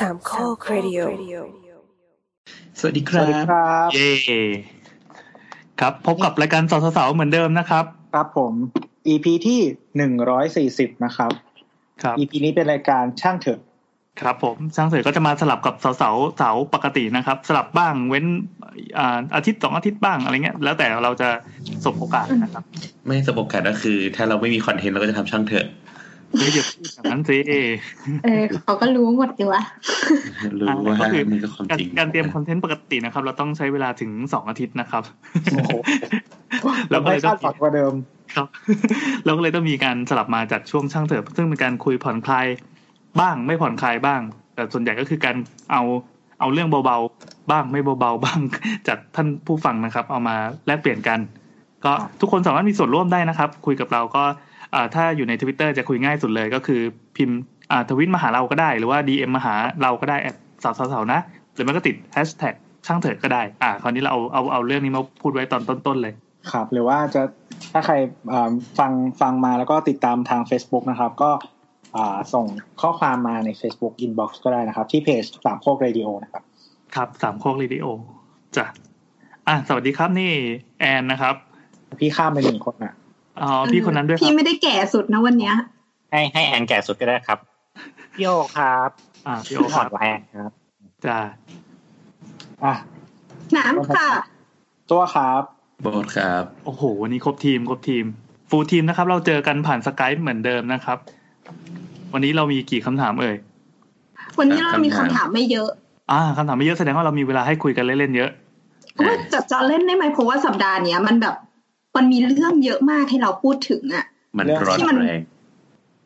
สามข้อครดิโอสวัสดีครับสวัสดีครับ เย้ครับ พบกับรายการสาวสาวๆเหมือนเดิมนะครับ ครับผม EP ที่หนึ่งร้อยสี่สิบนะครับ ครับ EP นี้เป็นรายการช่างเถอะ ครับผมช่างเสยก็จะมาสลับกับสาวสาวๆสาวปกตินะครับ สลับบ้างเว้นอ่าอาทิตย์สองอาทิตย์บ้างอะไรเงี้ย แล้วแต่เราจะสบโอกาสนะครับ ไม่สมบกันก็คือ ถ้าเราไม่มีคอนเทนต์เราก็จะทำช่างเถอะ เฮ้ยอย่าพูดอย่างนั้นสิเออเขาก็รู้หมดดีวะรู้ว่าก็คือมันก็ความการจริงการเตรียมคอนเทนต์ปกตินะครับ เราต้องใช้เวลาถึงสองอาทิตย์นะครับโอ้โหแล้วก็ไม่เลยต้คาอดงฝันกว่าเดิมครับเราก็เลยต้องมีการสลับมาจากช่วงช่างเถอะซึ่งเป็นการคุยผ่อนคลายบ้างไม่ผ่อนคลายบ้าง แต่ส่วนใหญ่ก็คือการเอาเอาเรื่องเบาๆบ้างไม่เบาๆบ้างจากท่านผู้ฟังนะครับ เอามาแลกเปลี่ยนกัน ก็ทุกคนสามารถมีส่วนร่วมได้นะครับ คุยกับเราก็อ่า ถ้าอยู่ในทวิตเตอร์จะคุยง่ายสุดเลยก็คือพิมพ์อ่าทวิตมาหาเราก็ได้ หรือว่า DM มาหาเราก็ได้แอดสาวๆๆนะ หรือไม่ก็ติดแฮชแท็กช่างเถอะก็ได้ อ่า คราวนี้เราเอาเอาเอาเรื่องนี้มาพูดไว้ตอนต้นๆเลย ครับ หรือว่าจะถ้าใครอ่าฟังฟังมาแล้วก็ติดตามทาง Facebook นะครับ ก็อ่าส่งข้อความมาใน Facebook Inbox ก็ได้นะครับ ที่เพจสามโคกเรดิโอนะครับ ครับสามโคกเรดิโอจ้ะอะสวัสดีครับนี่แอนนะครับ พี่ข้ามไปหนึ่งคนอะ อ๋อพี่คนนั้นด้วยคพี่รับไม่ได้แก่สุดนะวันเนี้ย ให้ให้แอนแก่สุดก็ได้ครับพี่โอครับ อ่าพี่โอพี่คขอรับดแรงครับจ้ะอะน้ำค่ะ ตัวครับโบทครับ โอ้โห วันนี้ครบทีมครบทีม ฟูลทีมนะครับ เราเจอกันผ่านสกายเหมือนเดิมนะครับ วันนี้เรามีกี่คำถามเอ่ย วันนี้เรามีคำถามไม่เยอะ อ่าคำถามไม่เยอะแสดงว่าเรามีเวลาให้คุยกันเล่นๆเยอะว่าจะจะเล่นได้ไหมเพราะว่าสัปดาห์เนี้ยมันแบบ มันมีเรื่องเยอะมากให้เราพูดถึงอะมันร้อนที่มันแรง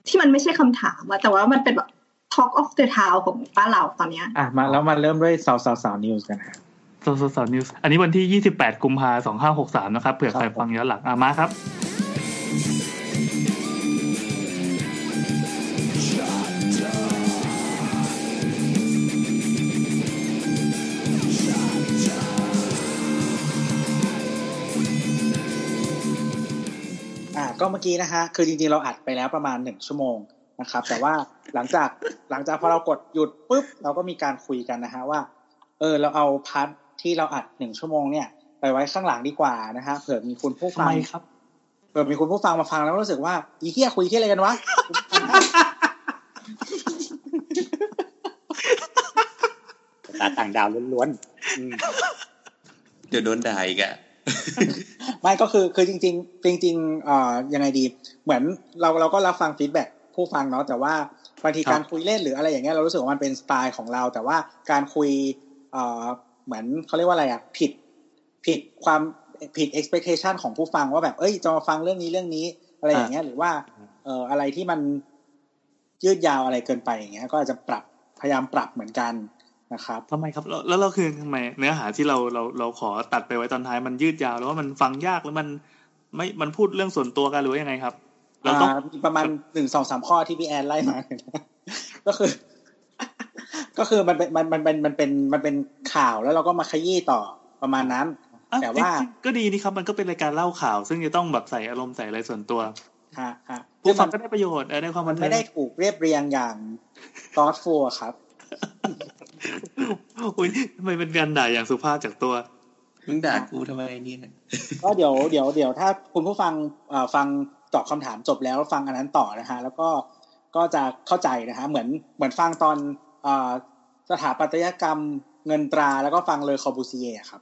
ที่มันไม่ใช่คำถามอะแต่ว่ามันเป็นแบบ Talk of the Town ของบ้านเราตอนเนี้ยอะมาแล้วมาเริ่มด้วยเสาเสาเสา News กันฮะสดสด news อันนี้วันที่28กุมภาสองห้าหกสามนะครับเผื่อใครครับฟังย้อนหลังอะมาครับ ก็เมื่อกี้นะฮะคือจริงๆเราอัดไปแล้วประมาณหนึ่งชั่วโมงนะครับ แต่ว่าหลังจากหลังจากพอเรากดหยุดปุ๊บเราก็มีการคุยกันนะฮะว่า เออเราเอาพาร์ทที่เราอัดหนึ่งชั่วโมงเนี่ย ไปไว้ข้างหลังดีกว่านะฮะเผื่อมีคุณผู้ทำฟังไมครับเผื่อมีคุณผู้ฟังมาฟังแล้วรู้สึกว่าอีเหี้ยคุยที่อะไรกันวะตาต่างดาวล้วนๆอืมเดี๋ยวโดนด่าอีกอะ ไม่ก็คือคือจริง ๆ จริงๆเอ่อยังไงดี เหมือนเราเราก็รับฟังฟีดแบ็ผู้ฟังเนาะแต่ว่าบางทีครับการคุยเล่นหรืออะไรอย่างเงี้ยเรารู้สึกว่ามันเป็นสไตล์ของเรา แต่ว่าการคุยเอ่อเหมือนเขาเรียกว่าอะไรอะผิดผิดความผิด expectation ของผู้ฟังว่าแบบเอ้ยจะมาฟังเรื่องนี้เรื่องนี้อะไรอย่างเงี้ย หรือว่าเอ่ออะไรที่มันยืดยาวอะไรเกินไปอย่างเงี้ย ก็อาจจะปรับพยายามปรับเหมือนกัน นะครับทำไมครับแล้วแล้วเราคือทำไมเนื้อหาที่เราเราเราขอตัดไปไว้ตอนท้ายมันยืดยาวแล้วว่ามันฟังยากแล้วมันไม่มันพูดเรื่องส่วนตัวกันหรือว่ายังไงครับเราต้องอ่ามีประมาณหนึ่งสองสามข้อที่พี่แอนไล่มาก็คือ ก็คือมันเป็นมันมันเป็นมันเป็นมันเป็นข่าวแล้วเราก็มาขยี้ต่อประมาณนั้นอะแต่ว่าจริงๆก็ดีนี่ครับมันก็เป็นรายการเล่าข่าว ซึ่งจะต้องแบบใส่อารมณ์ใส่อะไรส่วนตัวฮะฮะผู้ฟังซึ่ก็ได้ประโยชน์เออได้ความมับันนเทิไม่งได้ถูกเรียบเรียงอย่างตอสฟัวครับ อุ้ยทำไมเป็นการด่าอย่างสุภาพจากตัวมึงด่ากูทำไมเนี่ยก็เดี๋ยวเดี๋ยวเดี๋ยวถ้าคุณผู้ฟังเอ่อฟังตอบคำถามจบแล้วฟังอันนั้นต่อนะฮะ แล้วก็ก็จะเข้าใจนะฮะ เหมือนเหมือนฟังตอนเอ่อสถาปัตยกรรมเงินตราแล้วก็ฟังเลยคอบูซิเย่ครับ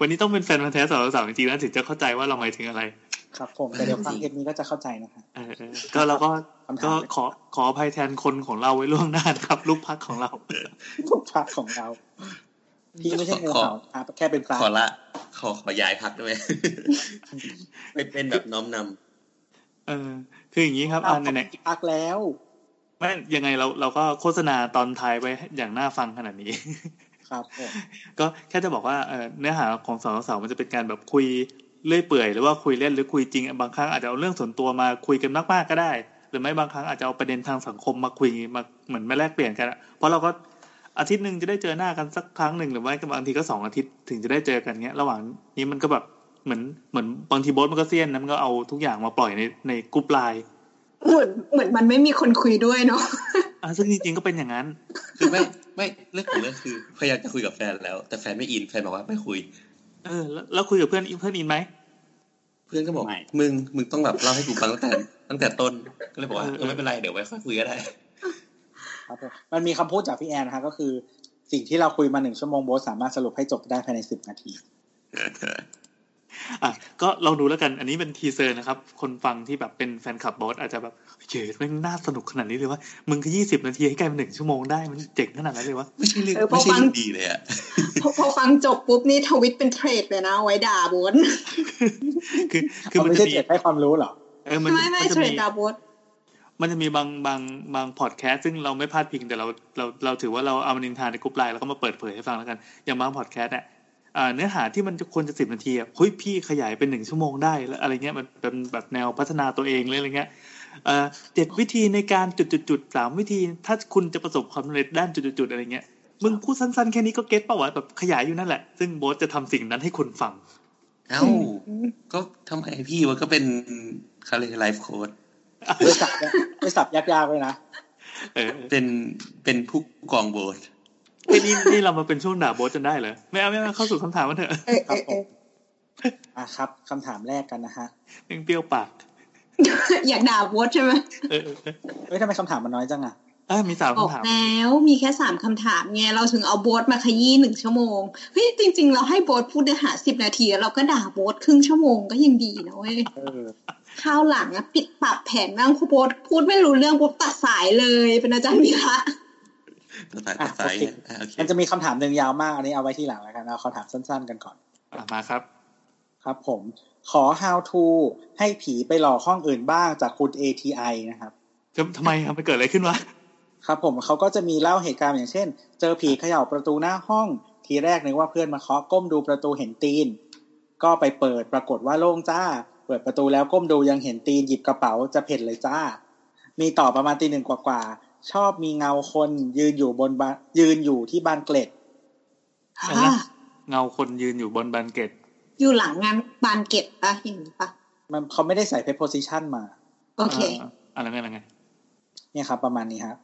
วันนี้ต้องเป็นแฟนพันธ์แท้สาวสาวจริงๆนะถึงจะเข้าใจว่าเราหมายถึงอะไร ครับผมแต่เดี๋ยวฟังเทปนี้ก็จะเข้าใจนะฮะเออเออก็เราก็คำถามก็ขอขออภัยแทนคนของเราไว้ล่วงหน้านะครับ ลูกพักของเราทุกพักของเราพี่ไม่ใช่งูเห่าครับแค่เป็นพระขอละขอขอย้ายพักได้ไหมไปเป็นแบบน้อมนเออ คืออย่างนี้ครับอ้าอ่าวไหนพักแล้วๆไม่ยังไงเราเราก็โฆษณาตอนท้ายไว้อย่างน่าฟังขนาดนี้ครับผมก็แค่จะบอกว่าเอ่อเนื้อหาของสาวสาวมันจะเป็นการแบบคุย เรื่อยเปื่อยหรือว่าคุยเล่นหรือคุยจริง บางครั้งอาจจะเอาเรื่องส่วนตัวมาคุยกันมากๆก็ได้ หรือไม่บางครั้งอาจจะเอาประเด็นทางสังคมมาคุยมาเหมือนมาแลกเปลี่ยนกันอะเพราะเราก็อาทิตย์หนึ่งจะได้เจอหน้ากันสักครั้งหนึ่งหรือไม่ก็บางทีก็สองอาทิตย์ถึงจะได้เจอกันเงี้ย ระหว่างนี้มันก็แบบเหมือนเหมือนบางทีโบสมันก็เซียนนะมันก็เอาทุกอย่างมาปล่อยในใน group LINEเหมือนเหมือนมันไม่มีคนคุยด้วยเนาะออะซึ่งจริงๆก็เป็นอย่างนั้น คือไม่ไม่เรื่องของเรื่องคือพยายามจะคุยกับแฟนแล้ว แต่แฟนไม่อินแฟนบอกว่าไม่คุย เออแล้วแล้วคุยกับเพื่อนเพื่อนอินไหม เพื่อนก็บอกไม่มึงมึงต้องแบบเล่าให้กูฟังตั้งแต่ตั้งแต่ต้นก็เลยบอกว่าเออเออไม่เป็นไรเดี๋ยวไว้ค่อยคุยก็ได้ครับผมมันมีคำพูดจากพี่แอนนะฮะก็คือ สิ่งที่เราคุยมาหนึ่งชั่วโมงบอสสามารถสรุปให้จบได้ภายในสิบนาที อะก็ลองดูแล้วกัน อันนี้เป็น teaser นะครับ คนฟังที่แบบเป็นแฟนคลับบอสอาจจะแบบเจ๋แม่งน่าสนุกขนาดนี้เลยว่ามึงคือยี่สิบนาทีให้กลายเป็นหนึ่งชั่วโมงได้มันเจ๋งขนาดนั้นเลยวะไม่ใช่เรื่องเออพอไม่ใช่ฟังเรื่องดีเลยอะพอพอฟังจบปุ๊บนี่ทวิตเป็นเทรดเลยนะ ไว้ด่าบนคือคือเขามันไม่จะใช่มีเจ็บให้ความรู้เหรอเออมันไม่ไม่มันจะเทรมีดด่าบนมันจะมีบางบางบางพอดแคสต์ซึ่งเราไม่พลาดพิงแต่เราเราเราถือว่าเราเอามานินทานในกลุ่มไลน์แล้วก็มาเปิดเผยให้ฟังแล้วกัน อย่างบางพอดแคสต์เนี่ยอ่า เนื้อหาที่มันควรจะสิบนาทีอะเฮ้ยพี่ขยายเป็นหนึ่งชั่วโมงได้แล้วอะไรเงี้ยมันเป็นแบบแนวพัฒนาตัวเองเลยอะไรเงี้ยเอ่อเจ็ดวิธีในการจุดจุดจุดสามวิธี ถ้าคุณจะประสบความสำเร็จด้านจุดจุดจุดอะไรเงี้ยมึงพูดสั้นๆแค่นี้ก็เก็ตป่าวะแบบขยายอยู่นั่นแหละ ซึ่งโบสจะทำสิ่งนั้นให้คุณฟัง เอ้า ก็ทำไมพี่มันก็เป็นเขาเรียกไลฟ์โค้ดด้วยสับด้วยสับยากๆเลยนะเออเป็นเป็นผู้กองโบส เฮ้ยนี่นี่เรามาเป็นช่วงด่าโบสจนได้เหรอไม่เอาไม่เอาเข้าสู่คำถามกันเถอะเออเออเอออะครับคำถามแรกกันนะฮะแม่งเปรี้ยวปาก อยากด่าบดใช่ไหมเออเออเออเฮ้ยทำไมคำถามมันน้อยจังอะเอ้ยมีสามบอกคำถามแล้วมีแค่สามคำถามไงเราถึงเอาโบสมาขยี้หนึ่งชั่วโมงเฮ้ยจริง ๆ เราให้โบสพูดเนื้อหาสิบนาทีแล้วเราก็ด่าโบสครึ่งชั่วโมงก็ยังดีนะเว้ยเออข้าวหลังอะปิดปรับแผนบ้างคุณโบสพูดไม่รู้เรื่องปุ๊บตัดสายเลยเป็นอาจารย์วีระ ตัวสายอะตัวสายโอเคอะโอเคมันจะมีคำถามหนึ่งยาวมากอันนี้เอาไว้ที่หลังแล้วกันเอาคำถามสั้น ๆ กันก่อนอะมาครับ ครับผม ขอ how to ให้ผีไปหลอกห้องอื่นบ้างจากคุณ ATI นะครับทำทำไมครับมันเกิดอะไรขึ้นวะครับผมเขาก็จะมีเล่าเหตุการณ์อย่างเช่น เจอผีเขย่าประตูหน้าห้อง ทีแรกนึกว่าเพื่อนมาเคาะก้มดูประตูเห็นตีน ก็ไปเปิดปรากฏว่าโล่งจ้า เปิดประตูแล้วก้มดูยังเห็นตีนหยิบกระเป๋าจะเผ็ดเลยจ้า มีต่อประมาณตีหนึ่งกว่าๆ ชอบมีเงาคนยืนอยู่บนบานยืนอยู่ที่บานเกล็ดอะไรนะเงาคนยืนอยู่บนบานเกตอยู่หลังงานบานเก็บปะอย่างนี้ปะมันเขาไม่ได้ใส่ preposition มา โอเคอ่าอะไรไงอะไรไงเนี่ยครับ ประมาณนี้ครับ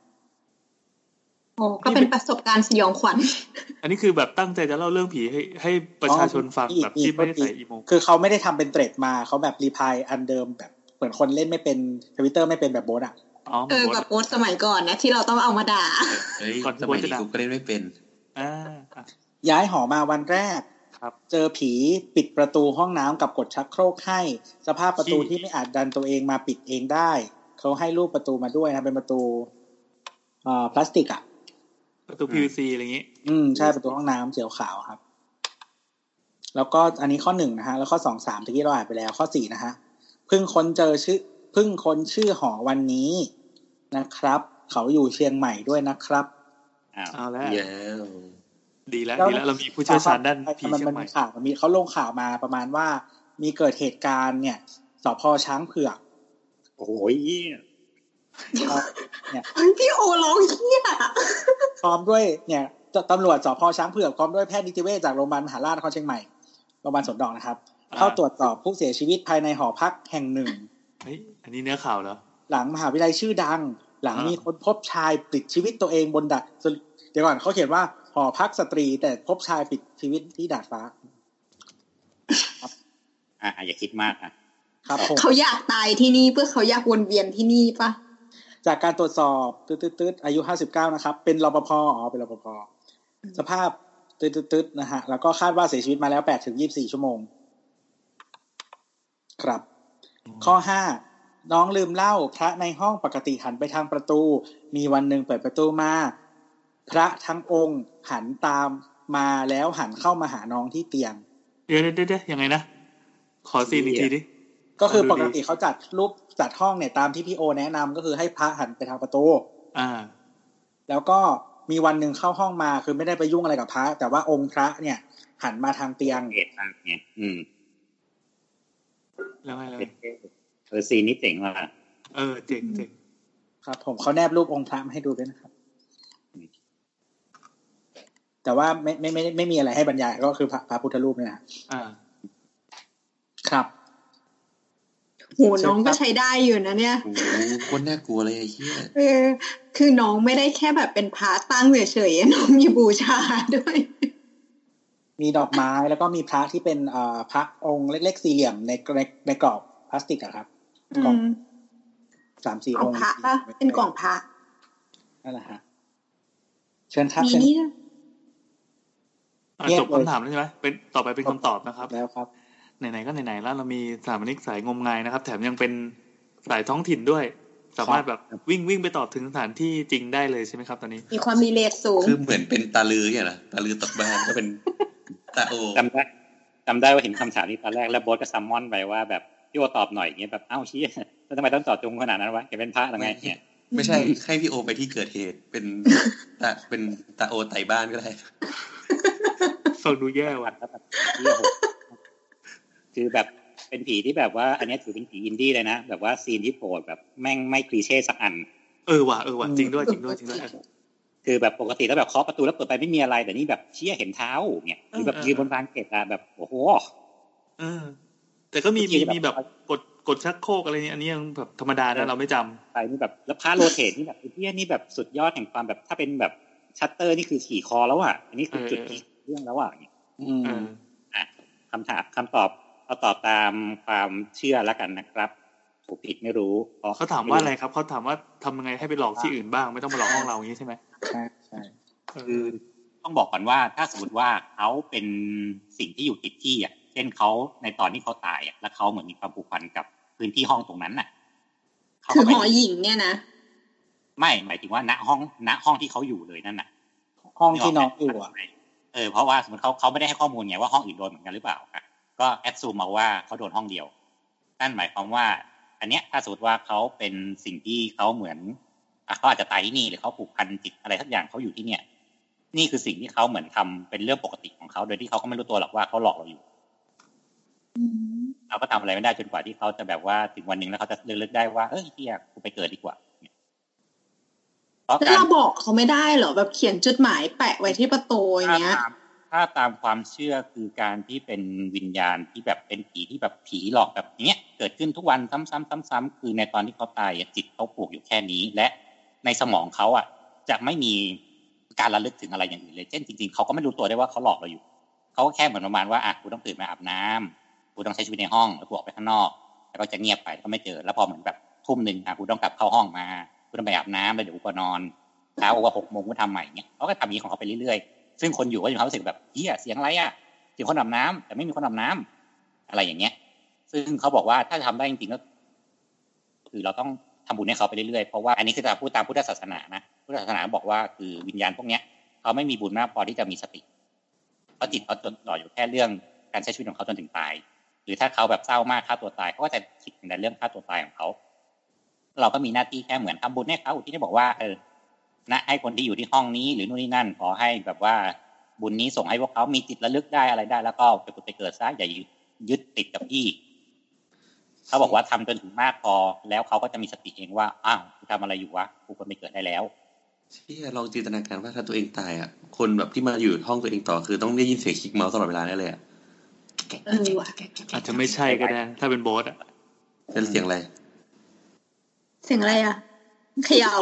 โอ้ก็เป็นประสบการณ์สยองขวัญ อันนี้คือแบบตั้งใจจะเล่าเรื่องผีให้ให้ประชาชนฟังอ๋อแบบที่ไม่ได้ใส่อีโมคือเขาไม่ได้ทำเป็นเทรดมาเขาแบบรีพายอันเดิมแบบเหมือนคนเล่นไม่เป็นทวิตเตอร์ไม่เป็นแบบโบสอะ อ๋อเออโบแบสบโพสต์สมัยก่อนนะที่เราต้องเอามาด่าเฮ้ยก่อนที่สมัยโบ๊ทจะนี้ดังกูก็เล่นไม่เป็นอ่าอะย้ายหอมาวันแรกครับเจอผีปิดประตูห้องน้ำกับกดชักโครกให้ สภาพประตูขี้ที่ไม่อาจดันตัวเองมาปิดเองได้ เขาให้รูปประตูมาด้วยนะเป็นประตูเอ่อพลาสติกอะประตู PVC อะไรอย่างงี้ อืมใช่ประตูห้องน้ำเขียวขาวครับ แล้วก็อันนี้ข้อหนึ่งนะฮะ แล้วข้อสองสามตะกี้เราอ่านไปแล้วข้อสี่นะฮะเพิ่งค้นเจอชื่อ เพิ่งค้นชื่อหอวันนี้นะครับ เขาอยู่เชียงใหม่ด้วยนะครับอ้าวเอาแล้วเย้ดีแล้วแล้วดีแล้วเรามีผู้เชี่ยวชาญด้านผีมันเชียมันงใหม่มีข่าวมันมีเขาลงข่าวมาประมาณว่า มีเกิดเหตุการณ์เนี่ยสพช้างเผือกโอ้ยเนี่ยเฮ้ยพี่โอร้องเฮียพร้อมด้วยเนี่ยตตำรวจสพช้างเผือกพร้อมด้วยแพทย์นิติเวชจากโรงพยาบาลมหาราชนครเชียงใหม่โรงพยาบาลสวนดอกนะครับอ่าเข้าตรวจสอบผู้เสียชีวิตภายในหอพักแห่งหนึ่งเฮ้ยอั นนี้เนื้อข่าวเหรอหลังมหาวิทยาลัยชื่อดัง หลังอ่ามีมีคนพบชายปิดชีวิตตัวเองบนดาดเดี๋ยวก่อนเขาเขียนว่าหอพักสตรี แต่พบชายปิดชีวิตที่ดาดฟ้าอะอย่าคิดมากอะครับผมเขาอยากตายที่นี่เพื่อเขาอยากวนเวียนที่นี่ปะจากการตรวจสอบตืดๆๆอายุ59นะครับ เป็นรปภอ๋อเป็นรปภสภาพตืดๆๆนะฮะ แล้วก็คาดว่าเสียชีวิตมาแล้ว8ถึง24ชั่วโมง ครับ ข้อ5 น้องลืมเล่า พระในห้องปกติหันไปทางประตู มีวันหนึ่งเปิดประตูมา พระทั้งองค์หันตามมาแล้วหันเข้ามาหาน้องที่เตียง เดี๋ยวเดี๋ยวเดี๋ยวยังไงนะ ขอซีนอีกทีดิก็คือดูดิปกติเขาจัดรูปจัดห้องเนี่ยตามที่พี่โอแนะนำก็คือให้พระหันไปทางประตู อ่า แล้วก็มีวันหนึ่งเข้าห้องมาคือไม่ได้ไปยุ่งอะไรกับพระ แต่ว่าองค์พระเนี่ย หันมาทางเตียงเอ็ดอะไงอืม แล้วไงแล้ว เอไงอซีนนี้เจ๋งว่ะเออเจ๋งเจ๋งครับ ผมเขาแนบรูปองค์พระมาให้ดูด้วยนะครับ แต่ว่าไม่ไม่ไม่ไม่ไม่มีอะไรให้บรรยายก็คือพระพระพุทธรูปเนี่ยนะอ่า ครับโหน้องก็ใช้ได้อยู่นะเนี่ยโอ้โหโคนน่ากลัวเลยไอ้เหี้ยเออ คือน้องไม่ได้แค่แบบเป็นพระตั้งเฉยๆน้องมีบูชาด้วย มีดอกไม้แล้วก็มีพระที่เป็นเอ่อพระองค์เล็กๆสี่เหลี่ยมในในในกรอบพลาสติกอะครับอื กล่องมสามสี่กล่อองงค์พระปะเป็นกล่องพระนั่นแหละฮะเชิญครับมีเชิญนี่อะเงียบจบเลยคำถามแล้วใช่ไหมเป็นต่อไปเป็นคำตอบนะครับ แล้วครับไหนๆก็ไหนๆแล้วเรามีสถาปนิกสายงมงายนะครับ แถมยังเป็นสายท้องถิ่นด้วย สามารถแบบวิ่งวิ่งไปตอบถึงสถานที่จริงได้เลยใช่ไหมครับ ตอนนี้ มีความมีเลทสูง คือเหมือนเป็นตาลือเนี่ยนะตาลือตกบ้านก็เป็นตาโอจำได้จำได้ว่าเห็นคำถามนี้ตอนแรกแล้วโบอสก็ซัมมอนไปว่าแบบ พี่โอตอบหน่อยอย่างเงี้ยแบบเอ้าเชี้แล้วทำไมต้องตอบจงขนาดนั้นวะแกเป็นพระหรือไงเนี่ยไม่ใช่ให้พี่โอไปที่เกิดเหตุเป็นตาเป็นตาโอไต่บ้านก็ได้ฟังดูแย่ว่ะแล้วแบบเหี้ยโหดคือแบบเป็นผีที่แบบว่า อันเนี้ยถือเป็นผีอินดี้เลยนะ แบบว่า scene ที่โผล่แบบแม่งไม่ cliché สักอัน เออว่ะเออว่ะจริงด้วยจริงด้วยจริงด้วยคือแบบปกติแล้วแบบเคาะประตูแล้วเปิดไปไม่มีอะไร แต่นี่แบบเชี่ยเห็นเท้าเนี่ยหรือแบบเออยืนบนบานเกล็ดอะแบบโอ้โหเออ แต่ก็มีเมื่มีอกี้แบบมีแบบกดกดชักโครกอะไรเนี่ยอันนี้ยังแบบธรรมดานะเราไม่จำไปนี่แบบแล้วพาโรเทตนี่แบบไอ้เหี้ยนี่แบบสุดยอดแห่งความแบบถ้าเป็นแบบชัตเตอร์นี่คือขี่คอแล้วอะอันนี้คือจุดเออ peak เรื่องแล้วอะอืมเอออะคำถามคำตอบเอาตอบตามความเชื่อแล้วกันนะครับถูกผิดไม่รู้เพราะเขาถามว่าอะไรครับเขาถามว่าทำยังไงให้ไปหลอกที่อื่นบ้างไม่ต้องมาหลอกห้องเราอย่างนี้ใช่ไหมใช่ใช่เออคือต้องบอกก่อนว่าถ้าสมมติว่าเขาเป็นสิ่งที่อยู่ติดที่อะ เช่นเขาในตอนที่เขาตายอะแล้วเขาเหมือนมีความผูกพันกับพื้นที่ห้องตรงนั้นน่ะเขาคือก็ไปหอหญิงเนี่ยนะไม่หมายถึงว่าณห้องณห้องที่เขาอยู่เลยนั่นน่ะ ห้องที่น้องอยู่อะเออเพราะว่าสมมติเขาเขาไม่ได้ให้ข้อมูลไงว่าห้องอื่นโดนเหมือนกันหรือเปล่าอะก็แอดซูมมาว่าเขาโดนห้องเดียวนั่นหมายความว่า อันเนี้ยถ้าสมมติว่าเขาเป็นสิ่งที่เขาเหมือนอะเขาอาจจะตายที่นี่หรือเขาผูกพันจิตอะไรทักอย่างเขาอยู่ที่เนี่ย นี่คือสิ่งที่เขาเหมือนทำเป็นเรื่องปกติของเขาโดยที่เขาก็ไม่รู้ตัวหรอกว่าเขาหลอกเราอยู่ เราก็ทำอะไรไม่ได้จนกว่าที่เขาจะแบบว่าถึงวันหนึ่งแล้วเขาจะเลือกได้ว่าเอ้ยเฮียกูไปเกิดดีกว่าเนี่ยเพราะแล้วการเราบอกเขาไม่ได้เหรอแบบเขียนจดหมายแปะไว้ที่ประตูอย่างเงี้ยถ้าตามถ้าตามความเชื่อคือการที่เป็นวิญญาณที่แบบเป็นผีที่แบบผีหลอกแบบอย่างเงี้ย เกิดขึ้นทุกวันซ้ำๆซ้ำๆคือในตอนที่เขาตายอะจิตเขาผูกอยู่แค่นี้ และในสมองเขาอะ จะไม่มีการระลึกถึงอะไรอย่างอื่นเลย เช่นจริงๆเขาก็ไม่รู้ตัวได้ว่าเขาหลอกเราอยู่ เขาก็แค่เหมือนประมาณว่าอะกูต้องตื่นมาอาบน้ำ กูต้องใช้ชีวิตในห้องแล้วกูออกไปข้างนอก แล้วก็จะเงียบไปแล้วก็ไม่เจอ แล้วพอเหมือนแบบทุ่มหนึ่งอะกูต้องกลับเข้าห้องมากูต้องไปอาบน้ำแล้วเดี๋ยวกูก็นอนเช้าว่าหกโมงกูทำใหม่เงี้ยเขาก็ทำอย่างนี้ของเขาไปเรื่อยๆ ซึ่งคนอยู่ก็จะมีความรู้สึกแบบเฮียเสียงอะไรอะเสียงคนอาบน้ำแต่ไม่มีคนอาบน้ำอะไรอย่างเงี้ย ซึ่งเขาบอกว่าถ้าทำได้จริงๆก็คือเราต้องทำบุญให้เขาไปเรื่อยๆ เพราะว่าอันนี้คือตามพูดตามพุทธศาสนานะพุทธศาสนาบอกว่าคือวิญญาณพวกเนี้ยเขาไม่มีบุญมากพอที่จะมีสติเพราะจิตเขาจดจ่ออยู่แค่เรื่องการใช้ชีวิตของเขาจนถึงตาย รือถ้าเขาแบบเศร้ามากฆ่าตัวตายเขาก็จะคิดถึงแต่เรื่องฆ่าตัวตายของเขา เราก็มีหน้าที่แค่เหมือนทำบุญให้เขาที่ได้บอกว่าเออนะให้คนที่อยู่ที่ห้องนี้หรือนู่นนี่นั่นขอให้แบบว่าบุญนี้ส่งให้พวกเขามีจิตระลึกได้อะไรได้ แล้วก็ไปผุดไปเกิดซะอย่ายึดติดกับที่เขาบอกว่าทำจนถึงมากพอ แล้วเขาก็จะมีสติเองว่าอ้าวกูทำอะไรอยู่วะกูควรไปเกิดได้แล้วเชี่ยลองจินตนาการว่าถ้าตัวเองตายอะคนแบบที่มาอยู่ห้องตัวเองต่อคือต้องได้ยินเสียงคลิกเมาส์ตลอดเวลาแน่เลยอะ เออว่ะอาจจะไม่ใช่ก็ได้ ถ้าเป็นโบสอะเป็นเสียงอะไร เสียงอะไรอะเขย่า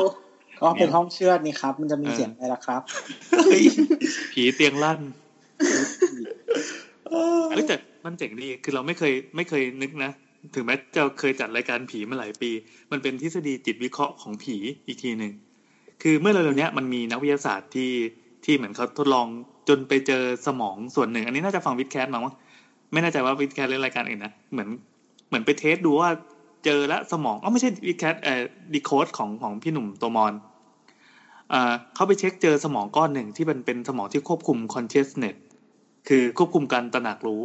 ก็เป็นห้องเชือดนี่ครับ มันจะมีเสียงอะไรล่ะครับผีเตียงลั่นเอ้ยแต่มันเจ๋งดีคือเราไม่เคยไม่เคยนึกนะถึงแม้จะเคยจัดรายการผีมาหลายปี มันเป็นทฤษฎีจิตวิเคราะห์ของผีอีกทีหนึ่งคือเมื่อเร็วๆเนี้ยมันมีนักวิทยาศาสตร์ที่ที่เหมือนเขาทดลองจนไปเจอสมองส่วนหนึ่ง อันนี้น่าจะฟัง WiTcast มามั้ง ไม่แน่ใจว่า WiTcast เล่นรายการอื่นนะเหมือนเหมือนไป test ดูว่าเจอแล้วสมองอ๋อไม่ใช่ WiTcast เอ่อ Decode ของของพี่หนุ่มโตมรเอ่อเขาไปเช็คเจอสมองก้อนหนึ่งที่มันเป็นสมองที่ควบคุม consciousness คือควบคุมการตระหนักรู้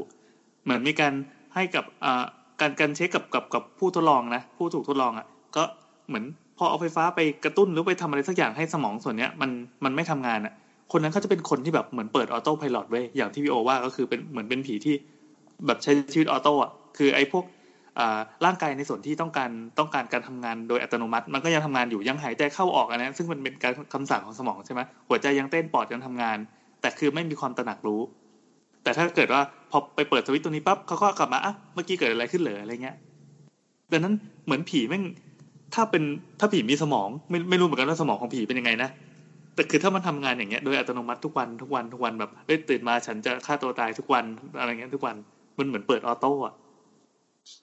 เหมือนมีการให้กับอ่าการการเช็คกับกับกับผู้ทดลองนะ ผู้ถูกทดลองอะ ก็เหมือนพอเอาไฟฟ้าไปกระตุ้นหรือไปทำอะไรสักอย่างให้สมองส่วนเนี้ยมันมันไม่ทำงานอะ คนนั้นเขาจะเป็นคนที่แบบเหมือนเปิดออโต้พายโไว้ยอย่างที่พี่โอว่าก็คือเป็นเหมือนเป็นผีที่ แบบใช้ชีวิต auto อะคือไอ้พวกร่างกายในส่วนที่ต้องการต้องการการทำงานโดยอัตโนมัติ มันก็ยังทำงานอยู่ยังหายใจเข้าออกอันนั้นซึ่งมันเป็นการคำสั่งของสมองใช่ไหมหัวใจยังเต้นปอดยังทำงาน แต่คือไม่มีความตระหนักรู้ แต่ถ้าเกิดว่าพอไปเปิดสวิตตัวนี้ปั๊บเขาก็กลับมาอะเมื่อกี้เกิดอะไรขึ้นเหรออะไรเงี้ยดังนั้นเหมือนผีแม่งถ้าเป็นถ้าผีมีสมองไม่ไม่รู้เหมือนกันว่าสมองของผีเป็นยังไงนะแต่คือถ้ามันทำงานอย่างเงี้ยโดยอัตโนมัติทุกวันทุกวันทุกวันแบบเอ้ยตื่นมาฉันจะฆ่าตัวตายทุกวันอะไรเงี้ยทุกวัน มันเหมือนเปิดออโต้อะ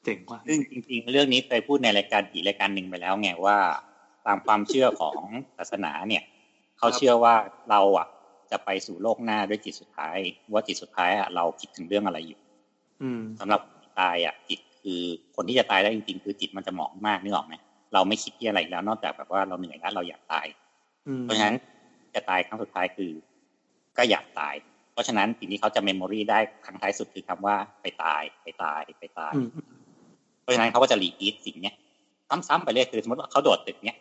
เจ๋งว่ะซึ่งจริงๆ เรื่องนี้เคยพูดในรายการผีรายการหนึ่งไปแล้วไงว่าตามความเชื่อของศาสนาเนี่ย เขาเชื่อว่าเราอะ จะไปสู่โลกหน้าด้วยจิตสุดท้าย ว่าจิตสุดท้ายอะเราคิดถึงเรื่องอะไรอยู่ อืมสำหรับตายอะจิตคือคนที่จะตายได้จริงๆ คือจิตมันจะหมองมากนึกออกไหมเราไม่คิดที่อะไรอีกแล้วนอกจากแบบว่าเราเหนื่อยแล้วเราอยากตายอืมเพราะฉะนั้นจะตายครั้งสุดท้ายคือ ก็อยากตายเพ ราะฉะนั้นสิ่งที่เขาจะเมมโมรีได้ครั้งท้ายสุดคือคำว่าไปตายไปตายไปตายอืมเพราะฉะนั้นเขาก็จะ repeat สิ่งเนี้ยซ้ำๆไปเรื่อยคือสมมติว่าเขาโดดตึกเนี้ย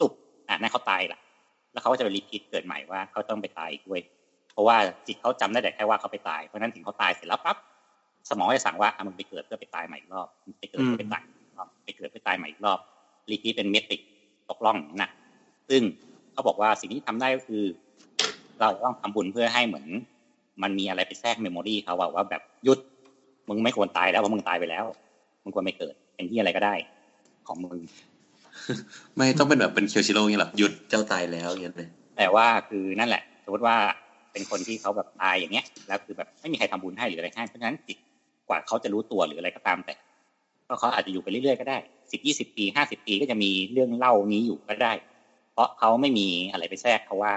ตุบอะนั่นเขาตายละแล้วเขาก็จะไป repeat เกิดใหม่ว่าเขาต้องไปตายอีกด้วย เพราะว่าจิตเขาจำได้แต่แค่ว่าเขาไปตายเพราะฉะนั้นถึงเขาตายเสร็จแล้วปั๊บสมองก็จะสั่งว่าอะมึงไปเกิดเพื่อไปตายใหม่อีกรอบมึงไปเกิดเพื่อไปตายอีกรอบไปเกิดเพื่อตายใหม่อีกรอบ repeat เป็น Matrix ตกร่องนะซึ่งเขาบอกว่าสิ่งที่ทำได้ก็คือ เราต้องทำบุญเพื่อให้เหมือน มันมีอะไรไปแทรก memory เขาว่าว่าแบบหยุดมึงไม่ควรตายแล้วเพราะมึงตายไปแล้ว มึงควรไม่เกิด เป็นที่อะไรก็ได้ ของมึง ไม่ต้องเป็นแบบเป็นเคียวชิโร่เงี้ยหรอหยุดเจ้าตายแล้วอย่างเงี้ยเลยแต่ว่าคือนั่นแหละ สมมติว่าเป็นคนที่เขาแบบตายอย่างเงี้ย แล้วคือแบบไม่มีใครทำบุญให้หรืออะไรให้เพราะฉะนั้นจิตกว่าเขาจะรู้ตัวหรืออะไรก็ตามแต่ก็เขาอาจจะอยู่ไปเรื่อยๆก็ได้สิบยี่สิบปีห้าสิบปีก็จะมีเรื่องเล่านี้อยู่ก็ได้ เพราะเขาไม่มีอะไรไปแทรกเขาว่า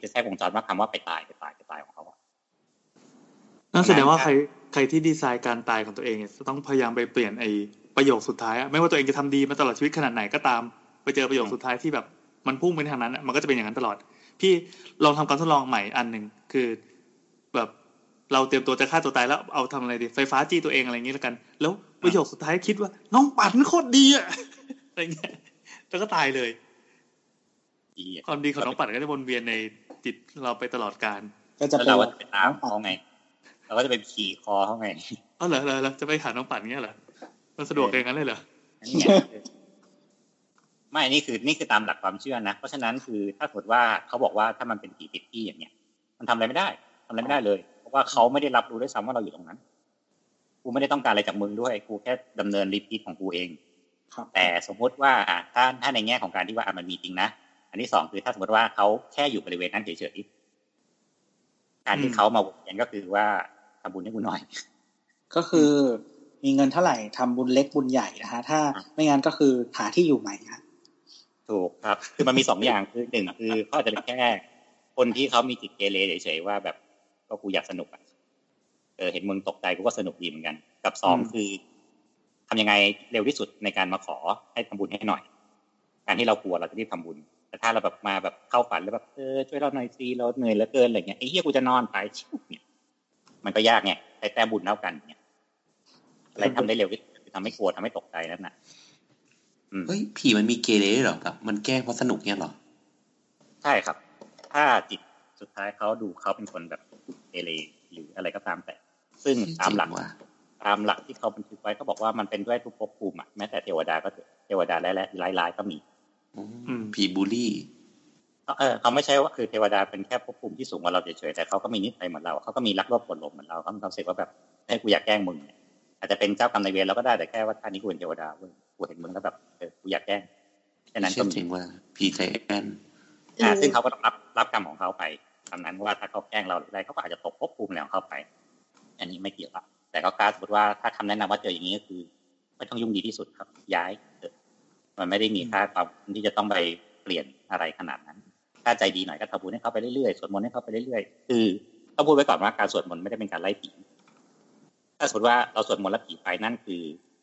ไปแทรกวงจรว่าคำว่าไปตายไปตายไปตายของเขาอะ นั่นแสดงว่าใครใครที่ดีไซน์การตายของตัวเองเนี่ยจะต้องพยายามไปเปลี่ยนไอ้ประโยคสุดท้ายอะไม่ว่าตัวเองจะทำดีมาตลอดชีวิตขนาดไหนก็ตาม ไปเจอประโยคสุดท้ายที่แบบมันพุ่งไปทางนั้นอะมันก็จะเป็นอย่างนั้นตลอด พี่ลองทำการทดลองใหม่อันหนึ่งคือแบบเราเตรียมตัวจะฆ่าตัวตายแล้วเอาทำอะไรดีไฟฟ้าจี้ตัวเองอะไรอย่างนี้แล้วกัน แล้วประโยคสุดท้ายคิดว่า น้องปัดโคตรดีอะอะไรเงี้ยแล้วก็ตายเลยดีอะความดีของน้องปัดก็จะวนเวียนในจิตเราไปตลอดการ ก็จะแล้วเป็นเราก็จะไปตามเขาไง เราก็จะไปขี่คอเขาไงอ๋อเหรอเหรอเหรอจะไปหาน้องปัดเงี้ยเหรอมันสะดวกอย่างนั้นเลยเหรออันนี้ไงไม่นี่คือนี่คือตามหลักความเชื่อนะ เพราะฉะนั้นคือถ้าสมมติว่าเขาบอกว่าถ้ามันเป็นผีติดที่อย่างเนี้ย มันทำอะไรไม่ได้ทำอะไรไม่ได้เลย เพราะว่าเขาไม่ได้รับรู้ด้วยซ้ำว่าเราอยู่ตรงนั้นกูไม่ได้ต้องการอะไรจากมึงด้วยกูแค่ดำเนินรีพีทของกูเองครับแต่สมมุติว่าอะถ้าถ้าในแง่ของการที่ว่าอะมันมีจริงนะอันที่สองคือถ้าสมมติว่าเขาแค่อยู่บริเวณนั้นเฉยๆการที่เขามาวนเวียนก็คือว่า ทำบุญให้กูหน่อย ก็คือมีเงินเท่าไหร่ทำบุญเล็กบุญใหญ่นะฮะถ้าไม่งั้นก็คือหาที่อยู่ใหม่ฮะถูกครับ คือมันมีสองอย่างคือหนึ่งคือเขาอาจจะเป็นแค่ คนที่เขามีจิตเกเรเฉยๆว่าแบบก็กูอยากสนุกอะเออเห็นมึงตกใจกูก็สนุกดีเหมือนกัน กับสองอืมคือทำยังไงเร็วที่สุดในการมาขอให้ทำบุญให้หน่อย การที่เรากลัวเราจะรีบทำบุญ แต่ถ้าเราแบบมาแบบเข้าฝันแล้วแบบเออช่วยเราหน่อยสิเราเหนื่อยเหลือเกินอะไรเงี้ยไอ้เหี้ยกูจะนอนไปชิวเนี่ย มันก็ยากไงใช้แต้มบุญเท่ากันเนี่ยอะไรทำได้เร็วที่สุดคือทำให้กลัวทำให้ตกใจนั่นน่ะอืมเฮ้ยผีมันมีเกเรด้วยเหรอแบบมันแกล้งเพราะสนุกเนี่ยเหรอ ใช่ครับ ถ้าจิตสุดท้ายเขาดูเขาเป็นคนแบบเอเลหรืออะไรก็ตามแต่ ซึ่งตามหลักเจ๋งว่ะตามหลักที่เขาบันทึกไว้เขาบอกว่ามันเป็นด้วยทุกภพภูมิอะแม้แต่เทวดาก็เถอะเทวดาและและร้ายๆก็มีอืมผีบูลลี่ เออเขาไม่ใช่ว่าคือเทวดาเป็นแค่ภพภูมิที่สูงกว่าเราเฉยๆแต่เขาก็มีนิสัยเหมือนเราเขาก็มีรักรอบผลลมเหมือนเราเขามีความรู้สึกว่าแบบให้ยกูอยากแกล้งมึงเนี่ยอาจจะเป็นเจ้ากรรมนายเวรเราก็ได้แต่แค่ว่าท่านนี้กูเป็นเทวดาเว้ยกูเห็นมึงแล้วแบบเออกูอยากแกล้งแค่นั้นเชื่ก็อมีจริงว่าผีใจแอนอ่าซึ่งเขาก็ต้องรับรับกรรมของเขาไปตามนั้นว่าถ้าเขาแกล้งเราหรืออะไรเขาก็อาจจะตกภพภูมิอะไรของเขาไป อันนี้ไม่เกี่ยวละแต่ก็กล้าสมมติว่าถ้าคำแนะนำว่าเจออย่างนี้ก็คือ ไม่ต้องยุ่งดีที่สุดครับ ย้ายเถอะมันไม่ได้มีค่าความที่จะต้องไปเปลี่ยนอะไรขนาดนั้น ถ้าใจดีหน่อยก็ทำบุญให้เขาไปเรื่อยๆสวดมนต์ให้เขาไปเรื่อยๆคือต้องพูดไว้ก่อนว่าการสวดมนต์ไม่ได้เป็นการไล่ผีถ้าสมมติว่าเราสวดมนต์แล้วผีไปนั่นคือ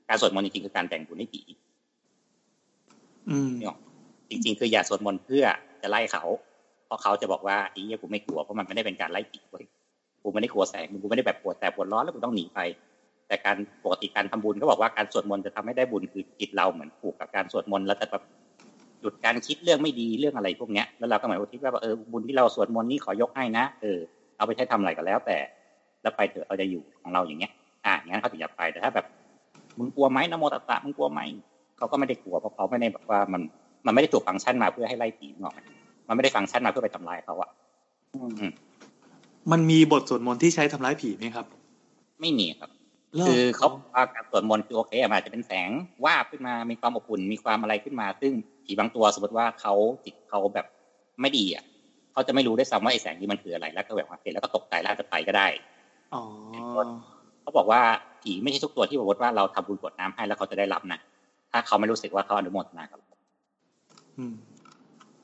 การสวดมนต์จริงๆคือการแบ่งบุญให้ผีอืมนี่หรอกจริง ๆ คืออย่าสวดมนต์เพื่อจะไล่เขา เพราะเขาจะบอกว่าไอ้เหี้ยกูไม่กลัวเพราะมันไม่ได้เป็นการไล่ผีเว้ยกูไม่ได้กลัวแสงกูไม่ได้แบบปวดแต่ปวดร้อนแล้วกูต้องหนีไป แต่การปกติการทำบุญก็บอกว่าการสวดมนต์จะทำให้ได้บุญคือจิตเราเหมือนผูกกับการสวดมนต์แล้วจะแบบ หยุดการคิดเรื่องไม่ดีเรื่องอะไรพวกเนี้ยแล้วเราก็หมายว่าคิดว่าเออบุญที่เราสวดมนต์นี่ขอยกให้นะเออเอาไปใช้ทำอะไรก็แล้วแต่ แล้วไปเถอะเราจะอยู่ของเราอย่างเงี้ย อะงั้นเขาถึงจะไปแต่ถ้าแบบมึงกลัวไหมนะโมตัสสะมึงกลัวไหมเขาก็ไม่ได้กลัวเพราะเขาไม่ได้แบบว่ามันมันไม่ได้ถูกฟังก์ชันมาเพื่อให้ไล่ผีนึกออกไหมมันไม่ได้ฟังก์ชันมาเพื่อไปทำลายเขาอะมันมีบทสวดมนต์ที่ใช้ทำร้ายผีไหมครับ ไม่มีครับคือเขาว่าการสวดมนต์คือโอเคอะมันอาจจะเป็นแสงวาบขึ้นมา มีความอบอุ่น มีความอะไรขึ้นมา ซึ่ง ผีบางตัวสมมติว่าเขาจิตเขาแบบไม่ดีอะเขาจะไม่รู้ได้วยซ้ำว่าไอ้แสงนี้มันคืออะไรแล้วก็แบบว่าเห็นแล้วก็ตกใจแล้วอาจจะไปก็ได้อ๋อเขาบอกว่าผีไม่ใช่ทุกตัวที่บอกว่าเราทำบุญกรวดน้ำให้แล้วเขาจะได้รับนะถ้าเขาไม่รู้สึกว่าเขาอนุโมทนาครับอืม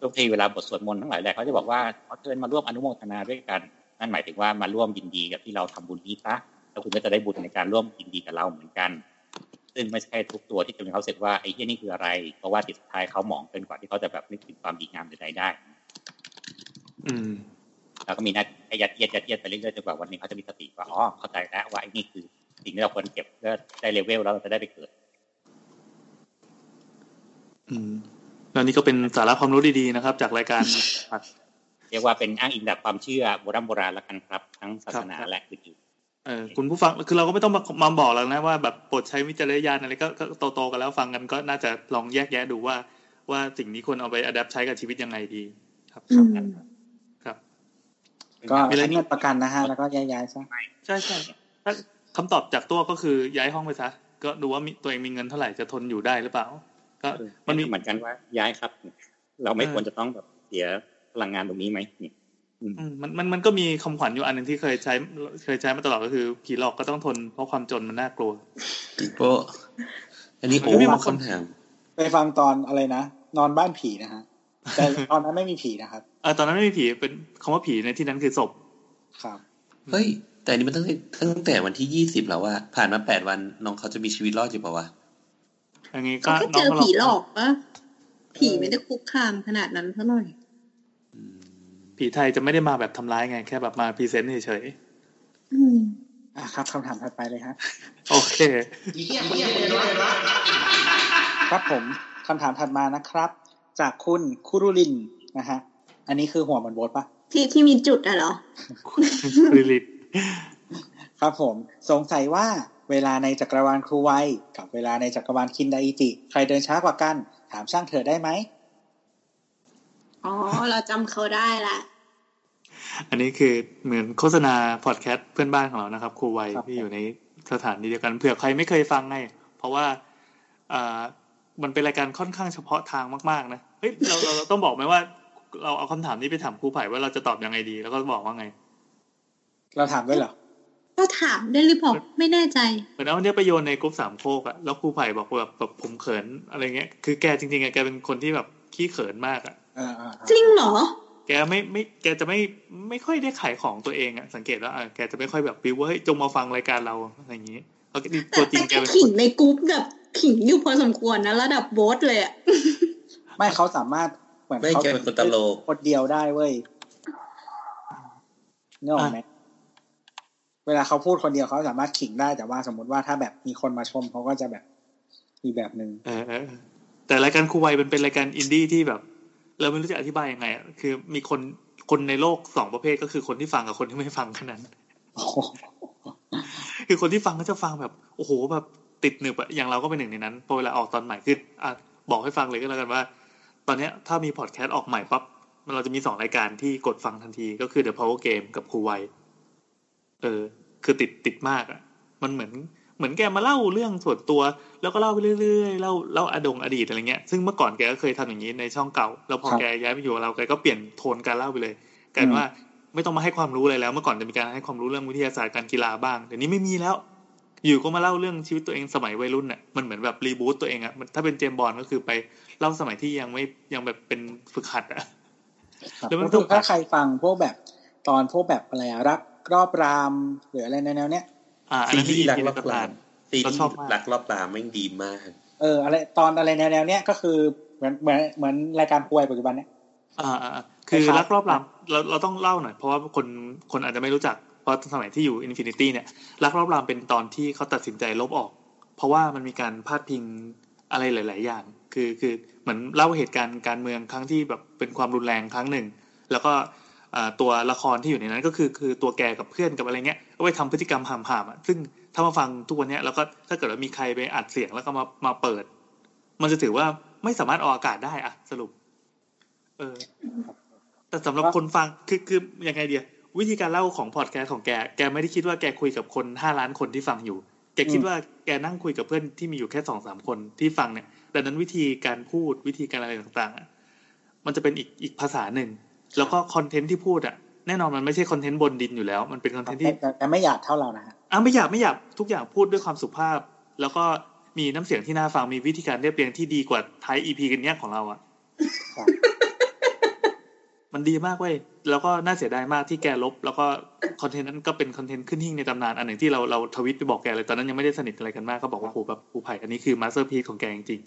ทุกทีเวลาบทสวดมนต์ทั้งหลายแหละเขาจะบอกว่าขอเชิญมาร่วมอนุโมทนาด้วยกันนั่นหมายถึงว่ามาร่วมยินดีกับที่เราทำบุญนี้ซะแล้วคุณก็จะได้บุญในการร่วมยินดีกับเราเหมือนกัน ซึ่งไม่ใช่ทุกตัวที่จะมีเขาเสร็จว่าไอ้เหี้ยนี่คืออะไร เพราะว่าจิตสุดท้ายเขาหมองเกินกว่าที่เขาจะแบบนึกถึงความดีงามใดๆได้ อืมแล้วก็มีหนักยัดเยียดยัดเยียดไปเรื่อยๆจนกว่าวันหนึงเขาจะมีสติว่าอ๋อเข้าใจแล้วว่าไอ้นี่คือสิ่งที่เราควรเก็บเพื่อได้เลเวลแล้วเราจะได้ไปเกิด อืมแล้วนี่ก็เป็นสาระความรู้ดีๆนะครับ จากรายการเรียกว่าเป็นอ้างอิงจากความเชื่อโบราณโบราณแล้วกันครับ ทั้งศาสนาครับและอื่น เออคุณผู้ฟังคือเราก็ไม่ต้องมามาบอกแล้วนะว่าแบบโปรดใช้วิจารณญาณอะไรก็ก็โตๆกันแล้วฟังกันก็น่าจะลองแยกแยะดูว่า ว่าสิ่งนี้ควรเอาไปอัดแอปใช้กับชีวิตยังไงดี ครับอืมครับๆก็มีอะไรใช้เงินประกันนะฮะแล้วก็ย้ายๆซะใช่ใช่ถ้าคำตอบจากตัวก็คือย้ายห้องไปซะก็ดูว่ามีตัวเองมีเงินเท่าไหร่จะทนอยู่ได้หรือเปล่า ก็มัมันนมีมีเหมือนกันว่าย้ายครับ เราไม่เออควรจะต้องแบบเสียพลังงานตรงนี้ไหมนี่อื มมันมันมันก็มีคำขวัญอยู่อันหนึ่งที่เคยใช้ เคยใช้มาตลอดก็คือ ผีหลอกก็ต้องทนเพราะความจนมันน่ากลัวปีโป้อันนี้มันโอ้ก็มีบางคนคำถามไปฟังตอนอะไรนะนอนบ้านผีนะฮะแต่ตอนนั้นไม่มีผีนะครับเออตอนนั้นไม่มีผีเป็นคำว่าผีในที่นั้นคือศพครับเฮ้ยแต่อันนี้มันตั้งแต่ตั้งแต่วันที่ยี่สิบแล้วว่าผ่านมาแปดวันน้องเขาจะมีชีวิตรอดอยู่ปะวะอย่างนี้เขาก็แค่น้เจองก็ลองอผีหลอกปะผีไม่ได้คุกคามขนาดนั้นเท่าไหร่อืม ผีไทยจะไม่ได้มาแบบทำร้ายไง แค่แบบมาพรีเซนต์เฉยอืมอะครับคำถามถัดไปเลยฮะๆโอเคครับผมคำถามถัดมานะครับ จากคุณคุรุลินนะฮะ อันนี้คือหัวเหมันโบทปะที่ที่มีจุดอะเหรอลิลิตครับผม สงสัยว่าเวลาในจักรวาลครูไวกับเวลาในจักรวาลคินไดอิจิ ใครเดินช้ากว่ากัน ถามช่างเธอได้ไหมอ๋อ เราจำเขาได้ละ อันนี้คือเหมือนโฆษณาพอดแคสต์เพื่อนบ้านของเรานะครับครูไวครับที่อยู่ในสถานีเดียวกันเผื่อใครไม่เคยฟังไง เพราะว่าอ่ามันเป็นรายการค่อนข้างเฉพาะทางมากๆ นะ เฮ้ยเราเราเราต้องบอกไหมว่า เราเอาคำถามนี้ไปถามครูไผ่ว่าเราจะตอบยังไงดี แล้วก็บอกว่าไง เราถามด้วยเหรอก็ถามได้หรือเปล่าไม่แน่ใจ เหมือนเอาเนี่ยไปโยนในกลุ่มสามโคกอะแล้วครูไผ่บอกว่าแบบแบบผมเขินอะไรเงี้ย คือแกจริงๆอะแกเป็นคนที่แบบขี้เขินมากอะเออเออเออจริงเหรอ แกไม่ไม่แกจะไม่ไม่ค่อยได้ขายของตัวเองอะสังเกตว่าเออแกจะไม่ค่อยแบบวิวว่าเฮ้ยจงมาฟังรายการเราอะไรอย่างนี้เพราะนี่แต่ตัวจริแต่งแกแค่เป็นขิงในกรุ๊ปแบบขิงอยู่พอสมควรนะระดับโบสเลยอะไม่เขาสามารถเหมือนไม่เขาแกเป็นคนตลกคนเดียวได้เว้ยนึกออกไหมเวลาเขาพูดคนเดียวเขาสามารถขิงได้แต่ว่าสมมติว่าถ้าแบบมีคนมาชมเขาก็จะแบบอีกแบบหนึ่งเออเออแต่รายการครูไวมันเป็นรายการอินดี้ที่แบบ เราไม่รู้จะอธิบายยังไงอะคือมีคนคนในโลกสองประเภทก็คือคนที่ฟังกับคนที่ไม่ฟังแค่นั้นโอ้โหคือคนที่ฟังก็จะฟังแบบโอ้โหแบบติดหนึบอะอย่างเราก็เป็นหนึ่งในนั้นพอเวลาออกตอนใหม่คืออะบอกให้ฟังเลยก็แล้วกันว่า ตอนเนี้ยถ้ามีพอดแคสต์ออกใหม่ปั๊บมันเราจะมีสองรายการที่กดฟังทันทีก็คือ The Power Game กับครูไวเออ คือติดติดมากอะมันเหมือน เหมือนแกมาเล่าเรื่องส่วนตัว แล้วก็เล่าไปเรื่อยๆเล่าเล่าอดงอดีตอะไรเงี้ยซึ่งเมื่อก่อนแกก็เคยทำอย่างนี้ในช่องเก่าแล้วพอแกย้ายมาอยู่กับเราแกก็เปลี่ยนโทนการเล่าไปเลยกลายเป็นว่าไม่ต้องมาให้ความรู้อะไรแล้วเมื่อก่อนจะมีการให้ความรู้เรื่องวิทยาศาสตร์การกีฬาบ้างเดี๋ยวนี้ไม่มีแล้ว อยู่ก็มาเล่าเรื่องชีวิตตัวเองสมัยวัยรุ่นน่ะมันเหมือนแบบรีบูตตัวเองอะมันถ้าเป็นเจมส์บอลก็คือไปเล่าสมัยที่ยังไม่ยังแบบเป็นฝึกหัดอะครับแล้วมันก็คือถ้าใครฟังพวกแบบตอนพวกแบบอะไรอะรักรอบรามหรืออะไรในแนวเนี้ย อ่าอันซีนั้นรีที่ส์รักที่รรัอบบปลาลานซีรีเราส์ชอบมากรักรอบปลามแม่งดีมาก เออ อะไรตอนอะไรแนวๆเนี้ยก็คือเหมือนเหมือนเหมือนรายการป่วยปัจจุบันเนี้ยอ่าอ่าอ่าคือคล้ายๆรักรอบลามเราเราต้องเล่าหน่อยเพราะว่าคนคนอาจจะไม่รู้จักเพราะสมัยที่อยู่อินฟินิตี้เนี่ยรักรอบลามเป็นตอนที่เขาตัดสินใจลบออก เพราะว่ามันมีการพาดพิงอะไรหลาย ๆ อย่าง คือคือเหมือนเล่าเหตุการณ์การเมืองครั้งที่แบบเป็นความรุนแรงครั้งหนึ่ง แล้วก็อ่า ตัวละครที่อยู่ในนั้นก็คือคือตัวแกกับเพื่อนกับอะไรเงี้ยก็ไปทำพฤติกรรมห่ามๆอะซึ่งถ้ามาฟังทุกวันเนี้ยแล้วก็ถ้าเกิดว่ามีใครไปอัดเสียงแล้วก็มามาเปิด มันจะถือว่าไม่สามารถออกอากาศได้อะสรุป เออ แต่สำหรับคนฟังคือคือยังไงเดียวิธีการเล่าของพอดแคสต์ของแก แกไม่ได้คิดว่าแกคุยกับคนห้าล้านคนที่ฟังอยู่ แกคิดว่าแกนั่งคุยกับเพื่อนที่มีอยู่แค่สองสามคนที่ฟังเนี่ย ดังนั้นวิธีการพูดวิธีการอะไรต่างๆอะมันจะเป็นอีกอีกภาษาหนึ่ง แล้วก็ content ที่พูดอะแน่นอนมันไม่ใช่ content บนดินอยู่แล้ว มันเป็น content ที่แต่แต่ไม่หยาบเท่าเรานะฮะอะไม่หยาบไม่หยาบทุกอย่างพูดด้วยความสุภาพ แล้วก็มีน้ำเสียงที่น่าฟังมีวิธีการเรียบเรียงที่ดีกว่าท้าย EP กันเนี้ยของเราอะครับมันดีมากเว้ยแล้วก็น่าเสียดายมากที่แกลบ แล้วก็content นั้นก็เป็น content ขึ้นหิ้งในตำนานอันหนึ่งที่เราเราทวิตไปบอกแกเลยตอนนั้นยังไม่ได้สนิทอะไรกันมากก็บอกว่าโหแบบครูไผ่อันนี้คือ masterpiece ของแกจริง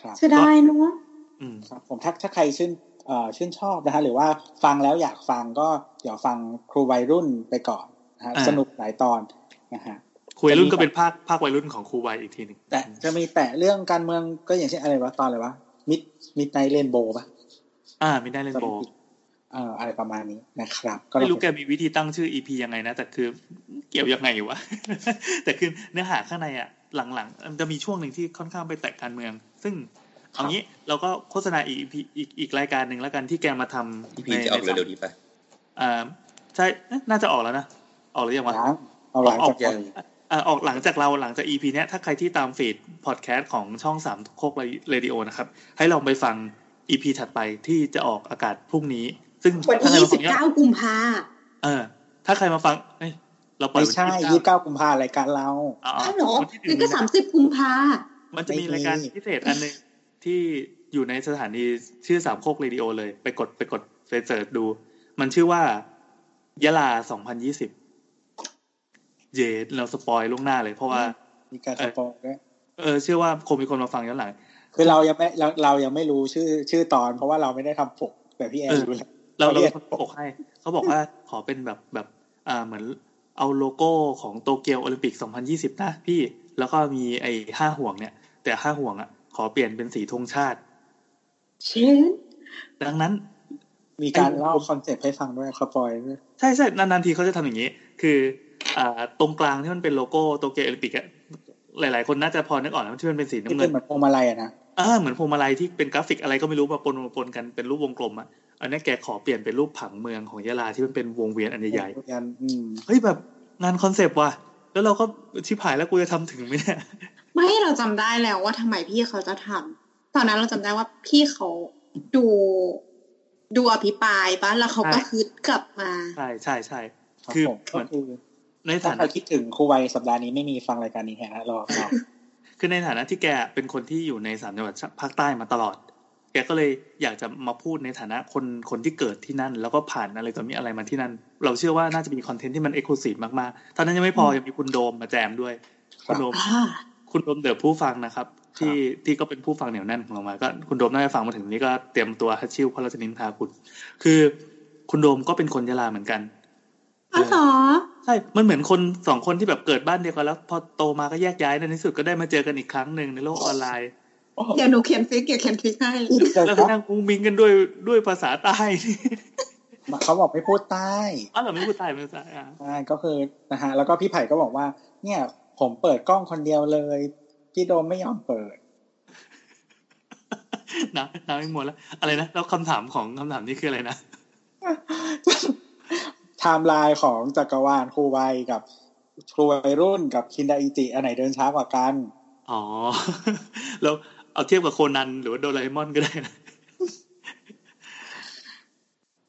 ครับเสียดายเนาะๆอืมครับผมถ้าถ้าใครชื่นเอ่อ ชื่นชอบนะฮะหรือว่าฟังแล้วอยากฟังก็เดี๋ยวฟังครูวัยรุ่นไปก่อนนะฮะอ่าสนุกหลายตอนนะฮะครูวัยรุ่นก็เป็นภาคภาควัยรุ่นของครูไผ่อีกทีหนึ่งแต่จะมีแตะเรื่องการเมืองก็อย่างเช่นอะไรวะตอนอะไรวะ mid midnight rainbow ปะอ่าไม่ได้ rainbowเอ่ออะไรประมาณนี้นะครับก็ไม่รู้แกมีวิธีตั้งชื่อ EP ยังไงนะ แต่คือเกี่ยวยังไงวะ แต่คือเนื้อหาข้างในอะ หลังๆมันจะมีช่วงหนึ่งที่ค่อนข้างไปแตะการเมือง ซึ่ง เอางี้เราก็โฆษณา EP อีกอีกรายการหนึ่งแล้วกันที่แกมาทำ EP จะออกเร็วๆนี้ปะอ่าใช่เอ๊ะน่าจะออกแล้วนะออกหรือยังวะล้างเอาหลังออจากกออกอ่าออกหลังจากเราหลังจาก EP เนี้ยถ้าใครที่ตาม feedพอดแคสต์ของช่องสามโคกเรดิโอนะครับ ให้ลองไปฟังอีพีถัดไปที่จะออกอากาศพรุ่งนี้ ซึ่งวันถ้าที่ใครยี่มาสิฟับงเนี่ยเก้ากุมภาเออ ถ้าใครมาฟังเอ้ยเราปล่อยไม่วันใช่ที่ยี่สิบเก้ากุมภารายการเราอ๋ออ้าวเหรอวันที่หนึ่นี่งก็มีสานามสิบกุมภามันจะมีไม่มีรายการพิเศษอันหนึง ที่อยู่ในสถานีชื่อสามโคกเรดิโอเลย ไปกดไปกดไปเสิร์ชดู มันชื่อว่ายะลาสองพันยี่สิบเยเรา spoil ล่วงหน้าเลย เพราะว่ามีการ spoil ด้วยเออเชื่อว่าคงมีคนมาฟังย้อนหลัง คือเรายังไม่เราเรายังไม่รู้ชื่อชื่อตอน เพราะว่าเราไม่ได้ทำปกแบบพี่แอนเออรู้แล้วเราเราเรียกเป็นคนปกให้ เขาบอกว่าขอเป็นแบบแบบอ่าเหมือนเอาโลโก้ของโตเกียวโอลิมปิก 2020 นะพี่ แล้วก็มีไอ้ห้าห่วงเนี่ย แต่ห้าห่วงอะ ขอเปลี่ยนเป็นสีธงชาติ เช่น ดังนั้น มีการเล่า concept ให้ฟังด้วย spoil ด้วยใช่ใช่นานๆทีเขาจะทำอย่างนี้ คืออ่าตรงกลางที่มันเป็นโลโก้โตเกียวโอลิมปิกอะหลาย ๆ คนน่าจะพอนึกออกแล้วที่มันเป็นสีน้ำเงินที่เป็นเหมือนพวงมาลัยอะนะอ่าเหมือนพวงมาลัยที่เป็นกราฟิกอะไรก็ไม่รู้มาปนมาปนกันเป็นรูปวงกลมอะอันนี้แกขอเปลี่ยนเป็นรูปผังเมืองของยะลาที่มันเป็นวงเวียนอันใหญ่ยันอืมๆเฮ้ยแบบงาน concept ว่ะแล้วเราก็ชิบหายแล้วกูจะทำถึงไหมเนี่ย ไม่เราจำได้แล้วว่าทำไมพี่เขาจะทำตอนนั้นเราจำได้ว่าพี่เขาดู ดูอภิปรายปะแล้วเขาก็ใช่คืดกลับมา ใช่ใช่ใช่ครับคือผมเหมือนก็คือในถ้าฐาใครนะคิดถึงครูวัยสัปดาห์นี้ไม่มีฟังรายการนี้แฮะรอรอคือในฐานะที่แกเป็นคนที่อยู่ในสามจังหวัดภาคใต้มาตลอด แกก็เลยอยากจะมาพูดในฐานะคนคนที่เกิดที่นั่น แล้วก็ผ่านอะไรต่อมีอะไรมาที่นั่น เราเชื่อว่าน่าจะมีคอนเทนต์ที่มันเอกลูซีฟมากๆเท่านั้นยังไม่พอยังมีคุณโดมมาแจมด้วยคุณโดมอ่า คุณโดม the ผู้ฟังนะครับ ที่ที่ก็เป็นผู้ฟังเหนียวแน่นของเรามา ก็คุณโดมน่าจะฟังมาถึงนี้ก็เตรียมตัวฮัตชิวเพราะเราจะนินทาคุณคือคุณโดมก็เป็นคนยะลาเหมือนกันอ๋อเหรอใช่ มันเหมือนคนสองคนที่แบบเกิดบ้านเดียวกันแล้วพอโตมาก็แยกย้ายในที่สุดก็ได้มาเจอกันอีกครั้งหนึ่งในโลกออนไลน์เดี๋ยวหนูเขียน fic เดี๋ยวเขียน fic ให้เกิดแล้วคก็รับนั่งมุ้งมิ้งกันด้วยด้วยภาษาใต้เขาบอกไม่พูดใต้อ๋อเหราไม่พูดใต้ไม่พูดใต้อะใช่ก็คือนะฮะแล้วก็พี่ไผ่ก็บอกว่า เนี่ย ผมเปิดกล้องคนเดียวเลย พี่โดมไม่ยอมเปิดน้ำน้ำไม่หมดแล้ว อะไรนะแล้วคำถามของคำถามนี้คืออะไรนะไทม์ไลน์ของจักรวาลครูวัยกับครูวัยรุ่นกับคินดาอิจิอันไหนเดินช้ากว่ากัน อ๋อ แล้วเอาเทียบกับโคนันหรือว่าโดราเอมอนก็ได้นะ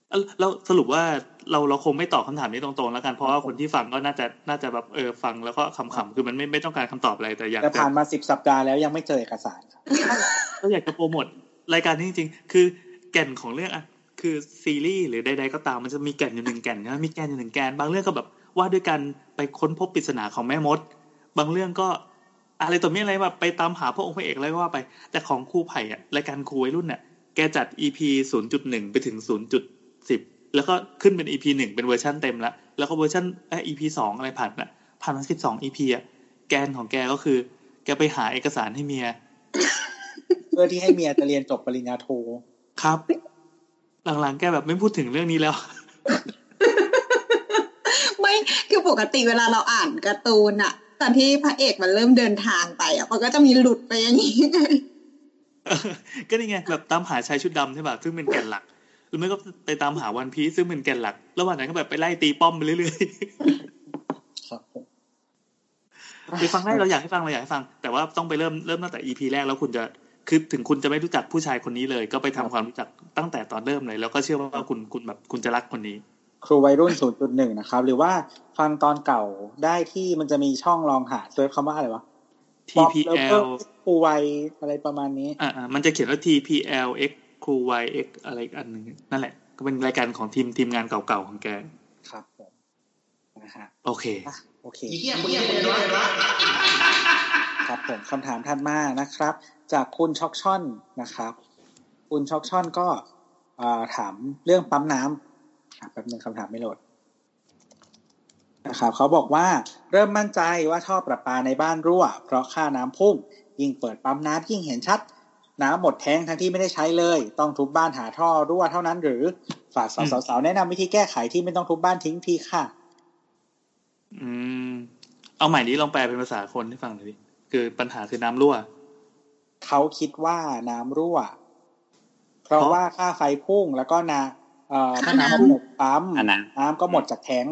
เอ้าแล้วสรุปว่าเราเราคงไม่ตอบคำถามนี้ตรงๆแล้วกันเพราะว่าคนที่ฟังก็น่าจะน่าจะแบบเออฟังแล้วก็ขำๆคือมันไม่ไม่ต้องการคำตอบอะไรแต่อยากแต่จะผ่านมาสิบสัปดาห์แล้วยังไม่เจอเอกสารครับก็อยากจะโปรโมทรายการนี้จริงๆ คือแก่นของเรื่องอะคือซีรีส์หรือใดๆก็ตามมันจะมีแก่นอยู่หนึ่งแก่นใช่ไหมมีแก่นอยู่หนึ่งแก่นบางเรื่องก็แบบว่าด้วยกันไปค้นพบปริศนาของแม่มด บางเรื่องก็อะไรต่อมีอะไรแบบไปตามหาพระองค์พระเอกอะไรก็ว่าไป แต่ของครูไผ่อะรายการครูวัยรุ่นเนี่ยแกจัด EP ศูนย์จุดหนึ่งไปถึงศูนย์จุด สิบแล้วก็ขึ้นเป็น EP หนึ่งเป็นเวอร์ชันเต็มแล้วแล้วก็เวอร์ชันเอ่อ EP สองอะไรผ่านละผ่านมาสิบสอง EP อะแกนของแกก็คือ แกไปหาเอกสารให้เมียเพื่อที่ให้เมียจะเรียนจบปริญญาโทครับ หลังๆ แกแบบไม่พูดถึงเรื่องนี้แล้ว ไม่คือปกติเวลาเราอ่านการ์ตูนอะตอนที่พระเอกมันเริ่มเดินทางไปอะมันก็จะมีหลุดไปอย่างนี้ไงก็นี่ไงแบบตามหาชายชุดดำใช่ป่ะซึ่งเป็นแก่นหลัก หรือไม่ก็ไปตามหาวันพีซซึ่งเป็นแก่นหลัก ระหว่างนั้นก็แบบไปไล่ตีป้อมไปเรื่อยครับผมๆคือฟังได้เราอยากให้ฟังเราอยากให้ฟัง แต่ว่าต้องไปเริ่มเริ่มตั้งแต่ EP แรกแล้วคุณจะคือถึงคุณจะไม่รู้จักผู้ชายคนนี้เลย ก็ไปทำความรู้จักตั้งแต่ตอนเริ่มเลย แล้วก็เชื่อว่าคุณคุณแบบคุณจะรักคนนี้ ครูวัยรุ่น 0.1 นะครับ หรือว่าฟังตอนเก่าได้ที่มันจะมีช่องลองหาเซิร์ชคำว่าอะไรวะ TPL ครูวัยอะไรประมาณนี้อ่ามันจะเขียนว่า TPL X ครู Y X อะไรอีกอันหนึ่งนั่นแหละ ก็เป็นรายการของทีมทีมงานเก่าๆของแก ครับผมนะฮะโอเคอะโอเคอีเหี้ยมึงเหี้ยมึงร้อยละครับผมคำถามถัดมานะครับ จากคุณช็อกช่อนนะครับ คุณช็อกช่อนก็อ่าถามเรื่องปั๊มน้ำอะแป๊บนึงคำถามไม่โหลดนะครับเขาบอกว่าเริ่มมั่นใจว่าท่อประปาในบ้านรั่ว เพราะค่าน้ำพุ่งยิ่งเปิดปั๊มน้ำยิ่งเห็นชัด น้ำหมดแท้งทั้งที่ไม่ได้ใช้เลย ต้องทุบบ้านหาท่อรั่วเท่านั้น หรือฝากสาวๆแนะนำวิธีแก้ไขที่ไม่ต้องทุบบ้านทิ้งทีค่ะ อืม เอาใหม่นี้ลองแปลเป็นภาษาคนให้ฟังหน่อยดิคือปัญหาคือน้ำรั่ว เขาคิดว่าน้ำรั่วเพราะเพราะว่าค่าไฟพุ่งแล้วก็นาเอ่อค่าถ้าน้ำน้ำหมดปั๊มอันนั้นน้ำก็หมดจากแท้ง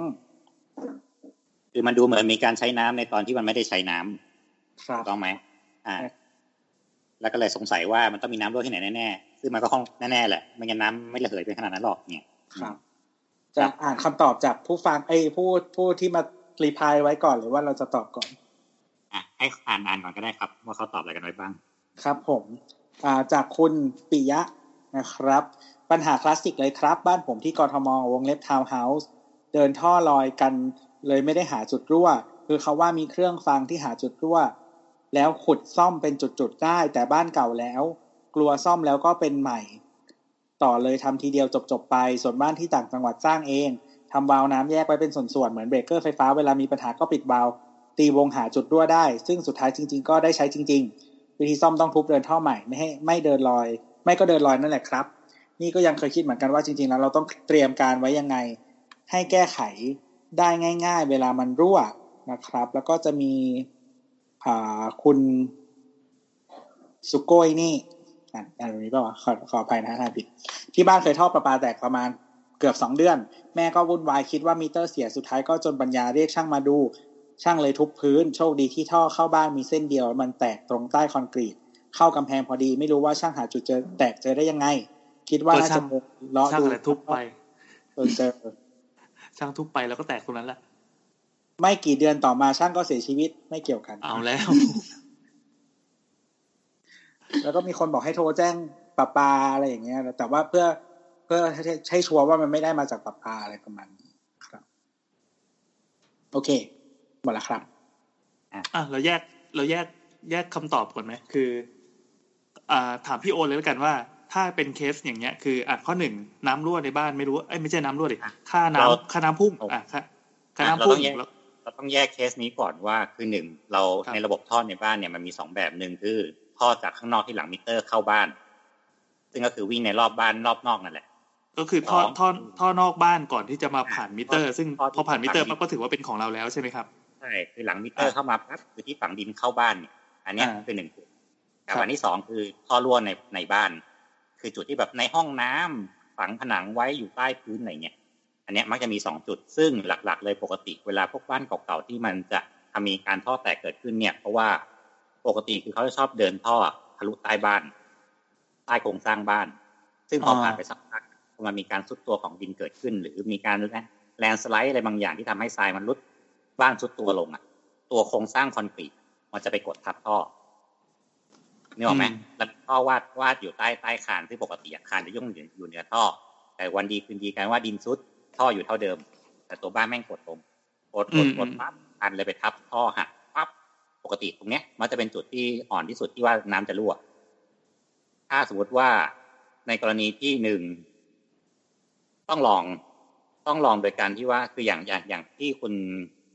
คือมันดูเหมือนมีการใช้น้ำในตอนที่มันไม่ได้ใช้น้ำครับถูกต้องไหมอ่าใช่ แล้วก็เลยสงสัยว่ามันต้องมีน้ำรั่วที่ไหนแน่ๆซึ่งมันก็คงแน่ๆแหละไม่งั้นน้ำไม่ระเหยไปขนาดนั้นหรอกเนี่ยครับจะอ่านคำตอบจากผู้ฟังไอ้ยผู้ผู้ที่มา reply ไว้ก่อนหรือว่าเราจะตอบก่อนอะให้อ่านอ่านก่อนก็ได้ครับ ว่าเขาตอบอะไรกันไว้บ้าง ครับผมอ่าจากคุณปิยะนะครับ ปัญหาคลาสสิกเลยครับ บ้านผมที่กทม.วงเล็บทาวน์เฮาส์เดินท่อลอยกันเลยไม่ได้หาจุดรั่ว คือเขาว่ามีเครื่องฟังที่หาจุดรั่ว แล้วขุดซ่อมเป็นจุดๆได้ แต่บ้านเก่าแล้ว กลัวซ่อมแล้วก็เป็นใหม่ ต่อเลยทำทีเดียวจบๆไป ส่วนบ้านที่ต่างจังหวัดสร้างเองทำวาล์วน้ำแยกไว้เป็นส่วนๆเหมือนเบรกเกอร์ไฟฟ้าเวลามีปัญหาก็ปิดวาล์วตีวงหาจุดรั่วได้ ซึ่งสุดท้ายจริง ๆ ก็ได้ใช้จริง ๆ วิธีซ่อมต้องทุบเดินท่อใหม่ไม่ให้ไม่เดินลอย ไม่ก็เดินลอยนั่นแหละครับ นี่ก็ยังเคยคิดเหมือนกันว่าจริง ๆ แล้วเราต้องเตรียมการไว้ยังไง ให้แก้ไขได้ง่าย ๆ เวลามันรั่วนะครับ แล้วก็จะมี คุณสุโกยนี่อ่านอ่านตรงนี้ป่าวะขอขออภัยนะถ้าผิด ที่บ้านเคยท่อประปาแตกประมาณเกือบสองเดือน แม่ก็วุ่นวายคิดว่ามิเตอร์เสียสุดท้ายก็จนปัญญาเรียกช่างมาดู ช่างเลยทุบพื้น โชคดีที่ท่อเข้าบ้านมีเส้นเดียว มันแตกตรงใต้คอนกรีต เข้ากำแพงพอดี ไม่รู้ว่าช่างหาจุดเจอแตกเจอได้ยังไง คิดว่าก็น่าช่าจะงเลาะช่างดูอะไรทุบไปจนเจอ ช่างทุบไปแล้วก็แตกตรงนั้นแหละ ไม่กี่เดือนต่อมาช่างก็เสียชีวิตไม่เกี่ยวกัน เอาแล้ว แล้วก็มีคนบอกให้โทรแจ้งประปาอะไรอย่างเงี้ยแต่ว่าเพื่อเพื่อให้ให้ชัวร์ว่ามันไม่ได้มาจากประปาอะไรประมาณนี้ครับ โอเค หมดแล้วครับอะเราแยกเราแยกแยกคำตอบก่อนไหมคือ อ่า ถามพี่โอเลยแล้วกันว่า ถ้าเป็นเคสอย่างเงี้ย คืออะข้อหนึ่งน้ำรั่วในบ้านไม่รู้เอ้ยไม่ใช่น้ำรั่วดิค่าเราน้ำค่าน้ำพุ่งอะค่าค่าอะน้ำพุ่ง เราต้องแยกแล้วเราต้องแยกเคสนี้ก่อนว่าคือหนึ่งเราครับในระบบท่อในบ้านเนี่ยมันมีสองแบบหนึ่งคือท่อจากข้างนอกที่หลังมิเตอร์เข้าบ้าน ซึ่งก็คือวิ่งในรอบบ้านรอบนอกนั่นแหละ ก็คือท่อสองท่อท่อนอกบ้านก่อนที่จะมาผ่านมิเตอร์ ซึ่งท่อที่พอผ่านมิเตอร์ผ่านปั๊บก็ถือว่าเป็นของเราแล้วใช่ไหมครับใช่คือหลังมิเตอร์เข้ามาปั๊บคือที่ฝังดินเข้าบ้านเนี่ย อันเนี้ยอ่าคือหนึ่งจุดครักับบอันที่สองคือท่อรั่วในในบ้าน คือจุดที่แบบในห้องน้ำฝังผนังไว้อยู่ใต้พื้นอะไรเงี้ย อันเนี้ยมักจะมีสองจุด ซึ่งหลัก ๆ เลยปกติเวลาพวกบ้านเก่าๆที่มันจะทำมีการท่อแตกเกิดขึ้นเนี่ย เพราะว่าปกติคือเขาจะชอบเดินท่อทะลุใต้บ้าน ใต้โครงสร้างบ้าน ซึ่งพอผ่านไปสักพักพอมันมีการซุดตัวของดินเกิดขึ้น หรือมีการแลนสไลด์อะไรบางอย่างที่ทำให้ทรายมันลุดบ้านซุดตัวลงอะ ตัวโครงสร้างคอนกรีตมันจะไปกดทับท่อนึกออกไหมอืมแล้วท่อวาดวาดอยู่ใต้ใต้คานที่ปกติอะคานจะยุ่งอยู่อยู่เหนือท่อ แต่วันดีคืนดีกลายว่าดินซุด ท่ออยู่เท่าเดิม แต่ตัวบ้านแม่งกดลงกดกดกดปั๊บอันเลยไปทับท่อหักปั๊บปกติตรงเนี้ย มันจะเป็นจุดที่อ่อนที่สุดที่ว่าน้ำจะรั่ว ถ้าสมมติว่าในกรณีที่หนึ่งต้องลองต้องลองโดยการที่ว่าคืออย่างอย่างอย่างที่คุณ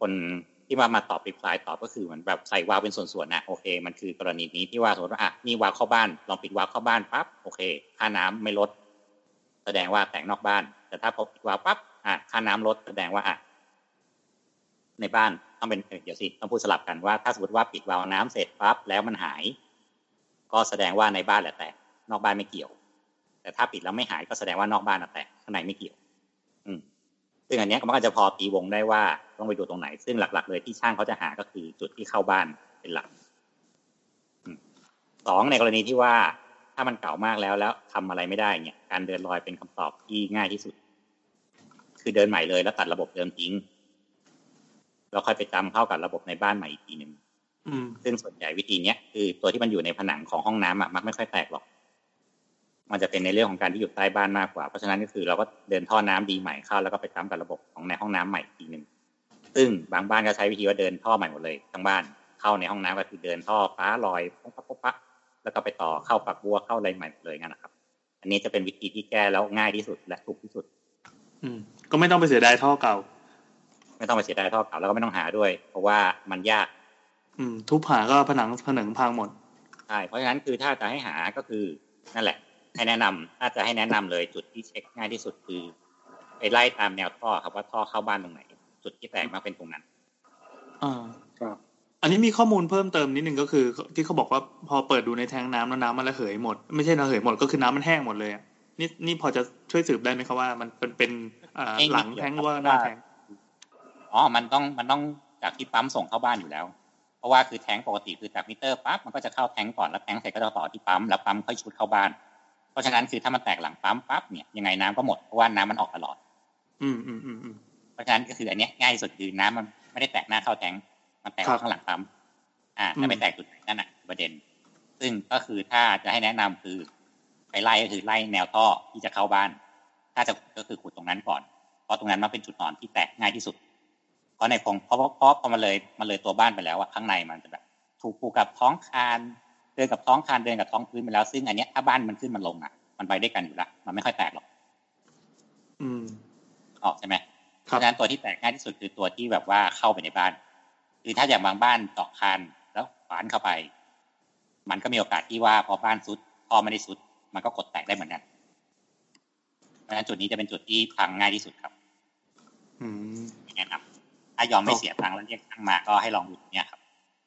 คนที่มามาตอบรีพลายตอบก็คือเหมือนแบบใส่วาล์วเป็นส่วนๆนะโอเค มันคือกรณีนี้ที่ว่าสมมติว่าอะนี่วาล์วเข้าบ้าน ลองปิดวาล์วเข้าบ้านปั๊บโอเคค่าน้ำไม่ลด แสดงว่าแต่งนอกบ้าน แต่ถ้าพอปิดวาล์วปั๊บ อะค่าน้ำลดแสดงว่าอะในบ้านต้องเป็นเดี๋ยวสิต้องพูดสลับกันว่าถ้าสมมติว่าปิดวาล์วน้ำเสร็จปั๊บแล้วมันหาย ก็แสดงว่าในบ้านแหละแตกนอกบ้านไม่เกี่ยว แต่ถ้าปิดแล้วไม่หายก็แสดงว่านอกบ้านน่ะแตกข้างในไม่เกี่ยว อืมซึ่งอันนี้มันก็จะพอตีวงได้ว่าต้องไปดูตรงไหน ซึ่งหลัก ๆ เลยที่ช่างเขาจะหาก็คือจุดที่เข้าบ้านเป็นหลักสองในกรณีที่ว่าถ้ามันเก่ามากแล้วแล้วทำอะไรไม่ได้เนี่ย การเดินรอยเป็นคำตอบที่ง่ายที่สุด คือเดินใหม่เลยแล้วตัดระบบเดิมทิ้งแล้วค่อยไปจำเข้ากับระบบในบ้านใหม่อีกทีหนึ่งอืมซึ่งส่วนใหญ่วิธีเนี้ยคือตัวที่มันอยู่ในผนังของห้องน้ำอะมักไม่ค่อยแตกหรอก มันจะเป็นในเรื่องของการที่อยู่ใต้บ้านมากกว่า เพราะฉะนั้นก็คือเราก็เดินท่อน้ำดีใหม่เข้าแล้วก็ไปซ้ำกับระบบของในห้องน้ำใหม่อีกทีหนึ่งซึ่งบางบ้านก็ใช้วิธีว่าเดินท่อใหม่หมดเลยทั้งบ้านเข้าในห้องน้ำก็คือเดินท่อฟ้าลอยปุ๊บปั๊บปุ๊บปั๊บแล้วก็ไปต่อเข้าฝักบัวเข้าอะไรใหม่หมดเลยงั้นนะครับ อันนี้จะเป็นวิธีที่แก้แล้วง่ายที่สุดและถูกที่สุด อืม ก็ไม่ต้องไปเสียดายท่อเก่า ไม่ต้องไปเสียดายท่อเก่าแล้วก็ไม่ต้องหาด้วย เพราะว่ามันยาก อืม ทุบหาก็ผนังผนังพังหมดใช่เพราะฉะนั้นคือถ้าจะให้หาก็คือนั่นแหละ ให้แนะนำถ้าจะให้แนะนำเลยจุดที่เช็คง่ายที่สุดคือไปไล่ตามแนวท่อครับว่าท่อเข้าบ้านตรงไหน จุดที่แตกมาเป็นตรงนั้นอ่าครับอันนี้มีข้อมูลเพิ่มเติมนิดนึงก็คือ ที่เขาบอกว่าพอเปิดดูในแทงน้ำแล้วน้ำมันระเหยหมด ไม่ใช่ระเหยหมดก็คือน้ำมันแห้งหมดเลยอะนี่นี่พอจะช่วยสืบได้ไหมครับว่ามันเป็นเป็นอ่าเอง หลังแทงหรือว่าหน้าแทงอ๋อ มันต้องมันต้องจากที่ปั๊มส่งเข้าบ้านอยู่แล้ว เพราะว่าคือแทงปกติคือจากมิเตอร์ปั๊บมันก็จะเข้าแทงก่อนแล้วแทงเสร็จก็จะต่อที่ปั๊มแล้วปั๊มค่อยชุดเข้าบ้าน เพราะฉะนั้นคือถ้ามันแตกหลังปั๊มปั๊บเนี่ยยังไงน้ำก็หมดเพราะว่าน้ำมันออกตลอดอืมอืมอืมอืมเพราะฉะนั้นก็คืออันเนี้ยง่ายที่สุดคือน้ำมันไม่ได้แตกหน้าเข้าแทงมันแตกครับข้างหลังปั๊มอ่าอืมแต่ไปแตกจุดไหนนั่นน่ะประเด็น ซึ่งก็คือถ้าจะให้แนะนำคือไปไล่ก็คือไล่แนวท่อที่จะเข้าบ้าน ถ้าจะก็คือขุดตรงนั้นก่อน เพราะตรงนั้นมันเป็นจุดอ่อนที่แตกง่ายที่สุด เพราะในคงเพราะเพราะเพราะพอมันเลยมันเลยตัวบ้านไปแล้วอะข้างในมันจะแบบ ถูกผูกกับท้องคานเดินกับท้องคานเดินกับท้องพื้นไปแล้ว ซึ่งอันเนี้ยถ้าบ้านมันขึ้นมันลงอะมันไปด้วยกันอยู่ละมันไม่ค่อยแตกหรอก อืมออกใช่ไหมคเพรับราะฉะนั้นตัวที่แตกง่ายที่สุดคือตัวที่แบบว่าเข้าไปในบ้าน คือถ้าอย่างบางบ้านเจาะคานแล้วฝานเข้าไป มันก็มีโอกาสที่ว่าพอบ้านซุดพอไม่ได้ซุด มันก็กดแตกได้เหมือนกันเพ ราะฉะนั้นจุดนี้จะเป็นจุดที่พังง่ายที่สุดครับ อืมแนะนำถ้ายอมไม่เสียตังค์แล้วเรียกช่างมาก็ให้ลองดูตรงเนี้ยครับ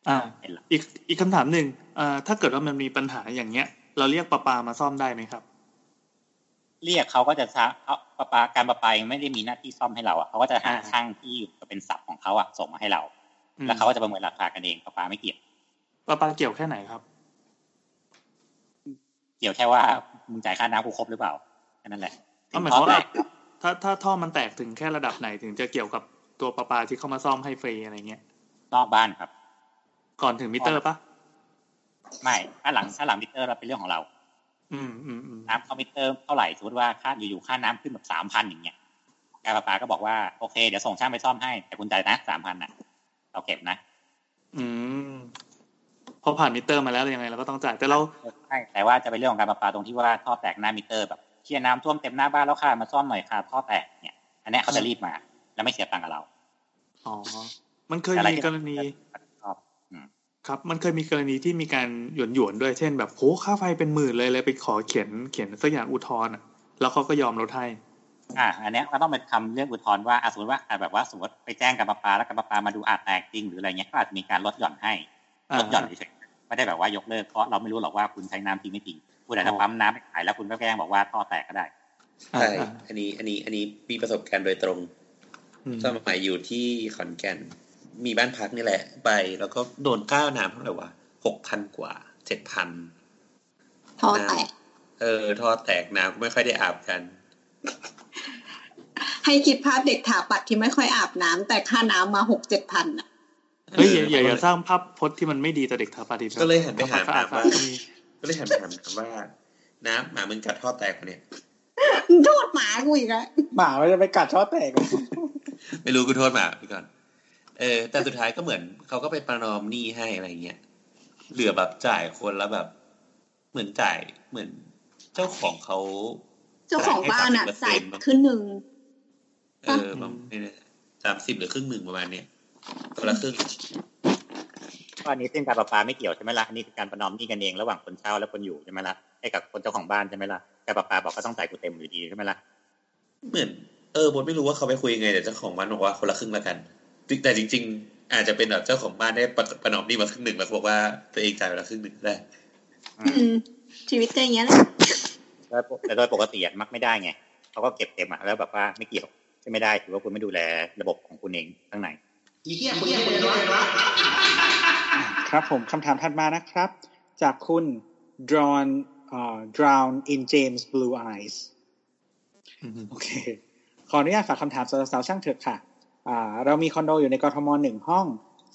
อ่าเป็นหลักอีกอีกคำถามหนึ่งเอ่อถ้าเกิดว่ามันมีปัญหาอย่างเงี้ย เราเรียกประปามาซ่อมได้ไหมครับ เรียกเขาก็จะช้าเขาประปาการประปายังไม่ได้มีหน้าที่ซ่อมให้เราอะเขาก็จะหาอ่าช่างที่เป็นศัพท์ของเขาอะส่งมาให้เราอืมแล้วเขาก็จะประเมินราคากันเองประปาไม่เกี่ยวประปาเกี่ยวแค่ไหนครับ เกี่ยวแค่ว่ามึงจ่ายค่าน้ำกูครบหรือเปล่าแค่นั้นแหละ ก็หมายท่ความแตว่ากถ้าถ้าท่อมันแตกถึงแค่ระดับไหนถึงจะเกี่ยวกับตัวประปาที่เข้ามาซ่อมให้ฟรีอะไรเงี้ยนอกบ้านครับ ก่อนถึงมิเตอร์ปะไม่ถ้าหลังถ้าหลังมิเตอร์เราเป็นเรื่องของเรา อืมอืมอืมน้ำเข้ามิเตอร์เท่าไหร่สมมติว่าค่าอยู่ๆค่าน้ำขึ้นแบบสามพันอย่างเงี้ยการประปาก็บอกว่าโอเคเดี๋ยวส่งช่างไปซ่อมให้แต่คุณจ่ายนะสามพันน่ะ เราเก็บนะ อืมพอผ่านมิเตอร์มาแล้วยังไงเราก็ต้องจ่ายแต่เราใช่แต่ว่าจะเป็นเรื่องของการประปาตรงที่ว่าท่อแตกหน้ามิเตอร์แบบ เชี่ยน้ำท่วมเต็มหน้าบ้านแล้วค่ะมาซ่อมหน่อยค่ะท่อแตกเนี่ยอันเนี้ยเขาจะรีบมา แล้วไม่เสียตังค์กับเราอ๋อมันเคยอะไรมีที่กรณีชอบอืมครับ มันเคยมีกรณีที่มีการหยวนหยวนๆด้วย เช่น แบบโหค่าไฟเป็นหมื่นเลยเลยไปขอเขียนเขียนสักอย่างอุทธรณ์อะแล้วเขาก็ยอมลดให้อ่า อันเนี้ยก็ต้องไปทำเรื่องอุทธรณ์ว่าอะสมมติว่าอะแบบว่าสมมติไปแจ้งการประปาแล้วการประปามาดูอาจแตกจริงหรืออะไรเงี้ยก็อาจจะมีการลดหย่อนให้อ่าลดหย่อนเฉยๆไม่ได้แบบว่ายกเลิกเพราะเราไม่รู้หรอกว่าคุณใช้น้ำจริงไม่จริง คุณอาจจะอ๋อปั๊มน้ำไปขายแล้วคุณก็แกล้งบอกว่าท่อแตกก็ได้อ่าใช่อ่าอันนี้อันนี้อันนี้มีประสบการณ์โดยตรงอืมสมัยอยู่ที่ขอนแก่น มีบ้านพักนี่แหละ ไปแล้วก็โดนก้าวน้ำเท่าไหร่วะหกพันกว่าเจ็ดพันท่อแตก เออท่อแตกน้ำก็ไม่ค่อยได้อาบกัน ให้คิดภาพเด็กถาปัดที่ไม่ค่อยอาบน้ำแต่ค่าน้ำมาหกเจ็ดพันอะเฮ้ยอย่าอย่าอย่าสร้างภาพพจน์ที่มันไม่ดีต่อเด็กทาปาติก็เลยหันไปหาสะอาดว่าๆ ก็มีก็เลยหันไปถามถามว่าน้ำหมามึงกัดท่อแตกปะเนี่ยโทษหมากูอีกแล้วหมามันจะไปกัดท่อแตกไม่รู้กูโทษหมาไปก่อน เออ แต่สุดท้ายก็เหมือนเขาก็ไปประนอมหนี้ให้อะไรเงี้ยเหลือแบบจ่ายคนแล้วแบบ เหมือนจ่ายเหมือนเจ้าของเขาเจ้าของบ้านอะจ่าจ่ายยให้30%ขึ้นหนึ่งเออประมาณนี้สามสิบหรือครึ่งหนึ่งประมาณเนี้ยคนละครึ่ง ก็อันนี้ซึ่งการประปาไม่เกี่ยวใช่ไหมล่ะอันนี้คือการประนอมหนี้กันเองระหว่างคนเช่าและคนอยู่ใช่ไหมล่ะให้กับคนเจ้าของบ้านใช่ไหมล่ะการประปาบอกก็ต้องจ่ายกูเต็มอยู่ดีใช่ไหมล่ะเหมือนเออบทไม่รู้ว่าเขาไปคุยยังไงแต่เจ้าของบ้านบอกว่าคนละครึ่งละกันแต่จริง ๆ อาจจะเป็นแบบเจ้าของบ้านได้ประประนอมหนี้มาครึ่งหนึ่งแล้วบอกว่าตัวเองจ่ายไปละครึ่งหนึ่งก็ได้อืมอืมชีวิตก็อย่างเงี้ยแหละแต่โดยปกติอะมักไม่ได้ไงเขาก็เก็บเต็มอะแล้วแบบว่าไม่เกี่ยวช่ไม่ได้ถือว่าคุณไม่ดูแลระบบของคุณเองข้างในอีเหี้ยคุณเหี้ยคุณเหี้ย ครับผมคำถามถัดมานะครับ จากคุณ drawn เอ่อ drown in James blue eyes โอเค ขออนุญาตฝากคำถามสาวๆช่างเถอะค่ะอ่าเรามีคอนโดอยู่ในกรทมหนึ่งห้อง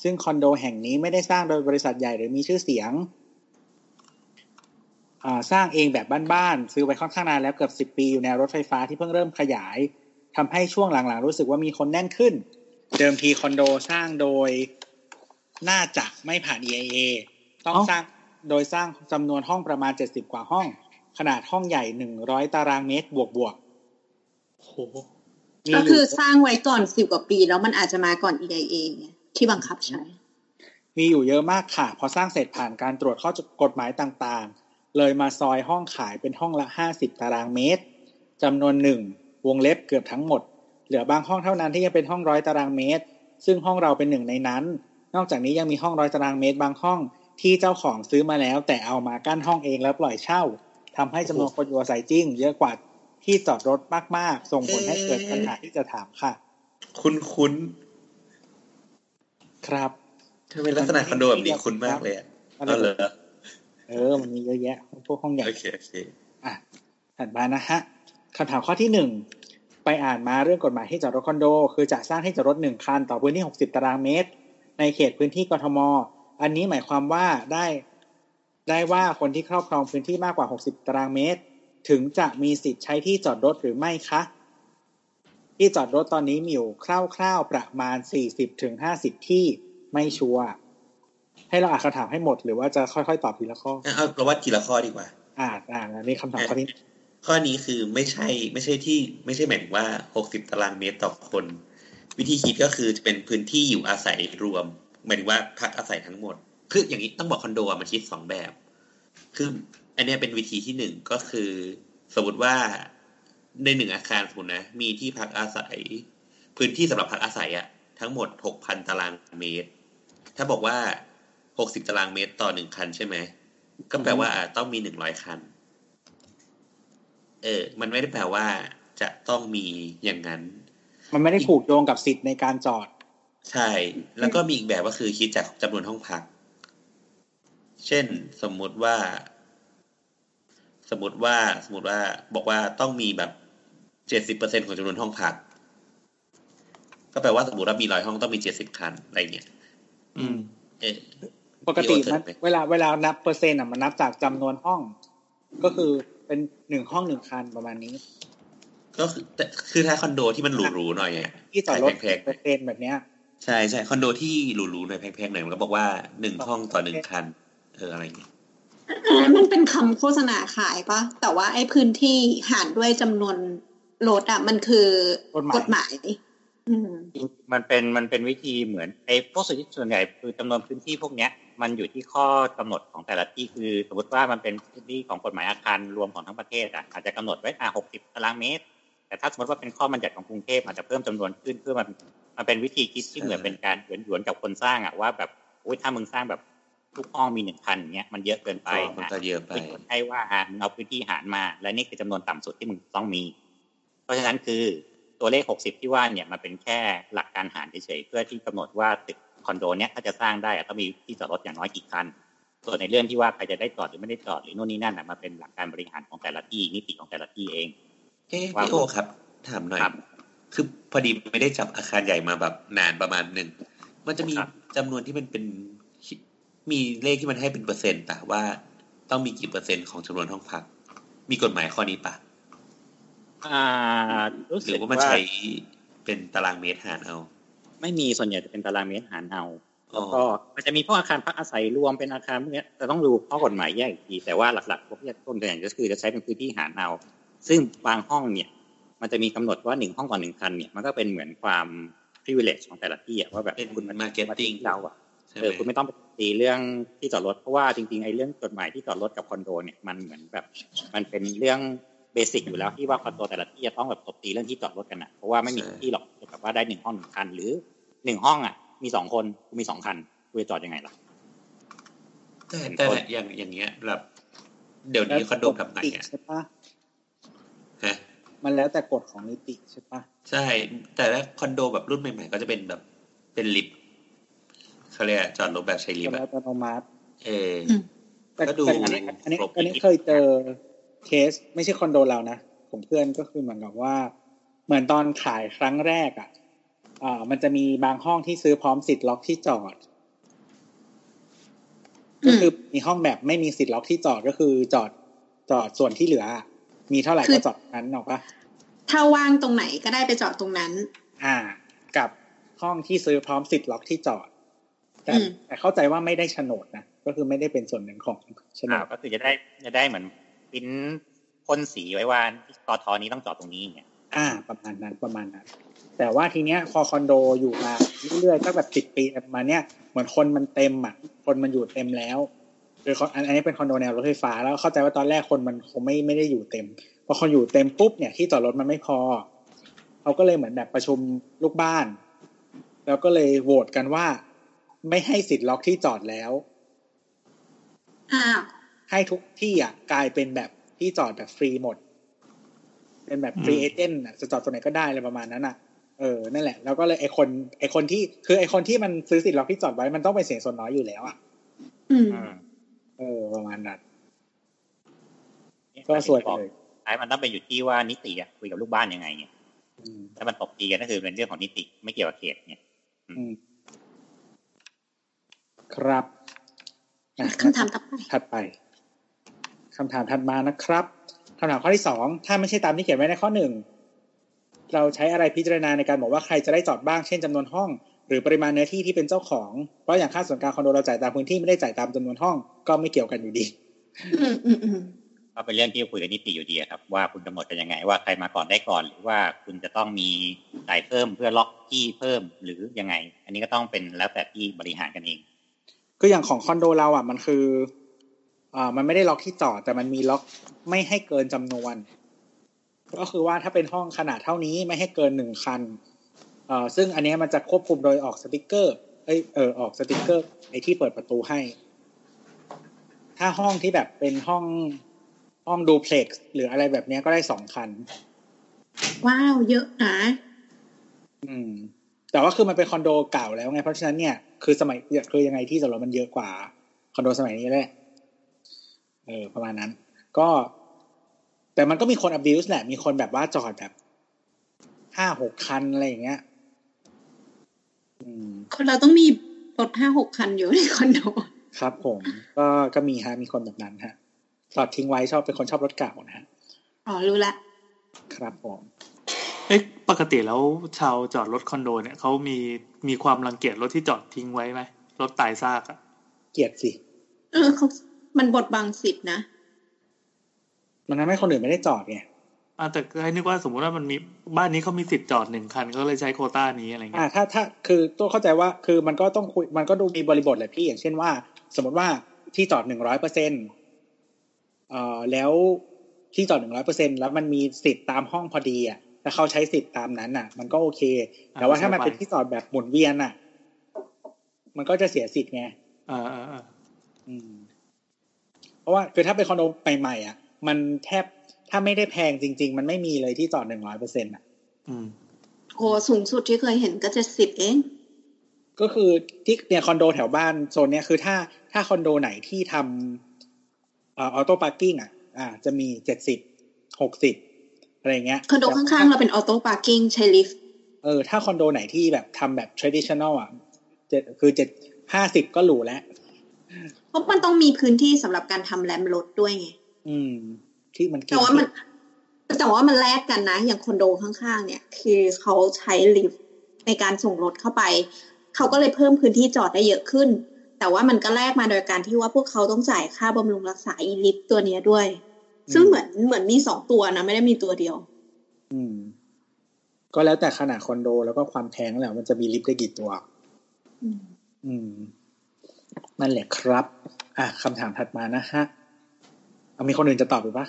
ซึ่งคอนโดแห่งนี้ไม่ได้สร้างโดยบริษัทใหญ่หรือมีชื่อเสียงอ่าสร้างเองแบบบ้านๆซื้อไว้ค่อนข้างนานแล้วเกือบสิบ10ปีอยู่ในรถไฟฟ้าที่เพิ่งเริ่มขยายทำให้ช่วงหลังๆ รู้สึกว่ามีคนแน่นขึ้น เดิมทีคอนโดสร้างโดย น่าจะไม่ผ่าน EIA ต้องเอ้าสร้างโดยสร้างจำนวนห้องประมาณเจ็ดสิบกว่าห้อง ขนาดห้องใหญ่หนึ่งร้อยตารางเมตรบวกบวกโหๆมีก็อคืยู่อสร้างไว้ก่อนสิบกว่าปี แล้วมันอาจจะมาก่อน EIA ไงที่บังคับใช้ มีอยู่เยอะมากค่ะ พอสร้างเสร็จผ่านการตรวจข้อกฎหมายต่างๆ เลยมาซอยห้องขายเป็นห้องละห้าสิบตารางเมตรจำนวนหนึ่งวงเล็บเกือบทั้งหมด เหลือบางห้องเท่านั้นที่ยังเป็นห้องร้อยตารางเมตร ซึ่งห้องเราเป็นหนึ่งในนั้น นอกจากนี้ยังมีห้องร้อยตารางเมตรบางห้องที่เจ้าของซื้อมาแล้ว แต่เอามากั้นห้องเองแล้วปล่อยเช่าทำให้จำนวนคนอยู่อาศัยจริง เยอะกว่าที่จอดรถมากๆ ส่งผลให้เกิดปัญหาที่จะถามค่ะ คุ้นคุ้นครับๆทำไมลักษณะคอนโดแบบนี้คุ้นมากเลยอะอะไรอ๋อเหรอเออมันมีเยอะแยะ พวกห้องใหญ่โอเคโอเคอะถัดมานะฮะคำถามข้อที่หนึ่งไปอ่านมาเรื่องกฎหมายที่จอดรถคอนโด คือจะสร้างที่จอดรถหนึ่งคัน ต่อพื้นที่60ตารางเมตร ในเขตพื้นที่กทม อันนี้หมายความว่าได้ ได้ว่าคนที่ครอบครองพื้นที่มากกว่า 60 ตารางเมตร ถึงจะมีสิทธิ์ใช้ที่จอดรถหรือไม่คะ ที่จอดรถตอนนี้มีอยู่คร่าวๆประมาณ 40ถึง50 ที่ไม่ชัวร์ให้เราอ่านคำถามให้หมดหรือว่าจะค่อยๆตอบทีละข้องั้นเอาเราว่าทีละข้อดีกว่า อ่านอ่านอันนี้คำถามข้อที่ข้อนี้คือไม่ใช่ไม่ใช่ที่ไม่ใช่หมายถึงว่าหกสิบตารางเมตรต่อคน วิธีคิดก็คือจะเป็นพื้นที่อยู่อาศัยรวมหมายถึงว่าพักอาศัยทั้งหมด คืออย่างนี้ต้องบอกคอนโดมันคิดสองแบบ คืออันนี้เป็นวิธีที่หนึ่งก็คือ สมมติว่าในหนึ่งอาคารสมมตินะมีที่พักอาศัย พื้นที่สำหรับพักอาศัยอะทั้งหมดหกพันตารางเมตร ถ้าบอกว่าหกสิบตารางเมตรต่อหนึ่งคันใช่ไหมก็แปลว่าต้องมีหนึ่งร้อยคัน เออ มันไม่ได้แปลว่าจะต้องมีอย่างนั้น มันไม่ได้ผูกโยงกับสิทธิ์ในการจอด ใช่ แล้วก็มีอีกแบบก็คือคิดจากจำนวนห้องพัก เช่นสมมุติว่า สมมติว่าสมมติว่าบอกว่าต้องมีแบบเจ็ดสิบเปอร์เซ็นของจำนวนห้องพัก ก็แปลว่าสมมติว่ามีร้อยห้องต้องมีเจ็ดสิบคันอะไรเงี้ยอืม เออปกติพี่โอ๊ตมันเสร็จไหมเวลาเวลานับเปอร์เซ็นต์อะมันนับจากจำนวนห้อง ก็คือเป็นหนึ่งห้องหนึ่งคันประมาณนี้ ก็คือแต่คือถ้าคอนโดที่มันหรูๆหน่อยอะที่จอดรถแพงๆเปอร์เซ็นต์แบบเนี้ย ใช่ใช่คอนโดที่หรูๆหน่อยแพงๆหน่อยมันก็บอกว่าหนึ่งห้องต่อหนึ่งคัน เอออะไรเงี้ยอันนั้นมันเป็นคำโฆษณาขายปะแต่ว่าไอ้พื้นที่หารด้วยจำนวนรถอะมันคือกฎหมายฎหมายอืมมันเป็นมันเป็นวิธีเหมือนไอ้พวกส่วนที่ส่วนใหญ่คือจำนวนพื้นที่พวกเนี้ยมันอยู่ที่ข้อกำหนดของแต่ละที่คือสมมติว่ามันเป็นพื้นที่ของกฎหมายอาคารรวมของทั้งประเทศอะอาจจะกำหนดไว้อะหกสิบตารางเมตร แต่ถ้าสมมติว่าเป็นข้อบัญญัติของกรุงเทพอาจจะเพิ่มจำนวนขึ้นเพื่อมันมันเป็นวิธีคิดที่เหมือนเป็นการหยวนหยวนๆกับคนสร้างอะว่าแบบโอ้ยถ้ามึงสร้างแบบทุกห้องมีหนึ่งพันเนี้ยมันเยอะเกินไปมันจะเยอะไปที่กฎให้ว่าอะมึงเอาพื้นที่หารมา และนี่คือจำนวนต่ำสุดที่มึงต้องมี เพราะฉะนั้นคือตัวเลข60ที่ว่าเนี่ยมันเป็นแค่หลักการหารเฉยๆเพื่อที่กำหนดว่าตึกคอนโดเนี้ยถ้าจะสร้างได้อะต้องมีที่จอดรถอย่างน้อยกี่คันส่วนในเรื่องที่ว่าใครจะได้จอดหรือไม่ได้จอดหรือนู่นนี่นั่นน่ะมันเป็นหลักการบริหารของแต่ละที่นิติของแต่ละที่เอง เอ๊ะว่าพี่โอครับ ถามหน่อยครับคือพอดีไม่ได้จับอาคารใหญ่มาแบบนานประมาณหนึ่ง มันจะมีครับจำนวนที่มันเป็น มีเลขที่มันให้เป็นเปอร์เซ็นต์ปะว่าต้องมีกี่เปอร์เซ็นต์ของจำนวนห้องพัก มีกฎหมายข้อนี้ปะอ่ารู้หสึรืกอว่ามันว่าใช้เป็นตารางเมตรหารเอา ไม่มีส่วนใหญ่จะเป็นตารางเมตรหารเอาอ๋อก็มันจะมีพวกอาคารพักอาศัยรวมเป็นอาคารพวกเนี้ยแต่ต้องดูข้อกฎหมายแยกอีกทีแต่ว่าหลักๆพวกที่ต้นตัวอย่างก็คือจะใช้เป็นพื้นที่หารเอา ซึ่งบางห้องเนี่ย มันจะมีกำหนดว่าหนึ่งห้องต่อหนึ่งคันเนี่ยมันก็เป็นเหมือนความ privilege ของแต่ละที่อะว่าแบบเป็นคุณมา marketing เราอะใช่ไหเอมอคุณไม่ต้องไปตีเรื่องที่จอดรถเพราะว่าจริงๆไอ้เรื่องกฎหมายที่จอดรถกับคอนโดเนี่ยมันเหมือนแบบ มันเป็นเรื่องเบสิกอยู่แล้วที่ว่าคอนโดแต่ละที่จะต้องแบบตบตีเรื่องที่จอดรถกันอะเพราะว่าไม่มีที่หรอกแบบว่าได้หนึ่งห้องหนึ่งคัน หรือหนึ่งห้องอะมีสองคนคุณมีสองคันคุณจะจอดยังไงล่ะแต่แต่อย่างอย่างเงี้ยแบบเดี๋ยวนี้คอนโดแบบไหนอะใช่ปะ ฮะมันแล้วแต่กฎของนิติใช่ปะใช่ แต่ถ้าคอนโดแบบรุ่นใหม่ๆก็จะเป็นแบบเป็นลิฟต์เขาเรียกอะไรจอดรถแบบใช้ลิฟต์แล้วอะอัตโนมัติเอออืมแต่ก็ดูแต่อันนี้อันนี้ครบอันนี้ดีเคยเจอเคสไม่ใช่คอนโดเรานะของเพื่อนก็คือเหมือนกับว่า เหมือนตอนขายครั้งแรกอะอ่ามันจะมีบางห้องที่ซื้อพร้อมสิทธิ์ล็อกที่จอด ก็คือมีห้องแบบไม่มีสิทธิ์ล็อกที่จอดก็คือจอดจอดส่วนที่เหลืออะ มีเท่าไหร่คือก็จอดนั้นออกปะถ้าว่างตรงไหนก็ได้ไปจอดตรงนั้น อ่า กับห้องที่ซื้อพร้อมสิทธิ์ล็อกที่จอด แต่อืมแต่เข้าใจว่าไม่ได้โฉนดนะก็คือไม่ได้เป็นส่วนหนึ่งของโฉนอ่าดก็คือจะได้จะได้เหมือนปริ้นพ่นสีไว้ว่าตอทอนี้ต้องจอดตรงนี้เนี่ยอ่า ประมาณนั้นประมาณนั้น แต่ว่าทีเนี้ยพอคอนโดอยู่มาเรื่อยๆตั้งแบบสิบปีมาเนี้ยเหมือนคนมันเต็มอะคนมันอยู่เต็มแล้ว คือเขาอันอันนี้เป็นคอนโดแนวรถไฟฟ้าแล้วเข้าใจว่าตอนแรกคนมันคงไม่ไม่ได้อยู่เต็มพอคนอยู่เต็มปุ๊บเนี่ยที่จอดรถมันไม่พอเขาก็เลยเหมือนแบบประชุมลูกบ้าน แล้วก็เลยโหวตกันว่า ไม่ให้สิทธิ์ล็อกที่จอดแล้วอ้าวให้ทุกที่อะกลายเป็นแบบที่จอดแบบฟรีหมด เป็นแบบฟรีอืมเอเจนต์อะจะจอดตรงไหนก็ได้อะไรประมาณนั้นอะเออ นั่นแหละ แล้วก็เลยไอคนไอคนที่คือไอคนที่มันซื้อสิทธิ์ล็อกที่จอดไว้มันต้องเป็นเสียงส่วนน้อยอยู่แล้วอะ อืมอืม เออประมาณนั้นก็สวยไปเลยท้ายมันต้องไปอยู่ที่ว่านิติอะคุยกับลูกบ้านยังไงเนี่ยอืมถ้ามันตกตีกันก็คือเป็นเรื่องของนิติไม่เกี่ยวกับเขตเนี่ยอืมครับอะคำถามต่อไปถัดไปคำถามถัดมานะครับคำถามข้อที่สองถ้าไม่ใช่ตามที่เขียนไว้ในข้อหนึ่งเราใช้อะไรพิจารณาในการบอกว่าใครจะได้จอดบ้างเช่นจำนวนห้อง หรือปริมาณเนื้อที่ที่เป็นเจ้าของ เพราะอย่างค่าส่วนกลางคอนโดเราจ่ายตามพื้นที่ไม่ได้จ่ายตามจำนวนห้องก็ไม่เกี่ยวกันอยู่ดีอืมอืมอืมก็เป็นเรื่องที่คุยกับนิติอยู่ดีอะครับ ว่าคุณกำหนดกันยังไงว่าใครมาก่อนได้ก่อน หรือว่าคุณจะต้องมีจ่ายเพิ่มเพื่อล็อกที่เพิ่มหรือยังไง อันนี้ก็ต้องเป็นแล้วแต่ที่บริหารกันเองคืออย่างของคอนโดเราอะมันคืออ่ามันไม่ได้ล็อกที่จอดแต่มันมีล็อกไม่ให้เกินจำนวน ก็คือว่าถ้าเป็นห้องขนาดเท่านี้ไม่ให้เกินหนึ่งคัน เอ่อซึ่งอันเนี้ยมันจะควบคุมโดยออกสติกเกอร์ เอ้ยเออออกสติกเกอร์ไอที่เปิดประตูให้ ถ้าห้องที่แบบเป็นห้องห้อง duplex หรืออะไรแบบเนี้ยก็ได้สองคัน ว้าว เยอะนะอืม แต่ว่าคือมันเป็นคอนโดเก่าแล้วไงเพราะฉะนั้นเนี่ยคือสมัยคือยังไงที่จอดรถมันเยอะกว่าคอนโดสมัยนี้แหละเออประมาณนั้น ก็ แต่มันก็มีคน abuse แหละ มีคนแบบว่าจอดแบบห้าหกคันอะไรอย่างเงี้ยอืม คนเราต้องมีรถห้าหกคันอยู่ในคอนโดครับผมก็ก็มีฮะมีคนแบบนั้นฮะจอดทิ้งไว้ชอบเป็นคนชอบรถเก่านะฮะอ๋อรู้ละ ครับผมเอ๊ะปกติแล้วชาวจอดรถคอนโดเนี่ยเขามีมีความรังเกียจรถที่จอดทิ้งไว้ไหมรถตายซากอะเกลียดสิ เออเขามันบดบังสิทธินะมันทำให้คนอื่นไม่ได้จอดไง อะแต่ให้นึกว่าสมมุติว่ามันมีบ้านนี้เขามีสิทธิ์จอดหนึ่งคันเขาเลยใช้โควต้านี้อะไรอ่าเงี้ยถ้าถ้าคือตัวเข้าใจว่าคือมันก็ต้องคุยมันก็ดูมีบริบทแหละพี่อย่างเช่นว่า สมมติว่าที่จอดหนึ่งร้อยเปอร์เซ็นเอ่อแล้วที่จอดหนึ่งร้อยเปอร์เซ็นแล้วมันมีสิทธิ์ตามห้องพอดีอะถ้าเขาใช้สิทธิ์ตามนั้นอะ มันก็โอเค แต่ว่าถ้ามันเป็นที่จอดแบบหมุนเวียนอะ มันก็จะเสียสิทธิ์ไงอ่าอ่าอ่าอืม เพราะว่าคือถ้าเป็นคอนโดใหม่ๆอะ มันแทบ ถ้าไม่ได้แพงจริง ๆ มันไม่มีเลยที่จอดหนึ่งร้อยเปอร์เซ็นต์อะอืมโอ้สูงสุดที่เคยเห็นก็จะสิบเอง ก็คือที่เนี่ยคอนโดแถวบ้านโซนเนี้ยคือถ้าถ้าคอนโดไหนที่ทำ auto parking อะ อ่า จะมีเจ็ดสิบหกสิบอะไรเงี้ยคอนโดข้างๆ เราเป็น auto parking ใช้ลิฟต์เออ ถ้าคอนโดไหนที่แบบทำแบบ traditional อะเจ็ดคือเจ็ดห้าสิบก็หรูแล้วเพราะมันต้องมีพื้นที่สำหรับการทำ ramp รถด้วยไง อืม ที่มันกิแต่ว่ามันแต่ว่ามันแลกกันนะ อย่างคอนโดข้างๆ เนี่ย คือเขาใช้ลิฟต์ในการส่งรถเข้าไป เขาก็เลยเพิ่มพื้นที่จอดได้เยอะขึ้น แต่ว่ามันก็แลกมาโดยการที่ว่าพวกเขาต้องจ่ายค่าบำรุงรักษาอีลิฟต์ตัวเนี้ยด้วย ซึ่งเหมือนเหมือนมีสองตัวนะ ไม่ได้มีตัวเดียว อืม ก็แล้วแต่ขนาดคอนโด แล้วก็ความแพงแหละมันจะมีลิฟต์ได้กี่ตัว อืมอืมนั่นแหละครับ อะคำถามถัดมานะฮะเอา มีคนอื่นจะตอบหรือปะ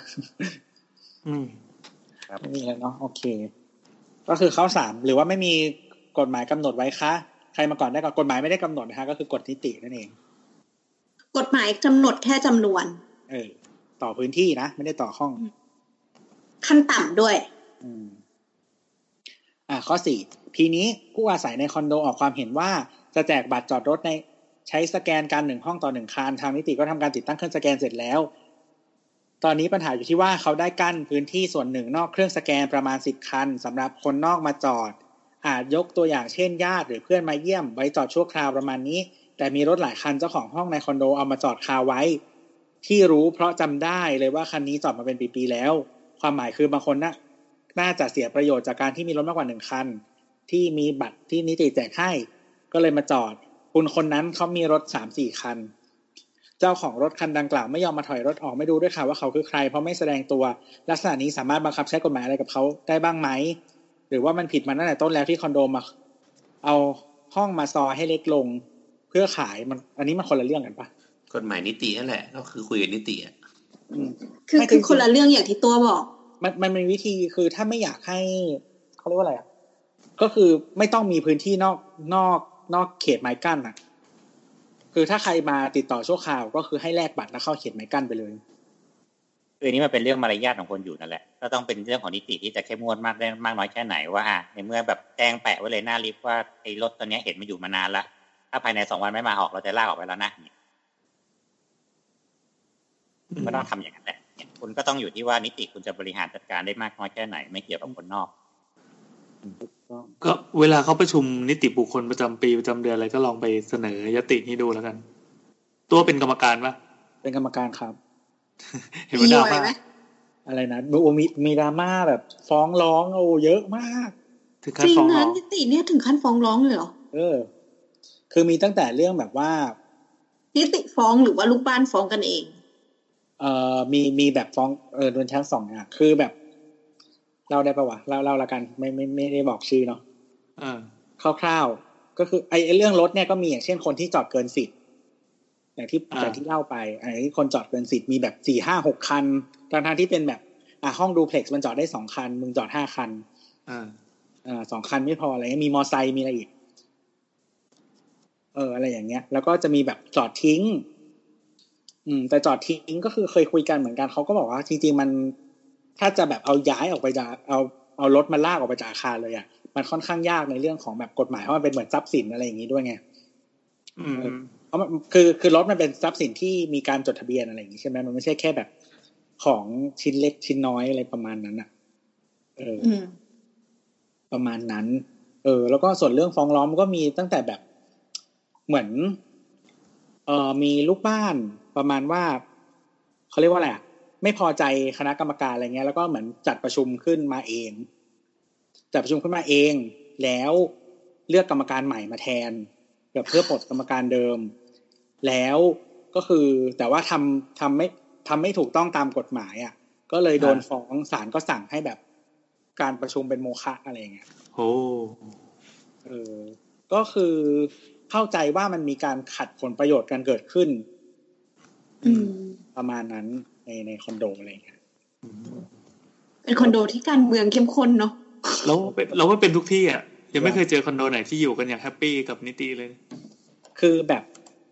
อืมไม่มีแล้วเนาะโอเค ก็คือข้อสามหรือว่าไม่มีกฎหมายกำหนดไว้คะใครมาก่อนได้ก่อนกฎหมายไม่ได้กำหนดนะคะก็คือกฎนิตินั่นเอง กฎหมายกำหนดแค่จำนวน เออ ต่อพื้นที่นะไม่ได้ต่อห้อง ขั้นต่ำด้วย อืม อ่าข้อสี่ทีนี้ผู้อาศัยในคอนโดออกความเห็นว่าจะแจกบัตรจอดรถในใช้สแกนการหนึ่งห้องต่อหนึ่งคันทางนิติก็ทำการติดตั้งเครื่องสแกนเสร็จแล้ว ตอนนี้ปัญหาอยู่ที่ว่าเขาได้กั้นพื้นที่ส่วนหนึ่งนอกเครื่องสแกนประมาณสิบคันสำหรับคนนอกมาจอด อาจยกตัวอย่างเช่นญาติหรือเพื่อนมาเยี่ยมไว้จอดชั่วคราวประมาณนี้ แต่มีรถหลายคันเจ้าของห้องในคอนโดเอามาจอดคาไว้ ที่รู้เพราะจำได้เลยว่าคันนี้จอดมาเป็นปีๆแล้ว ความหมายคือบางคนน่ะน่าจะเสียประโยชน์จากการที่มีรถมากกว่าหนึ่งคัน ที่มีบัตรที่นิติแจกให้ก็เลยมาจอด คุณคนนั้นเขามีรถสามสี่คัน เจ้าของรถคันดังกล่าวไม่ยอมมาถอยรถออกไม่ดูด้วยค่ะว่าเขาคือใคร เพราะไม่แสดงตัว ลักษณะนี้สามารถบังคับใช้กฎหมายอะไรกับเขาได้บ้างไหม หรือว่ามันผิดมาตั้งแต่ต้นแล้วที่คอนโดมาเอาห้องมาซอยให้เล็กลง เพื่อขายมัน อันนี้มันคนละเรื่องกันปะกฎหมายนิตินั่นแหละก็คือคุยกับนิติอะอืมคือไม่คือจริงๆคนละเรื่องอย่างที่ตัวบอก มันมันเป็นวิธีคือถ้าไม่อยากให้เขาเรียกว่าอะไรอะก็คือไม่ต้องมีพื้นที่นอกนอกนอกเขตไม้กั้นอะ คือถ้าใครมาติดต่อชั่วคราวก็คือให้แลกบัตรแล้วเข้าเขตไม้กั้นไปเลยคืออันนี้มันเป็นเรื่องมารยาทของคนอยู่นั่นแหละก็ต้องเป็นเรื่องของนิติที่จะเข้มงวดมากได้มากน้อยแค่ไหนว่าอะในเมื่อแบบแจ้งแปะไว้เลยหน้าลิฟต์ว่าไอ้รถตัวนี้เห็นมาอยู่มานานละถ้าภายในสองวันไม่มาออกเราจะลากออกไปแล้วนะเนี่ยก็ต้องทำอย่างนั้นแหละคุณก็ต้องอยู่ที่ว่านิติคุณจะบริหารจัดการได้มากน้อยแค่ไหน ไม่เกี่ยวกับคนนอก ก็เวลาเขาประชุมนิติบุคคลประจำปีประจำเดือนอะไรก็ลองไปเสนอยตินี้ดูแล้วกัน ตัวเป็นกรรมการปะเป็นกรรมการครับ เห็นว่าดราม่ามีไหมอะไรนะโอ้มีมีดราม่าแบบฟ้องร้องโอ้เยอะมากถึงจขั้นริงฟ้องนะร้องนิติเนี่ยถึงขั้นฟ้องร้องเลยเหรอเออ คือมีตั้งแต่เรื่องแบบว่า นิติฟ้องหรือว่าลูกบ้านฟ้องกันเอง เอ่อมีมีแบบฟ้องเออโดนทั้งสองอย่างคือแบบ เล่าได้ปะวะเล่าเล่าละกันไม่ไม่ไม่ได้บอกชื่อเนาะเออคร่าวๆก็คือไอ้ไอ้เรื่องรถเนี่ยก็มีอย่างเช่นคนที่จอดเกินสิทธิ์อย่างที่อ่าอย่างที่เล่าไปไอ้ที่คนจอดเกินสิทธิ์มีแบบสี่ห้าหกคันทางทางๆที่เป็นแบบอะห้องดูเพล็กซ์มันจอดได้สองคัน มึงจอดห้าคัน อ่าอ่าสองคันไม่พออะไรเงี้ยมีมอไซค์มีอะไรอีก เอออะไรอย่างเงี้ย แล้วก็จะมีแบบจอดทิ้ง อืม แต่จอดทิ้งก็คือเคยคุยกันเหมือนกันเขาก็บอกว่าจริงๆมัน ถ้าจะแบบเอาย้ายออกไปจากเอาเอารถมาลากออกไปจากอาคารเลยอะมันค่อนข้างยากในเรื่องของแบบกฎหมายเพราะมันเป็นเหมือนทรัพย์สินอะไรอย่างงี้ด้วยไงอืมเพราะมันคือคือรถมันเป็นทรัพย์สินที่มีการจดทะเบียนอะไรอย่างงี้ใช่ไหมมันไม่ใช่แค่แบบของชิ้นเล็กชิ้นน้อยอะไรประมาณนั้นอะ เอออืมประมาณนั้น เออ แล้วก็ส่วนเรื่องฟ้องร้องมันก็มีตั้งแต่แบบเหมือน เออมีลูกบ้านประมาณว่าเขาเรียกว่าอะไรอะ ไม่พอใจคณะกรรมการอะไรเงี้ย แล้วก็เหมือนจัดประชุมขึ้นมาเอง จัดประชุมขึ้นมาเอง แล้วเลือกกรรมการใหม่มาแทนแบบเพื่อปลดกรรมการเดิม แล้วก็คือแต่ว่าทำทำไม่ทำไม่ถูกต้องตามกฎหมายอะ ก็เลยโดนฟ้องศาลก็สั่งให้แบบการประชุมเป็นโมฆะอะไรเงี้ยโอ้เออก็คือเข้าใจว่ามันมีการขัดผลประโยชน์กันเกิดขึ้นอืมประมาณนั้น ในในคอนโดอะไรเงี้ยเป็นคอนโดที่การเมืองเข้มข้นเนาะแล้วเป็นเราว่าเป็นทุกที่อะยังไม่เคยเจอคอนโดไหนที่อยู่กันอย่างแฮปปี้กับนิติเลย คือแบบ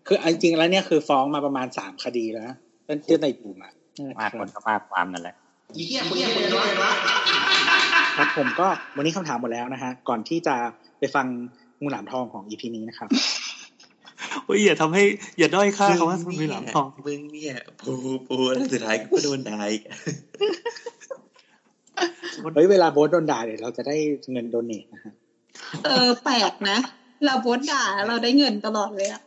คือเอาจริงๆแล้วเนี่ยคือฟ้องมาประมาณสามคดีแล้วนะตั้งแต่ในกลุ่มอะมากคนก็มากความนั่นแหละอีเหี้ยคนเหี้ยคนเหี้ยวะครับผมก็วันนี้คำถามหมดแล้วนะฮะก่อนที่จะไปฟังงูหลามทองของอีพีนี้นะครับ โอ้ยอย่าทำให้ อย่าด้อยค่าเขาว่ามันมีหลามทองมึงเนี่ยปูปูแล้วสุดท้ายก็โดนด่าอีกเฮ้ยเวลาโบสโดนด่าเดี๋ยวเราจะได้เงินโดเนทนะฮะเออแปลกนะ เราโพสต์ด่าเราได้เงินตลอดเลยอะ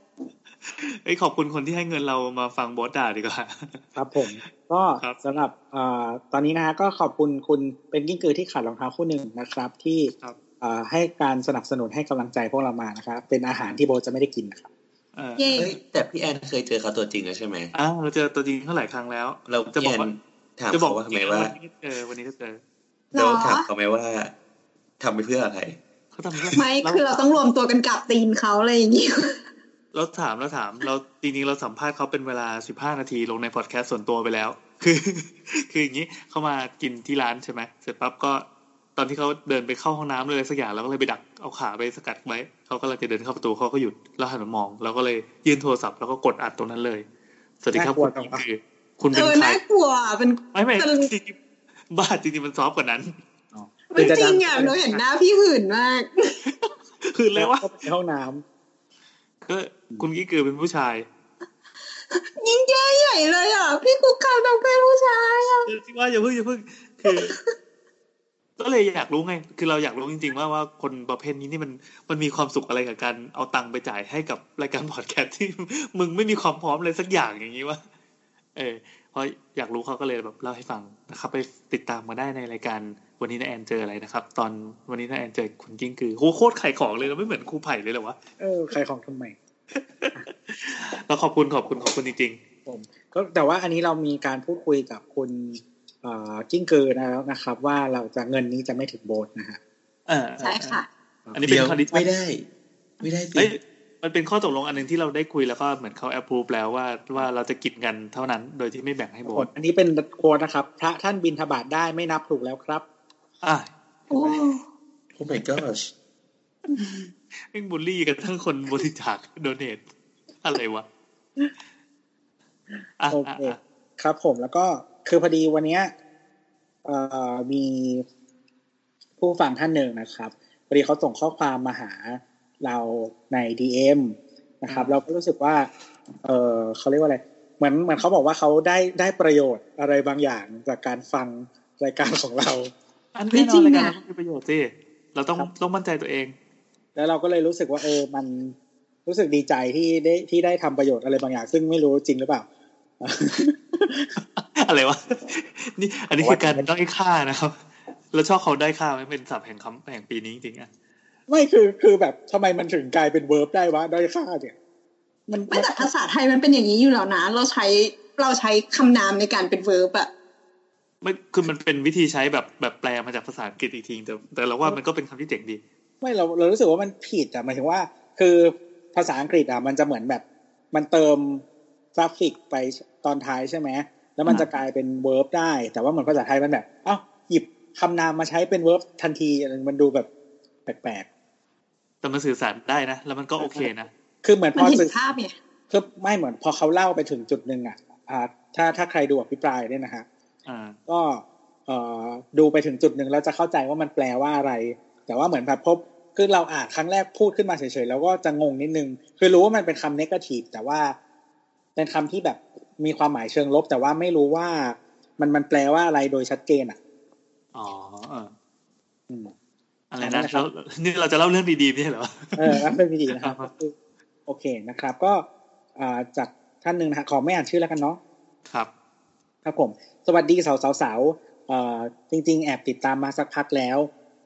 เอ้ยขอบคุณคนที่ให้เงินเรามาฟังบอสด่าดีกว่า ครับผม ก็ครับสำหรับเอ่อตอนนี้นะฮะก็ขอบคุณคุณเป็นกิ้งกือที่ขาดรองเท้าคู่หนึ่งนะครับ ที่ครับเอ่อให้การสนับสนุนให้กำลังใจพวกเรามานะครับ เป็นอาหารที่โบทจะไม่ได้กินนะครับ เออเย่เฮ้ยแต่พี่แอนเคยเจอเขาตัวจริงแล้วใช่ไหมอ่าเราเจอตัวจริงเท่าไหร่ครั้งแล้ว เราจะพี่บอแอกนว่าถามจะบอเขากว่าทำไมว่าวันนี้ก็เจอวันนี้ก็เจอเราถามเขาไหมว่าทำไปเพื่ออะไรเขาทำเพื่อไม่คือเราต้องรวมตัวกันกลับตีนเขาอะไรอย่างงี้เราถามเราถาม เราจริงๆเราสัมภาษณ์เขาเป็นเวลาสิบห้านาทีลงในพอดแคสต์ส่วนตัวไปแล้ว คือ คืออย่างนี้เขามากินที่ร้านใช่ไหมเสร็จปั๊บก็ ตอนที่เขาเดินไปเข้าห้องน้ำเลยสักอย่างเราก็เลยไปดักเอาขาไปสกัดไว้เขาก็เลยจะเดินเข้าประตูเขาก็หยุดแล้วหันมามองเราก็เลยยื่นโทรศัพท์แล้วก็กดอัดตรงนั้นเลยสวัสดีครับน่ากลัคุวณจังวะคือคุณเอเป็นอใครน่ากลัวเป็นไม่ไม่เป็นจริงๆบ้าจริงๆมันซอฟต์กว่านั้นไม่จริงอะหนูเห็นหน้าพี่หื่นมากคือเลยว่าเข้าไปในห้องน้ำก็คุณกี้คือเป็นผู้ชายยิ่งแย่ใหญ่เลยอะพี่กุ๊กคำต้องเป็นผู้ชายอะคือที่ว่าอย่าเพิ่งอย่าเพิ่งคือ ก็เลยอยากรู้ไง คือเราอยากรู้จริงๆว่าว่าคนประเภทนี้นี่มันมันมีความสุขอะไรกับการเอาตังค์ไปจ่ายให้กับรายการพอดแคสต์ที่มึงไม่มีความพร้อมเลยสักอย่างอย่างนี้วะเออเพราะอยากรู้เขาก็เลยแบบเล่าให้ฟังนะครับ ไปติดตามมาได้ในรายการวันนี้นาแอนเจออะไรนะครับ ตอนวันนี้นาแอนเจอคุณกิ้งคือโหโคตรขายของเลยเราไม่เหมือนครูไผ่เลยเหรอวะเออใครของทำไมเราขอบคุณขอบคุณขอบคุณจริงผมก็แต่ว่าอันนี้เรามีการพูดคุยกับคุณเอ่อ กิ้งกือแล้วนะครับ ว่าเราจะเงินนี้จะไม่ถึงโบสนะฮะๆเออใช่ค่ะ อันนี้เป็นเดี๋ยวคอนดิชั่นไม่ได้ ไม่ได้สิเอ้ยมันเป็นข้อตกลงอันหนึ่งที่เราได้คุยแล้วก็เหมือนเขาแอปพูฟแล้วว่าว่าเราจะกินกันเท่านั้น โดยที่ไม่แบ่งให้โบสอันนี้เป็นโค้ดนะครับ พระท่านบินทบาทได้ไม่นับถูกแล้วครับอะโอ้โอ้ my gosh แม่งบูลลี่กันทั้งคนบริจาคโดเนทอะไรวะอะโออะเคอะครับผมแล้วก็ คือพอดีวันเนี้ยเอ่อมีผู้ฟังท่านหนึ่งนะครับพอดีเขาส่งข้อความมาหาเราใน DM นะครับ เราก็รู้สึกว่า เออเขาเรียกว่าอะไร เหมือนเหมือนเขาบอกว่าเขาได้ได้ประโยชน์อะไรบางอย่างจากการฟังรายการของเรา อันแน่นอนรายการเราต้องมีประโยชน์สิเราต้องครับต้องมั่นใจตัวเอง แล้วเราก็เลยรู้สึกว่า เออ มันรู้สึกดีใจที่ได้ที่ได้ทำประโยชน์อะไรบางอย่าง ซึ่งไม่รู้จริงหรือเปล่า อะไรวะนี่ อันนี้คือการด้อยค่านะครับ แล้วชอบเขาด้อยค่าไหมเป็นศัพท์แห่งคำแห่งปีนี้จริงๆอะไม่คือคือแบบทำไมมันถึงกลายเป็น verb ได้วะด้อยค่าเนี่ย มันไม่แต่ภาษาไทยมันเป็นอย่างนี้อยู่แล้วนะ เราใช้เราใช้คำนามในการเป็น verb อะไม่คือมันเป็นวิธีใช้แบบแบบแปลมาจากภาษาอังกฤษอีกทีแต่แต่เราว่ามันก็เป็นคำที่เจ๋งดี ไม่เราเรารู้สึกว่ามันผิดอะหมายถึงว่า คือภาษาอังกฤษอะมันจะเหมือนแบบ มันเติมกราฟิกไปตอนท้ายใช่ไหม แล้วมันจะกลายเป็น verb ได้ แต่ว่าเหมือนภาษาไทยมันแบบ เอ้าหยิบคำนามมาใช้เป็น verb ทันทีอะไรมันดูแบบแปลกแต่มันสื่อสารได้นะ แล้วมันก็โอเคนะๆคือเหมือนพมันอเห็สื่นอภาพไงคือไม่เหมือนพอเขาเล่าไปถึงจุดหนึ่งอะอ่าถ้าถ้าใครดูอภิปรายเนี่ยนะฮะอ่าก็เอ่อดูไปถึงจุดหนึ่งแล้วจะเข้าใจว่ามันแปลว่าอะไร แต่ว่าเหมือนแบบพบคือเราอ่านครั้งแรกพูดขึ้นมาเฉยๆ แล้วก็จะงงนิดนึง คือรู้ว่ามันเป็นคำเนกาทีฟแต่ว่าเป็นคำที่แบบ มีความหมายเชิงลบ แต่ว่าไม่รู้ว่ามันมันแปลว่าอะไรโดยชัดเจนอะอ๋อเอออืมอะไรนั่นะนแหละครัเราบนี่เราจะเล่าเรื่องดีๆไม่ใช่เหรอเออรับเป็นวิธีนะครับครับ โอเคนะครับ ก็อ่าจากท่านหนึ่งนะฮะขอไม่อ่านชื่อแล้วกันเนาะครับ ครับผม สวัสดีสาวสาวสาวเอ่อจริง ๆ แอบติดตามมาสักพักแล้ว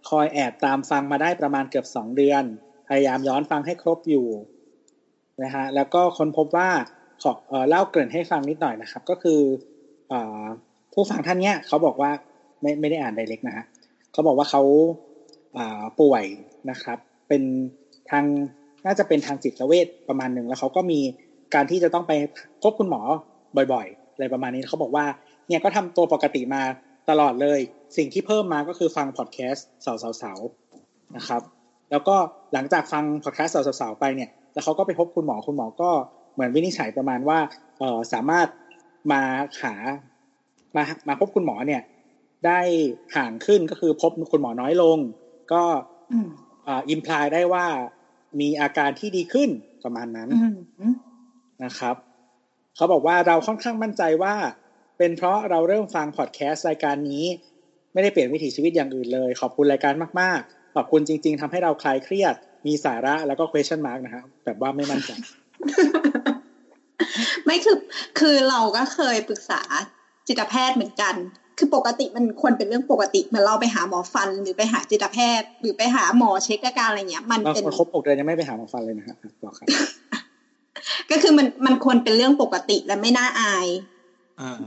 คอยแอบตามฟังมาได้ประมาณเกือบสองเดือน พยายามย้อนฟังให้ครบอยู่นะฮะแล้วก็ค้นพบว่า ขอเล่าเกริ่นให้ฟังนิดหน่อยนะครับ ก็คืออผู้ฟังท่านเนี้ยเขาบอกว่าไม่ไม่ได้อ่านไดเรกนะฮะเขาบอกว่าเขาป่วยนะครับ เป็นทางน่าจะเป็นทางจิตเวชประมาณหนึ่งแล้วเขาก็มีการที่จะต้องไปพบคุณหมอบ่อยๆอะไรประมาณนี้เขาบอกว่าเนี่ยก็ทำตัวปกติมาตลอดเลย สิ่งที่เพิ่มมาก็คือฟังพอดแคสต์สาวๆๆนะครับ แล้วก็หลังจากฟังพอดแคสต์สาวๆไปเนี่ยแล้วเขาก็ไปพบคุณหมอคุณหมอก็ เหมือนวินิจฉัยประมาณว่าเออสามารถมาหามามาพบคุณหมอเนี่ย ได้ห่างขึ้นก็คือพบคุณหมอน้อยลง ก็อืมอิมพลายได้ว่ามีอาการที่ดีขึ้นประมาณนั้นอืมนะครับ เขาบอกว่าเราค่อนข้างมั่นใจว่า เป็นเพราะเราเริ่มฟังพอดแคสต์รายการนี้ ไม่ได้เปลี่ยนวิถีชีวิตอย่างอื่นเลย ขอบคุณรายการมาก ๆ ขอบคุณจริง ๆทำให้เราคลายเครียด มีสาระแล้วก็ question mark นะครับแบบว่าไม่มั่นใจ ไม่คือคือเราก็เคยปรึกษาจิตแพทย์เหมือนกัน คือปกติมันควรเป็นเรื่องปกติเหมือนเราไปหาหมอฟัน หรือไปหาจิตแพทย์ หรือไปหาหมอเช็คอาการอะไรเงี้ย มันบางเป็นคนครบหกเดือนยังไม่ไปหาหมอฟันเลยนะฮะบอกครับก็คือมันมันควรเป็นเรื่องปกติและไม่น่าอายอ่า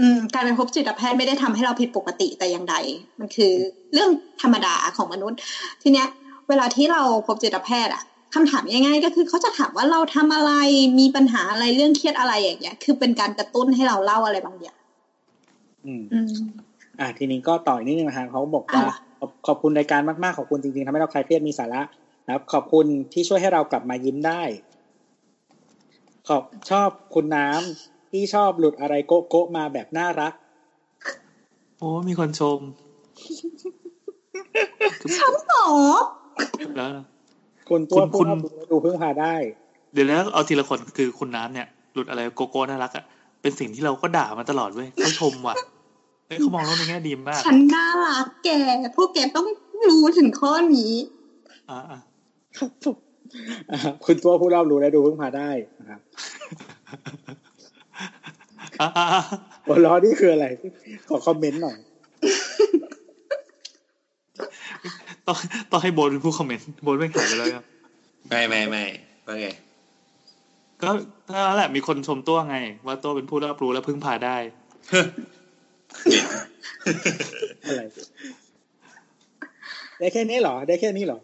อืมการไปพบจิตแพทย์ไม่ได้ทำให้เราผิดปกติแต่อย่างใด มันคือเรื่องธรรมดาของมนุษย์ ทีเนี้ย เวลาที่เราพบจิตแพทย์อะ คำถามง่ายๆก็คือเขาจะถามว่าเราทำอะไรมีปัญหาอะไรเรื่องเครียดอะไรอย่างเงี้ย คือเป็นการกระตุ้นให้เราเล่าอะไรบางอย่างอืมอืมอ่าทีนี้ก็ต่ออีกนิดนึงนะฮะเขาบอกว่าอะขอบขอบคุณรายการมากๆขอบคุณจริงๆทำให้เราคลายเครียดมีสาระนะครับ ขอบคุณที่ช่วยให้เรากลับมายิ้มได้ ขอบชอบคุณน้ำที่ชอบหลุดอะไรโก๊ะๆมาแบบน่ารัก โอ้มีคนชมคำตอบแล้ว คุณตัวคุผู้ณรับรู้และดูพึ่งพาได้ เดี๋ยวแล้วเอาทีละคนคือคุณน้ำเนี่ยหลุดอะไรโกโก้น่ารักอะเป็นสิ่งที่เราก็ด่ามาตลอดเว้ยเขาชมว่ะเฮ้ยเขามองโลกในแง่ดีมากฉันน่ารักแกพวกแกต้องรู้ถึงข้อนี้ อ่าอ่าครับผมอ่าคุณตัวผู้รับรู้และดูพึ่งพาได้นะครับอ่าอ่าอ่าหัวล้อนี่คืออะไร ขอคอมเมนต์หน่อย ต้องต้องให้โบนเป็นผู้คอมเมนต์โบนไม่ขายไปแล้วครับไม่ไม่ไม่ว่าไงก็นั่นแหละมีคนชมตัวไง ว่าตัวเป็นผู้รับรู้และพึ่งพาได้อะไรได้แค่นี้เหรอ ได้แค่นี้เหรอ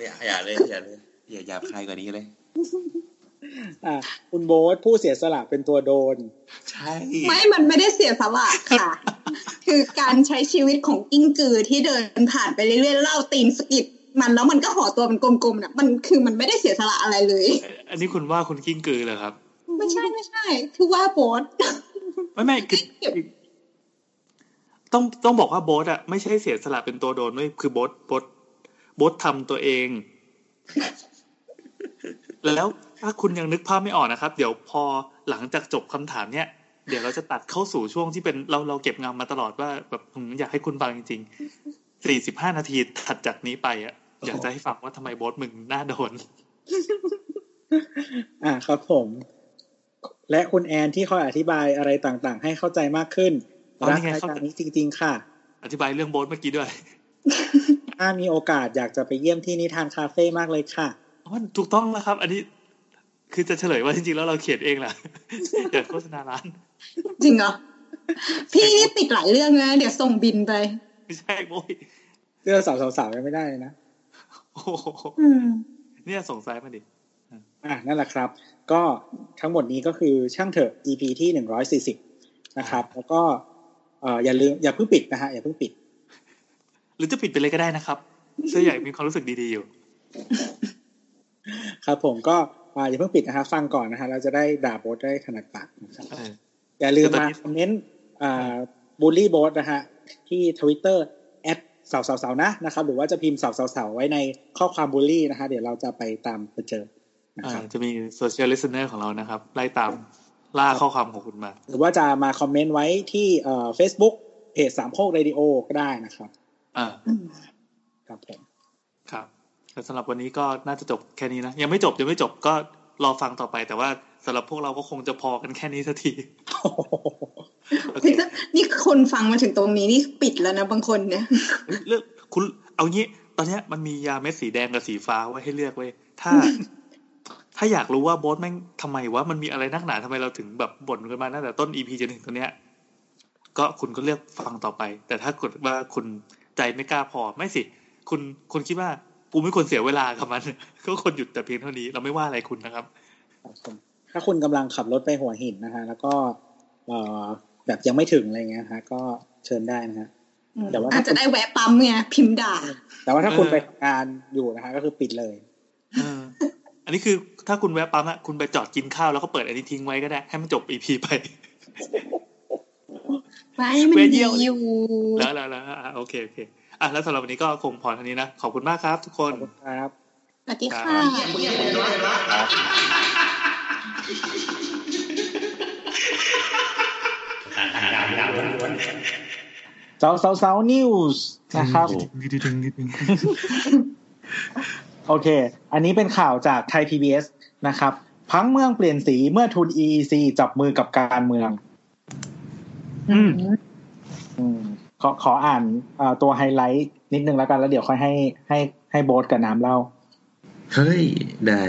อย่าอย่าเลยอย่าเลยอย่าหยาบคายกว่านี้เลย อ่าคุณโบ๊ทผู้เสียสละเป็นตัวโดน ใช่ ไม่มันไม่ได้เสียสละค่ะ คือการใช้ชีวิตของกิ้งกือที่เดินผ่านไปเรื่อยๆเล่าตีนสะกิดมันแล้วมันก็ห่อตัวเป็นกลมๆน่ะมันคือมันไม่ได้เสียสละอะไรเลย อันนี้คุณว่าคุณกิ้งกือเหรอครับ ไม่ใช่ไม่ใช่ คือว่าโบสไม่ไม่คือเก็บต้องต้องบอกว่าโบสอะไม่ใช่เสียสละเป็นตัวโดนด้วยคือโบสโบสโบสทำตัวเอง แล้วถ้าคุณยังนึกภาพไม่ออกนะครับ เดี๋ยวพอหลังจากจบคำถามเนี้ย เดี๋ยวเราจะตัดเข้าสู่ช่วงที่เป็นเราเราเก็บงำมาตลอดว่าแบบผมอยากให้คุณฟังจริงๆสี่สิบห้านาทีถัดจากนี้ไปอะอยากจะให้ฟังว่าทำไมโบสมึงน่าโดน อ่าครับผม และคุณแอนที่คอยอธิบายอะไรต่างๆ ให้เข้าใจมากขึ้นอ๋อรันี่ไงรายเข้าการใจนี้จริง ๆ ค่ะ อธิบายเรื่องโบสเมื่อกี้ด้วย ถ้ามีโอกาสอยากจะไปเยี่ยมที่นิทานคาเฟ่มากเลยค่ะอ๋อถูกต้องแล้วครับ อันนี้คือจะเฉลยว่าจริงๆแล้วเราเขียนเองแหละอยากโฆษณาร้าน จริงเหรอ พี่นี่ติดหลายเรื่องนะเดี๋ยวส่งบินไป ไม่ใช่โว้ยเสื้อสาวๆๆยังไม่ได้เลยนะโอ้โหอืมเนี่ยส่งซ้ายมาดิอะนั่นแหละครับ ก็ทั้งหมดนี้ก็คือช่างเถอะ EP ที่หนึ่งร้อยสี่สิบนะครับ แล้วก็เอ่ออย่าลืมอย่าเพิ่งปิดนะฮะอย่าเพิ่งปิด หรือจะปิดไปเลยก็ได้นะครับเสื้อใหญ่มีความรู้สึกดีๆอยู่ ครับผมก็อ่าอย่าเพิ่งปิดนะฮะฟังก่อนนะฮะเราจะได้ด่าโบสได้ถนัดปากนะครับเอออย่าลืมแต่ตอนมานี้ comment อ่าบูลลี่โบสนะฮะ ที่ทวิตเตอร์ at เสาเสาเสานะนะครับ หรือว่าจะพิมพ์เสาเสาเสาไว้ในข้อความบูลลี่นะฮะ เดี๋ยวเราจะไปตามไปเจอนะอ่าครับจะมี social listener ของเรานะครับ ไล่ตามล่าข้อความของคุณมา หรือว่าจะมา comment ไว้ที่เอ่อ Facebook เพจสามโคกเรดิโอก็ได้นะครับ อ่าครับผมครับแต่สำหรับวันนี้ก็น่าจะจบแค่นี้นะ ยังไม่จบยังไม่จบก็รอฟังต่อไปแต่ว่า สำหรับพวกเราก็คงจะพอกันแค่นี้สักทีโอเคนี่คนฟังมาถึงตรงนี้นี่ปิดแล้วนะบางคนเนี่ยเลือกคุณเอางี้ ตอนเนี้ยมันมียาเม็ดสีแดงกับสีฟ้าไว้ให้เลือกไว้ยถ้า ถ้าอยากรู้ว่าโบสแม่งทำไมวะมันมีอะไรนักหนาทำไมเราถึงแบบบ่นกันมาตั้งแต่ต้นอีพีจนถึงตรงเนี้ยก็คุณก็เลือกฟังต่อไป แต่ถ้าเกิดว่าคุณใจไม่กล้าพอไม่สิ คุณคุณคิดว่ากูไม่ควรเสียเวลากับมัน ก็ควรหยุดแต่เพียงเท่านี้ เราไม่ว่าอะไรคุณนะครับครับผม ถ้าคุณกำลังขับรถไปหัวหินนะฮะ แล้วก็เอ่อแบบยังไม่ถึงอะไรเงี้ยฮะ ก็เชิญได้นะฮะแต่ว่าอาจจะได้แวะปั๊มไงพิมพ์ด่า แต่ว่าถ้าคุณเออไปทำงานอยู่นะฮะ ก็คือปิดเลยเอออันนี้คือถ้าคุณแวะปั๊มอะคุณไปจอดกินข้าวแล้วก็เปิดอันนี้ทิ้งไว้ก็ได้ ให้มันจบอีพีไปไว้มันแวะดีเยี่ยวอยู่แล้วแล้วแล้วอะโอเคโอเคอะแล้วสำหรับวันนี้ก็คงพอเท่านี้นะขอบคุณมากครับ ทุกคขนอบคุณครับสวัสดีค่ะ เงียบเลยนะครับเสาเสาเสา news นะครับโอเค อันนี้เป็นข่าวจากไทย PBS นะครับ ผังเมืองเปลี่ยนสีเมื่อทุน EEC จับมือกับการเมือง อืมอืมขอขออ่านเอ่อตัวไฮไลท์นิดนึงแล้วกันแล้วเดี๋ยวค่อยให้ให้ให้โบ๊ทกับน้ำเล่า เฮ้ย ได้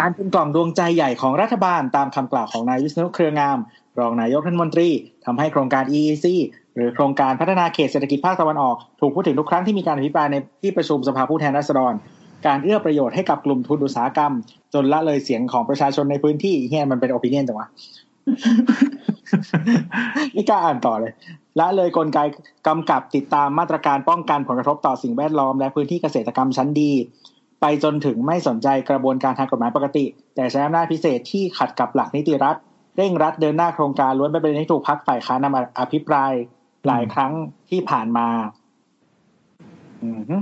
การเป็นกล่องดวงใจใหญ่ของรัฐบาลตามคำกล่าวของนายวิษณุเครืองาม รองนายกรัฐมนตรีทำให้โครงการ EEC หรือโครงการพัฒนาเขตเศรษฐกิจภาคตะวันออก ถูกพูดถึงทุกครั้งที่มีการอภิปรายในที่ประชุมสภาผู้แทนราษฎร การเอื้อประโยชน์ให้กับกลุ่มทุนอุตสาหกรรม จนละเลยเสียงของประชาชนในพื้นที่เฮียมันเป็นโอปิเนียนจังวะไม่กล้าอ่านต่อเลยละเลยกลไกกำกับติดตามมาตรการป้องกันผลกระทบต่อสิ่งแวดล้อม และพื้นที่เกษตรกรรมชั้นดี ไปจนถึงไม่สนใจกระบวนการทางกฎหมายปกติ แต่ใช้อำนาจพิเศษที่ขัดกับหลักนิติรัฐ เร่งรัดเดินหน้าโครงการล้วนเป็นประเด็นที่ถูกพักฝ่ายค้านนำมาอภิปรายหลายครั้งที่ผ่านมา อืมฮึ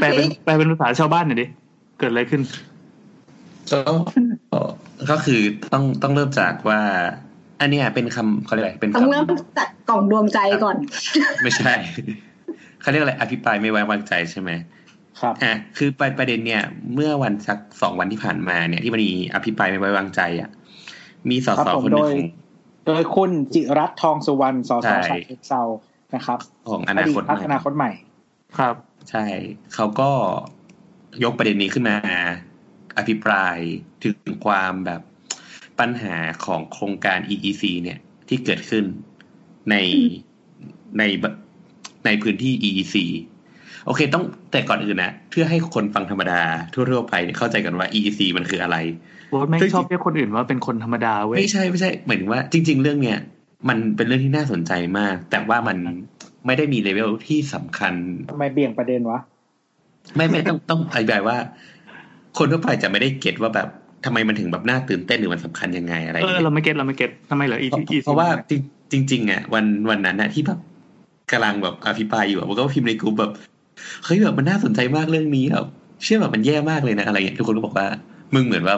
แปลเป็นแปลเป็นภาษาชาวบ้านหน่อยดิ เกิดอะไรขึ้นก็ก็คือต้องต้องเริ่มจากว่า อันเนี้ยเป็นคำเขาเรียกอะไรเป็นต้องคำเริ่มจากกล่องดวงใจก่อน ไม่ใช่เขาเรียกอะไรอภิปรายไม่ไว้วางใจใช่ไหม ครับอะคือประประเด็นเนี่ย เมื่อวันสักสองวันที่ผ่านมาเนี่ย ที่มันมีอภิปรายไม่ไว้วางใจอะ มีสครับสผมคนหนึ่งโดยของโดยคุณจิรัตน์ทองสุวรรณสสใช่ชาเชิงเซานะครับ ของออนาดีคตตพรรคใหม่อนาคตใหม่ ครับ ใช่ เขาก็ยกประเด็นนี้ขึ้นมา อภิปรายถึงความแบบปัญหาของโครงการ EEC เนี่ยที่เกิดขึ้นในในในพื้นที่ EEC โอเค ต้องแต่ก่อนอื่นนะเพื่อให้คนฟังธรรมดาทั่วๆไปเนี่ยเข้าใจกันว่า EEC มันคืออะไรโบทไม่งซึ่งชอบเรียกคนอื่นว่าเป็นคนธรรมดาเว้ยไม่ใช่ไม่ใช่หมายถึงว่าจริง ๆ เรื่องเนี้ยมันเป็นเรื่องที่น่าสนใจมาก แต่ว่ามันไม่ได้มีเลเวลที่สำคัญทำไมเบี่ยงประเด็นวะ ไม่ไม่ต้องต้องอธิบายว่า คนทั่วไปจะไม่ได้เก็ตว่าแบบทำไมมันถึงแบบน่าตื่นเต้นหรือมันสำคัญยังไงอะไรอเอย่างอเงี้ยเราไม่เก็ตเราไม่เก็ตทำไมเหรออีเพราะอีเพราะว่าจริงจริงๆอะวันวันนั้นน่ะที่แบบกำลังแบบอภิปรายอยู่อะผมก็พิมพ์ในกลุ่มแบบ เฮ้ยแบบมันน่าสนใจมากเรื่องนี้แบบเชื่อแบบมันแย่มากเลยนะอะไรเงี้ยทุกคนก็บอกว่า มึงเหมือนว่า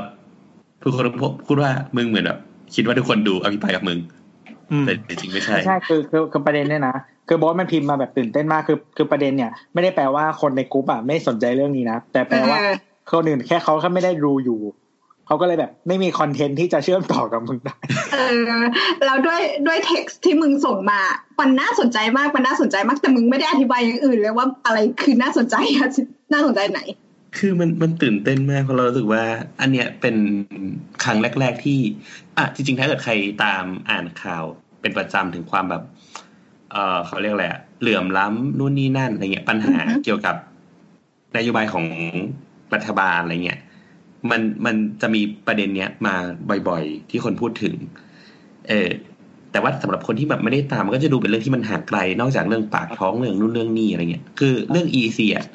ทุกคนก็พูดว่ามึงเหมือนแบบคิดว่าทุกคนดูอภิปรายกับมึงอืมแต่จริงๆไม่ใช่ไม่ใช่คือคือคือประเด็นเนี่ยนะคือโบอสมันพิมพ์มาแบบตื่นเต้นมากคือคือประเด็นเนี่ย ไม่ได้แปลว่าคนในกลุ่มอะไม่สนใจเรื่องนี้นะแต่แปลว่าเออคนอื่นแค่เขาแค่ไม่ได้ดูอยู่ เขาก็เลยแบบไม่มีคอนเทนต์ที่จะเชื่อมต่อกับมึงได้ เออ แล้วด้วยด้วยเท็กซ์ที่มึงส่งมา มันน่าสนใจมาก มันน่าสนใจมาก แต่มึงไม่ได้อธิบายอย่างอื่นเลยว่าอะไรคือน่าสนใจอะน่าสนใจไหน คือมันมันตื่นเต้นมากเพราะเรารู้สึกว่า อันเนี้ยเป็นครั้งแรก ๆที่ อะจริงๆ ถ้าเกิดใครตามอ่านข่าวเป็นประจำถึงความแบบ เออเขาเรียกอะไรอะเหลื่อมล้ำนู่นนี่นั่นอะไรเงี้ยปัญหาอือฮึเกี่ยวกับนโยบายของรัฐบาลอะไรเงี้ย มันมันจะมีประเด็นเนี้ยมาบ่อยๆ ที่คนพูดถึง เออแต่ว่าสำหรับคนที่แบบไม่ได้ตามมันก็จะดูเป็นเรื่องที่มันห่างไกล นอกจากเรื่องปากท้องเรื่องนู่นเรื่องนี่อะไรเงี้ยคือเรื่อง EC อะ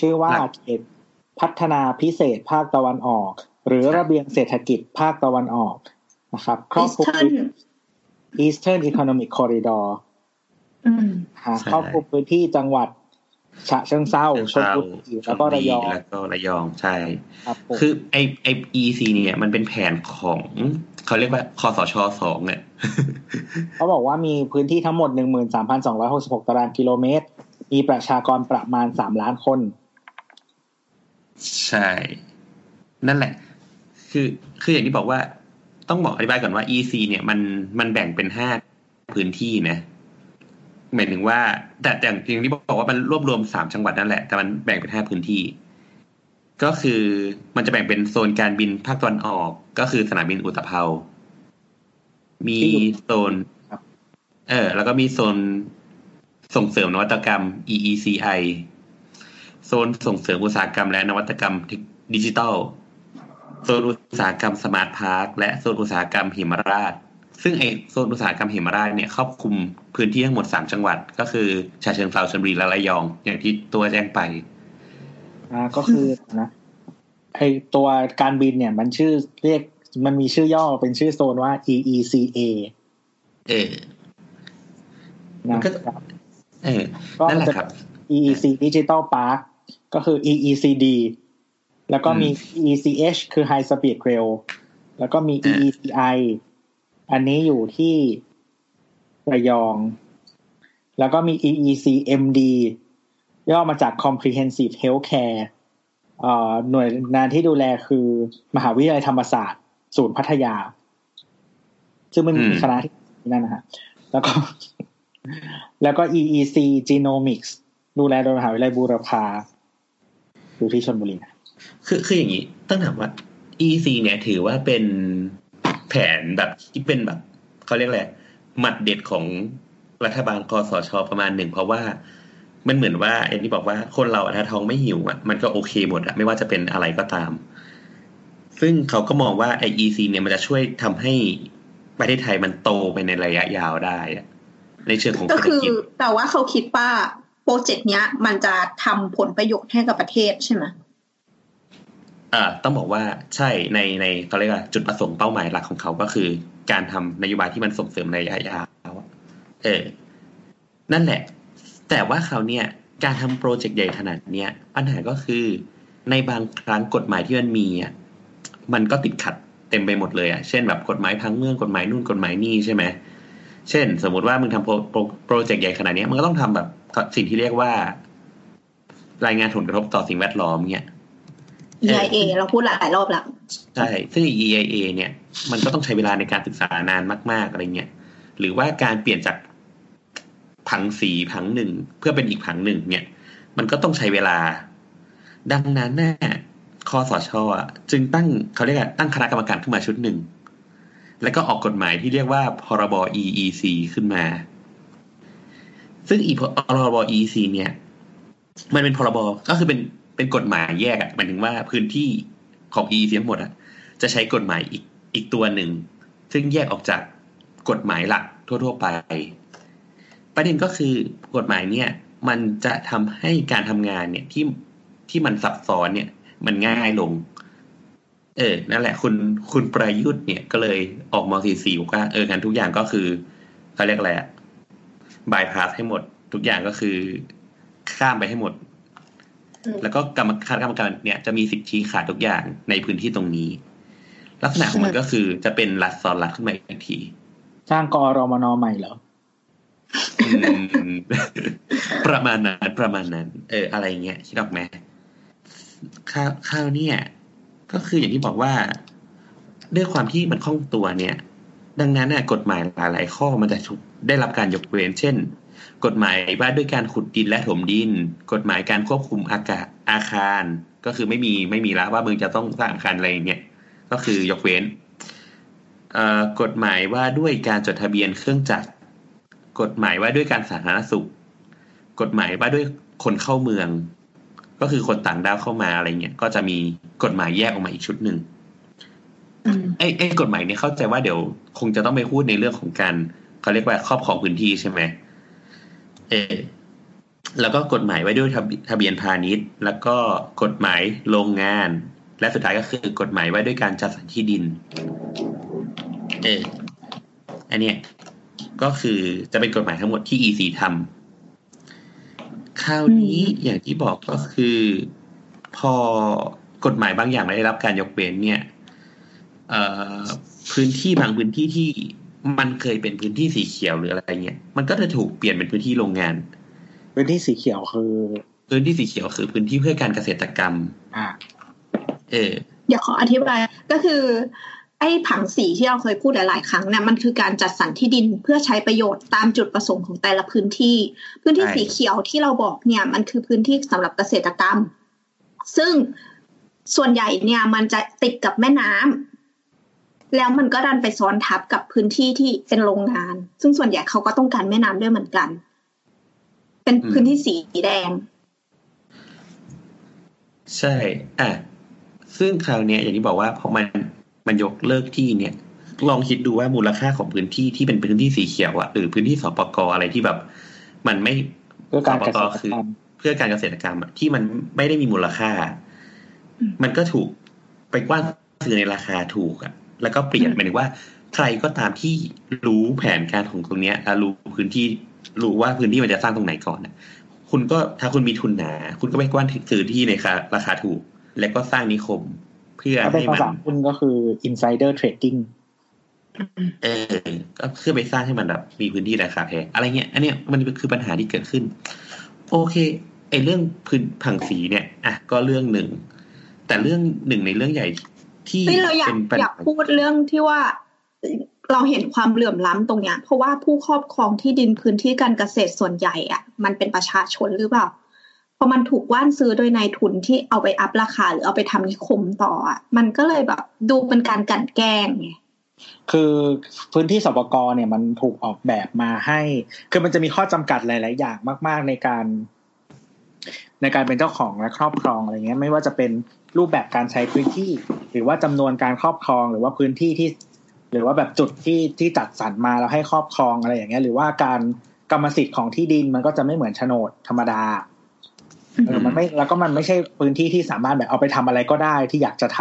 ชื่อว่าหลักเขตพัฒนาพิเศษภาคตะวันออก หรือระเบียงเศรษฐกิจภาคตะวันออกนะครับครอบคลุม Eastern Eastern Economic Corridor อืมหาครอบคลุมพื้นที่จังหวัด ฉะเชิงเซาชลบุรีแล้วก็ระยองแล้วก็ระยองใช่ครับผมคือไอไอ EC เนี่ยมันเป็นแผนของเขาเรียกว่าคอสชสองเนี่ยเขาบอกว่ามีพื้นที่ทั้งหมด13,266ตารางกิโลเมตร มีประชากรประมาณ3ล้านคน ใช่ นั่นแหละ คือคืออย่างที่บอกว่าต้องบอกอธิบายก่อนว่า EC เนี่ยมันมันแบ่งเป็นห้าพื้นที่นะ หมายถึงว่า แต่แต่อย่างที่บอกว่ามันรวบรวมสามจังหวัดนั่นแหละ แต่มันแบ่งเป็นห้าพื้นที่ ก็คือมันจะแบ่งเป็นโซนการบินภาคตะวันออก ก็คือสนามบินอุตภเปามีที่อยู่โซนครับเออ แล้วก็มีโซนส่งเสริมนวัตกรรม EECI โซนส่งเสริมอุตสาหกรรมและนวัตกรรมดิจิทัล โซนอุตสาหกรรม smart park และโซนอุตสาหกรรมเหมราช ซึ่งไอโซนอุตสาหกรรมเหมราชเนี่ยครอบคลุมพื้นที่ทั้งหมดสามจังหวัด ก็คือฉะเชิงเทราชลบุรีและระยอง อย่างที่ตัวแจ้งไป อ่าก็คือนะไอตัวการบินเนี่ย มันชื่อเรียกมันมีชื่อย่อเป็นชื่อโซนว่า EECA เออมันะนก็ครับเออก็นั่นแหละจะครับ EEC Digital Park ก็คือ EECD แล้วก็มี EECH คือ High Speed Rail แล้วก็มีอ่า EECI อันนี้อยู่ที่ระยอง แล้วก็มี EECMD ย่อมาจาก Comprehensive Healthcare เอ่อหน่วยงานที่ดูแลคือ มหาวิทยาลัยธรรมศาสตร์ ศูนย์พัทยา ซึ่งมันอืมีมคณะที่นั่นนะฮะแล้วก็ แล้วก็ EEC Genomics ดูแลโดยมหาวิทยาลัยบูรพาอยู่ที่ชลบุรีนะคือคืออย่างนี้ต้องถามว่า EC เนี่ยถือว่าเป็น แผนแบบที่เป็นแบบเขาเรียกอะไรหมัดเด็ดของรัฐบาลคอสชประมาณหนึ่งเพราะว่ามันเหมือนว่าเอ็นที่บอกว่าคนเราอะถ้าท้องไม่หิวอะมันก็โอเคหมดอะไม่ว่าจะเป็นอะไรก็ตาม ซึ่งเขาก็มองว่าไอ EC เนี่ยมันจะช่วยทำให้ประเทศไทยมันโตไปในระยะยาวได้อะในเชิงของก็เศรษฐคือกิจแต่ว่าเขาคิดว่าโปรเจกต์เนี้ย มันจะทำผลประโยชน์ให้กับประเทศใช่ไหม อ่าต้องบอกว่าใช่ในในเขาเรียกว่าจุดประสงค์เป้าหมายหลักของเขาก็คือ การทำนโยบายที่มันส่งเสริมในระยะยาวเออ นั่นแหละ แต่ว่าเขาเนี่ยการทำโปรเจกต์ใหญ่ขนาดเนี้ยปัญหาก็คือในบางครั้งกฎหมายที่มันมีอะมันก็ติดขัดเต็มไปหมดเลยอะเช่นแบบกฎหมายพังเมืองกฎหมายนู่นกฎหมายนี่ใช่ไหมเช่น สมมติว่ามึงทำโปรโปรโปรเจกต์ใหญ่ขนาดนี้มันก็ต้องทำแบบสิ่งที่เรียกว่า รายงานผลกระทบต่อสิ่งแวดล้อมเนี่ย EIA เราพูดหลายรอบแล้ว ใช่ ซึ่ง EIA เนี่ย มันก็ต้องใช้เวลาในการศึกษานานมาก ๆ อะไรเงี้ย หรือว่าการเปลี่ยนจากผังสีผังหนึ่งเพื่อเป็นอีกผังหนึ่งเนี่ย มันก็ต้องใช้เวลา ดังนั้นน่ะคอสชอะจึงตั้งเขาเรียกว่าตั้งคณะกรรมการขึ้นมาชุดหนึ่ง แล้วก็ออกกฎหมายที่เรียกว่าพรบ EEC ขึ้นมา ซึ่งอีพรบ EEC เนี่ย มันเป็นพรบก็คือเป็น เป็นกฎหมายแยกอะหมายถึงว่าพื้นที่ของ EEC ทั้งหมดอะจะใช้กฎหมายอีกอีกตัวหนึ่ง ซึ่งแยกออกจากกฎหมายหลักทั่ว ๆ ไป ประเด็นก็คือกฎหมายเนี่ยมันจะทำให้การทำงานเนี่ยที่ที่มันซับซ้อนเนี่ย มันง่ายลง เออ นั่นแหละ คุณคุณประยุทธ์เนี่ยก็เลยออกมสีสีว่าเอองั้นทุกอย่างก็คือเขาเรียกอะไรอะบายพาสให้หมด ทุกอย่างก็คือข้ามไปให้หมด แล้วก็กรรมคณะกรรมการเนี่ยจะมีสิทธิชี้ขาดทุกอย่างในพื้นที่ตรงนี้ ลักษณะของมันก็คือจะเป็นรัฐซ้อนรัฐขึ้นมาอีกที สร้างกอรมนใหม่เหรออืมประมาณนั้นประมาณนั้น เออ อะไรเงี้ยคิดออกไหมข้าวข้าวเนี่ย ก็คืออย่างที่บอกว่า ด้วยความที่มันคล่องตัวเนี่ย ดังนั้นน่ะกฎหมายหลายๆข้อมันจะถูกได้รับการยกเว้นเช่น กฎหมายว่าด้วยการขุดดินและถมดิน กฎหมายการควบคุมอากาศอาคาร ก็คือไม่มีไม่มีแล้วว่ามึงจะต้องสร้างอาคารอะไรอย่างเงี้ยก็คือยกเว้นเอ่อกฎหมายว่าด้วยการจดทะเบียนเครื่องจักร กฎหมายว่าด้วยการสาธารณสุข กฎหมายว่าด้วยคนเข้าเมือง ก็คือคนต่างด้าวเข้ามาอะไรเงี้ยก็จะมีกฎหมายแยกออกมาอีกชุดหนึ่งอืมไอ้ไอ้กฎหมายเนี่ยเข้าใจว่าเดี๋ยว คงจะต้องไปพูดในเรื่องของการเขาเรียกว่าครอบครองพื้นที่ใช่ไหม เออแล้วก็กฎหมายไว้ด้วยทะเบีทะเบียนพาณิชย์ แล้วก็กฎหมายโรงงาน และสุดท้ายก็คือกฎหมายไว้ด้วยการจัดสรรที่ดิน เอออันเนี้ยก็คือจะเป็นกฎหมายทั้งหมดที่ EC ทำคราวนี้อย่างที่บอกก็คือ พอกฎหมายบางอย่างได้รับการยกเว้นเนี่ยเอ่อพื้นที่บางพื้นที่ที่ มันเคยเป็นพื้นที่สีเขียวหรืออะไรเงี้ยมันก็จะถูกเปลี่ยนเป็นพื้นที่โรงงาน พื้นที่สีเขียวคือ พื้นที่สีเขียวคือพื้นที่เพื่อการเกษตรกรรมอ่าเออเดี๋ยวขออธิบายก็คือ ไอ้ผังสีที่เราเคยพูดหลาย ๆ ครั้งเนี่ยมันคือการจัดสรรที่ดินเพื่อใช้ประโยชน์ตามจุดประสงค์ของแต่ละพื้นที่ พื้นที่ใช่สีเขียวที่เราบอกเนี่ย มันคือพื้นที่สำหรับเกษตรกรรม ซึ่งส่วนใหญ่เนี่ยมันจะติดกับแม่น้ำ แล้วมันก็ดันไปซ้อนทับกับพื้นที่ที่เป็นโรงงาน ซึ่งส่วนใหญ่เขาก็ต้องการแม่น้ำด้วยเหมือนกัน เป็นพื้นที่สีแดง ใช่อะซึ่งคราวเนี้ยอย่างที่บอกว่าพอมันมันยกเลิกที่เนี่ย ลองคิดดูว่ามูลค่าของพื้นที่ที่เป็นพื้นที่สีเขียวอะหรือพื้นที่สปกอะไรที่แบบ มันไม่เพื่อการสปเกษกตรคือกรรมเพื่อการเกษตรกรรมอะที่มันไม่ได้มีมูลค่าอืมมันก็ถูกไปกว้านซื้อในราคาถูกอะ แล้วก็เปลี่ยนหมายถึงว่า ใครก็ตามที่รู้แผนการของตรงเนี้ยและรู้พื้นที่รู้ว่าพื้นที่มันจะสร้างตรงไหนก่อนอะคุณก็ถ้าคุณมีทุนหนา คุณก็ไปกว้านซื้อที่ในราคาราคาถูก แล้วก็สร้างนิคม เพื่อถ้าเป็นให้ภามันษาหุ้นก็คือ insider trading เออก็เพื่อไปสร้างให้มันแบบมีพื้นที่ราคาแพงอะไรเงี้ย อันเนี้ยมันคือปัญหาที่เกิดขึ้น โอเค ไอ้เรื่องพื้นผังสีเนี่ย อะ ก็เรื่องหนึ่ง แต่เรื่องหนึ่งในเรื่องใหญ่ ที่เฮ้ยเราอยากเป็นปัญอยาหากพูดเรื่องที่ว่าเราเห็นความเหลื่อมล้ำตรงเนี้ย เพราะว่าผู้ครอบครองที่ดินพื้นที่การเกษตรส่วนใหญ่อะ มันเป็นประชาชนหรือเปล่าพอมันถูกว่านซื้อโดยนายทุนที่เอาไปอัพราคา หรือเอาไปทำนิคมต่ออะมันก็เลยแบบดูเป็นการกลันแกล้งไงคือพื้นที่สปกรเนี่ยมันถูกออกแบบมาให้ คือมันจะมีข้อจำกัดหลาย ๆ อย่างมาก ๆ ในการ ในการเป็นเจ้าของและครอบครองอะไรเงี้ย ไม่ว่าจะเป็น รูปแบบการใช้พื้นที่ หรือว่าจำนวนการครอบครองหรือว่าพื้นที่ที่ หรือว่าแบบจุดที่ที่จัดสรรมาแล้วให้ครอบครองอะไรอย่างเงี้ย หรือว่าการกรรมสิทธิ์ของที่ดินมันก็จะไม่เหมือนโฉนดธรรมดาเออมันไม่แล้วก็มันไม่ใช่พื้นที่ที่สามารถแบบเอาไปทำอะไรก็ได้ที่อยากจะท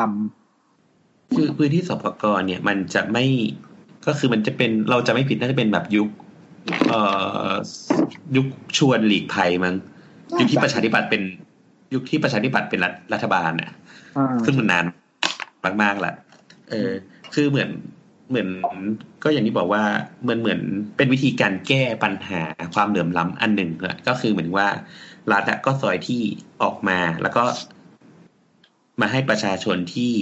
ำคือพื้นที่สปกรเนี่ย มันจะไม่ก็คือมันจะเป็นเราจะไม่ผิดน่าจะเป็นแบบยุค เอ่อยุคชวนหลีกภัยมั้งยุคที่ประชาธิปัตย์เป็น ยุคที่ประชาธิปัตย์เป็นรัฐรัฐบาลน่ะอ่า ซึ่งมันนานมากๆละเออ คือเหมือนเหมือน ก็อย่างที่บอกว่าเหมือนเหมือนเป็นวิธีการแก้ปัญหาความเหลื่อมล้ำอันหนึ่งอะก็คือเหมือนว่ารัฐอะก็ซอยที่ออกมาแล้วก็ มาให้ประชาชนที่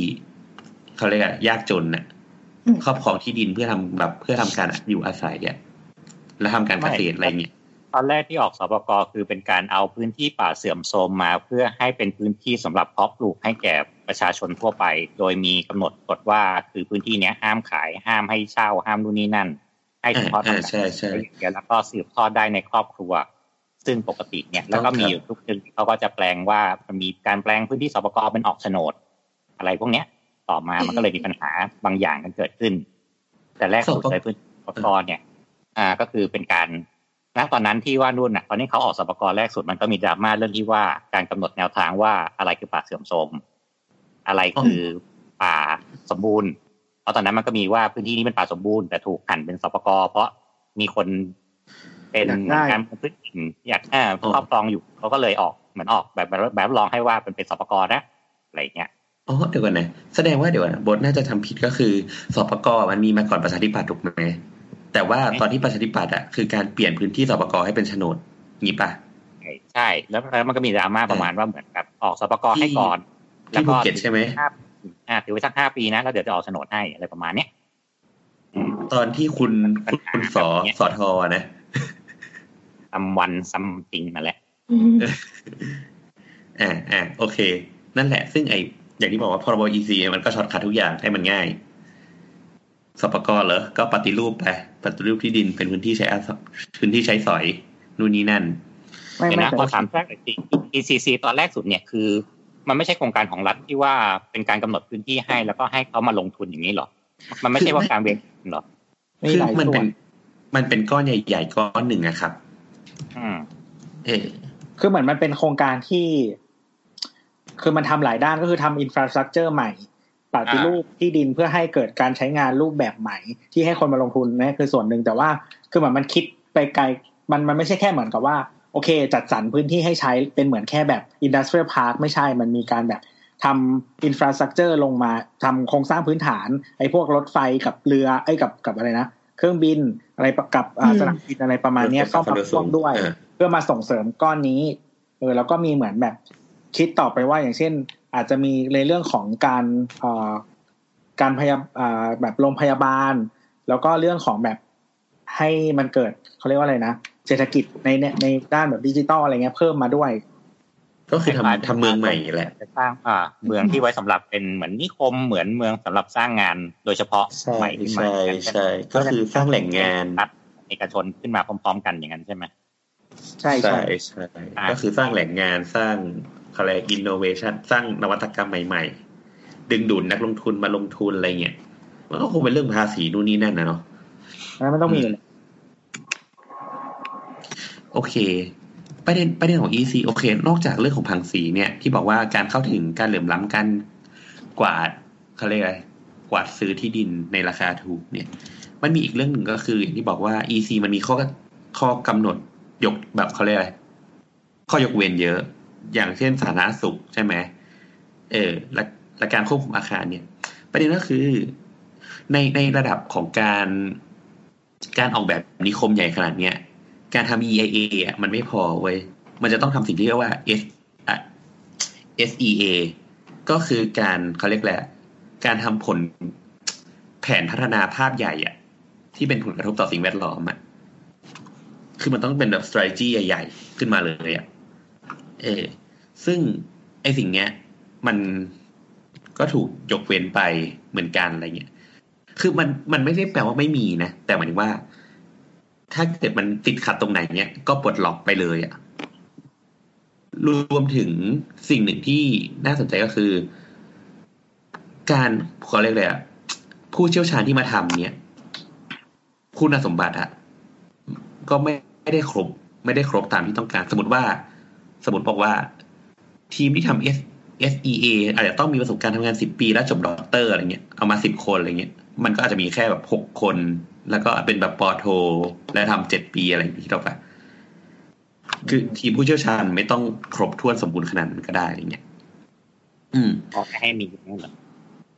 เขาเรียกอะยากจนน่ะอืมครอบครองที่ดินเพื่อทำแบบเพื่อทำการอยู่อาศัยอะแล้วทำการเกษตรอะไรเงี้ย ตอนแรกที่ออกสปกคือเป็นการเอาพื้นที่ป่าเสื่อมโทรมมา เพื่อให้เป็นพื้นที่สำหรับเพาะปลูกให้แก่ประชาชนทั่วไป โดยมีกำหนดกฎว่าคือพื้นที่เนี้ยห้ามขายห้ามให้เช่าห้ามนู่นนี่นั่น ให้เฉพาะอ่าทำใช่ใช่เดียวแล้วก็สืบทอดได้ในครอบครัว ซึ่งปกติเนี่ยแล้วก็มีอยู่ทุกทึงเขาก็จะแปลงว่ามันมีการแปลงพื้นที่สปกเป็นออกโฉนด อะไรพวกเนี้ยต่อมามันก็เลยมีปัญหาบางอย่างกันเกิดขึ้น แต่แรกสุดเลยพื้นที่สปกเนี่ย อ่าก็คือเป็นการ ณตอนนั้นที่ว่านู่นน่ะตอนนี้เขาออกสปกรแรกสุดมันก็มีดราม่าเรื่องที่ว่าการกำหนดแนวทางว่าอะไรคือป่าเสื่อมโทรมอะไรคือป่าสมบูรณ์เพราะตอนนั้นมันก็มีว่าพื้นที่นี้เป็นป่าสมบูรณ์แต่ถูกหั่นเป็นสปกรเพราะมีคนเป็นอยากได้การพื้นถิ่นอยากอ่าครอบครองอยู่เขาก็เลยออกเหมือนออกแบบแบบแบบรองให้ว่าเป็นเป็นสปกรนะอะไรอย่างเงี้ยอ๋อเดี๋ยวก่อนนะแสดงว่าเดี๋ยวก่อนนะบทน่าจะทำผิดก็คือสปกมันมีมาก่อนประชาธิปัตย์ถูกไหม แต่ว่าตอนที่ประชาธิปัตย์อะคือการเปลี่ยนพื้นที่สปกให้เป็นโฉนดงี้ปะใช่แล้วแล้วมันก็มีดราม่าประมาณว่าเหมือนกับออกสปกรให้ก่อนที่ภูเก็ตใช่ไหมห้าปีอ่าถือไว้สักห้าปีนะแล้วเดี๋ยวจะออกโฉนดให้อะไรประมาณเนี้ยอืมตอนที่คุณปัญหาคุณสอแบบเนี้ยสอทอนะ someone something นั่นแหละอืมอ่าอ่าโอเค นั่นแหละ ซึ่งไออย่างที่บอกว่าพรบ EC มันก็ shortcut ทุกอย่างให้มันง่ายสปกเหรอก็ปฏิรูปไป ปฏิรูปที่ดินเป็นพื้นที่ใช้อาศัยพื้นที่ใช้สอยนู่นนี่นั่นไม่เดี๋ยวไม่นะแต่ขอถามแทรกหน่อยสิ EEC ตอนแรกสุดเนี่ยคือ มันไม่ใช่โครงการของรัฐที่ว่าเป็นการกำหนดพื้นที่ให้แล้วก็ให้เขามาลงทุนอย่างนี้เหรอ มันไม่ใช่ว่าการเวงเหรอมีคือหลายส่วนมันเป็นมันเป็นก้อนใหญ่ๆก้อนหนึ่งนะครับอืมเออคือเหมือนมันเป็นโครงการที่ คือมันทำหลายด้านก็คือทำ infrastructure ใหม่ ปฏิรูปที่ดินเพื่อให้เกิดการใช้งานรูปแบบใหม่ ที่ให้คนมาลงทุนนะคือส่วนหนึ่งแต่ว่าคือเหมือนมันคิดไปไกลมันมันไม่ใช่แค่เหมือนกับว่า โอเค จัดสรรพื้นที่ให้ใช้เป็นเหมือนแค่แบบ industrial park ไม่ใช่มันมีการแบบทำอินฟราสตรักเจอร์ลงมาทำโครงสร้างพื้นฐาน ไอ้พวกรถไฟกับเรือไอ้ยกับกับอะไรนะเครื่องบินอะไรกับอ่าสนามบินอะไรประมาณเนี้ยเข้ามาร่วมด้วยเออเพื่อมาส่งเสริมก้อนนี้เออแล้วก็มีเหมือนแบบคิดต่อไปว่าอย่างเช่น อาจจะมีในเรื่องของการเอ่อการพยาอ่าแบบโรงพยาบาล แล้วก็เรื่องของแบบให้มันเกิดเขาเรียกว่าอะไรนะเศรษฐกิจในเนี่ยในด้านแบบดิจิตอลอะไรเงี้ยเพิ่มมาด้วย ก็คือทำทำเมืองใหม่แหละจะสร้างอ่า เมืองที่ไว้สำหรับเป็นเหมือนนิคมเหมือนเมืองสำหรับสร้างงานโดยเฉพาะใช่ใหม่ขึ้นมาใช่ใช่ก็คือสร้างแหล่งงานรัฐเอกชนขึ้นมาพร้อม ๆ กันอย่างนั้นใช่ไหมใช่ใช่ใช่ใช่อ่าก็คือสร้างแหล่งงานสร้าง อะไรอินโนเวชันสร้างนวัตกรรมใหม่ ๆ ดึงดูดนักลงทุนมาลงทุนอะไรเงี้ยมันก็คงเป็นเรื่องภาษีนู่นนี่นั่นนะเนาะแล้วมันต้องมีอยู่แล้วโอเค ประเด็นประเด็นของ EC โอเค นอกจากเรื่องของพังสีเนี่ย ที่บอกว่าการเข้าถึงการเหลื่อมล้ำการกวาดเขาเรียกอะไรกวาดซื้อที่ดินในราคาถูกเนี่ย มันมีอีกเรื่องหนึ่งก็คืออย่างที่บอกว่า EC มันมีข้อข้อกำหนดยกแบบเขาเรียกอะไรข้อยกเว้นเยอะ อย่างเช่นสาธารณสุขใช่ไหมเออและและการควบคุมอาคารเนี่ย ประเด็นก็คือในในระดับของการการออกแบบนิคมใหญ่ขนาดเนี้ยการทำ EIA อะมันไม่พอเว้ยมันจะต้องทำสิ่งที่เรียกว่า SSEA ก็คือการเขาเรียกแหละ การทำผลแผนพัฒนาภาพใหญ่อะที่เป็นผลกระทบต่อสิ่งแวดล้อมอะคือมันต้องเป็นแบบ strategy ใหญ่ ๆ ขึ้นมาเลยอะ เออซึ่งไอสิ่งเนี้ย มันก็ถูกยกเว้นไปเหมือนกันอะไรเงี้ย คือมันมันไม่ได้แปลว่าไม่มีนะ แต่หมายถึงว่า ถ้าเกิดมันติดขัดตรงไหนเนี้ยก็ปลดล็อกไปเลยอะรวมถึงสิ่งหนึ่งที่น่าสนใจก็คือ การเขาเรียกอะไรอะผู้เชี่ยวชาญที่มาทำเนี้ยคุณสมบัติอะก็ไม่ไม่ได้ครบ ไม่ได้ครบตามที่ต้องการ สมมติว่า สมมติบอกว่า ทีมที่ทำ S SEA อาจจะต้องมีประสบการณ์ทำงานสิบปีแล้วจบด็อกเตอร์อะไรเงี้ยเอามาสิบคนอะไรเงี้ยมันก็อาจจะมีแค่แบบหกคน แล้วก็เป็นแบบปอโท และทำเจ็ดปีอะไรอย่างนี้ถูกปะคือทีมผู้เชี่ยวชาญไม่ต้องครบถ้วนสมบูรณ์ขนาดนั้นก็ได้อย่างเงี้ย อืมขอแค่ให้มีนั่นเหรอ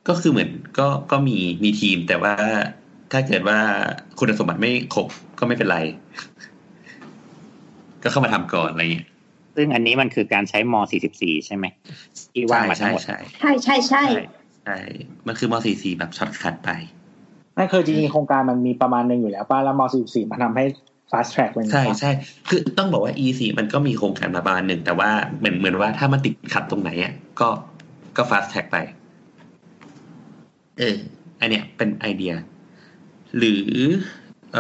ก็คือเหมือนก็ก็มีมีทีมแต่ว่าถ้าเกิดว่าคุณสมบัติไม่ครบก็ไม่เป็นไร ก็เข้ามาทำก่อนอะไรเงี้ย ซึ่งอันนี้มันคือการใช้ม 44 ใช่ไหมที่ว่าใช่มาทั้งใช่หมดใช่ใช่ใช่ใช่ใช่ใช่มันคือมสี่สี่แบบช็อตคัดไปนั่นคือจริงๆโครงการมันมีประมาณหนึ่งอยู่แล้วป้าแล้วม 44มาทำให้ fast track เป็นใช่ใช่คือต้องบอกว่า e สี่มันก็มีโครงการมาประมาณหนึ่งแต่ว่าเหมือนเหมือนว่าถ้ามันติดขัดตรงไหนอะก็ก็ fast track ไป เอออันเนี้ยเป็นไอเดีย หรือเอ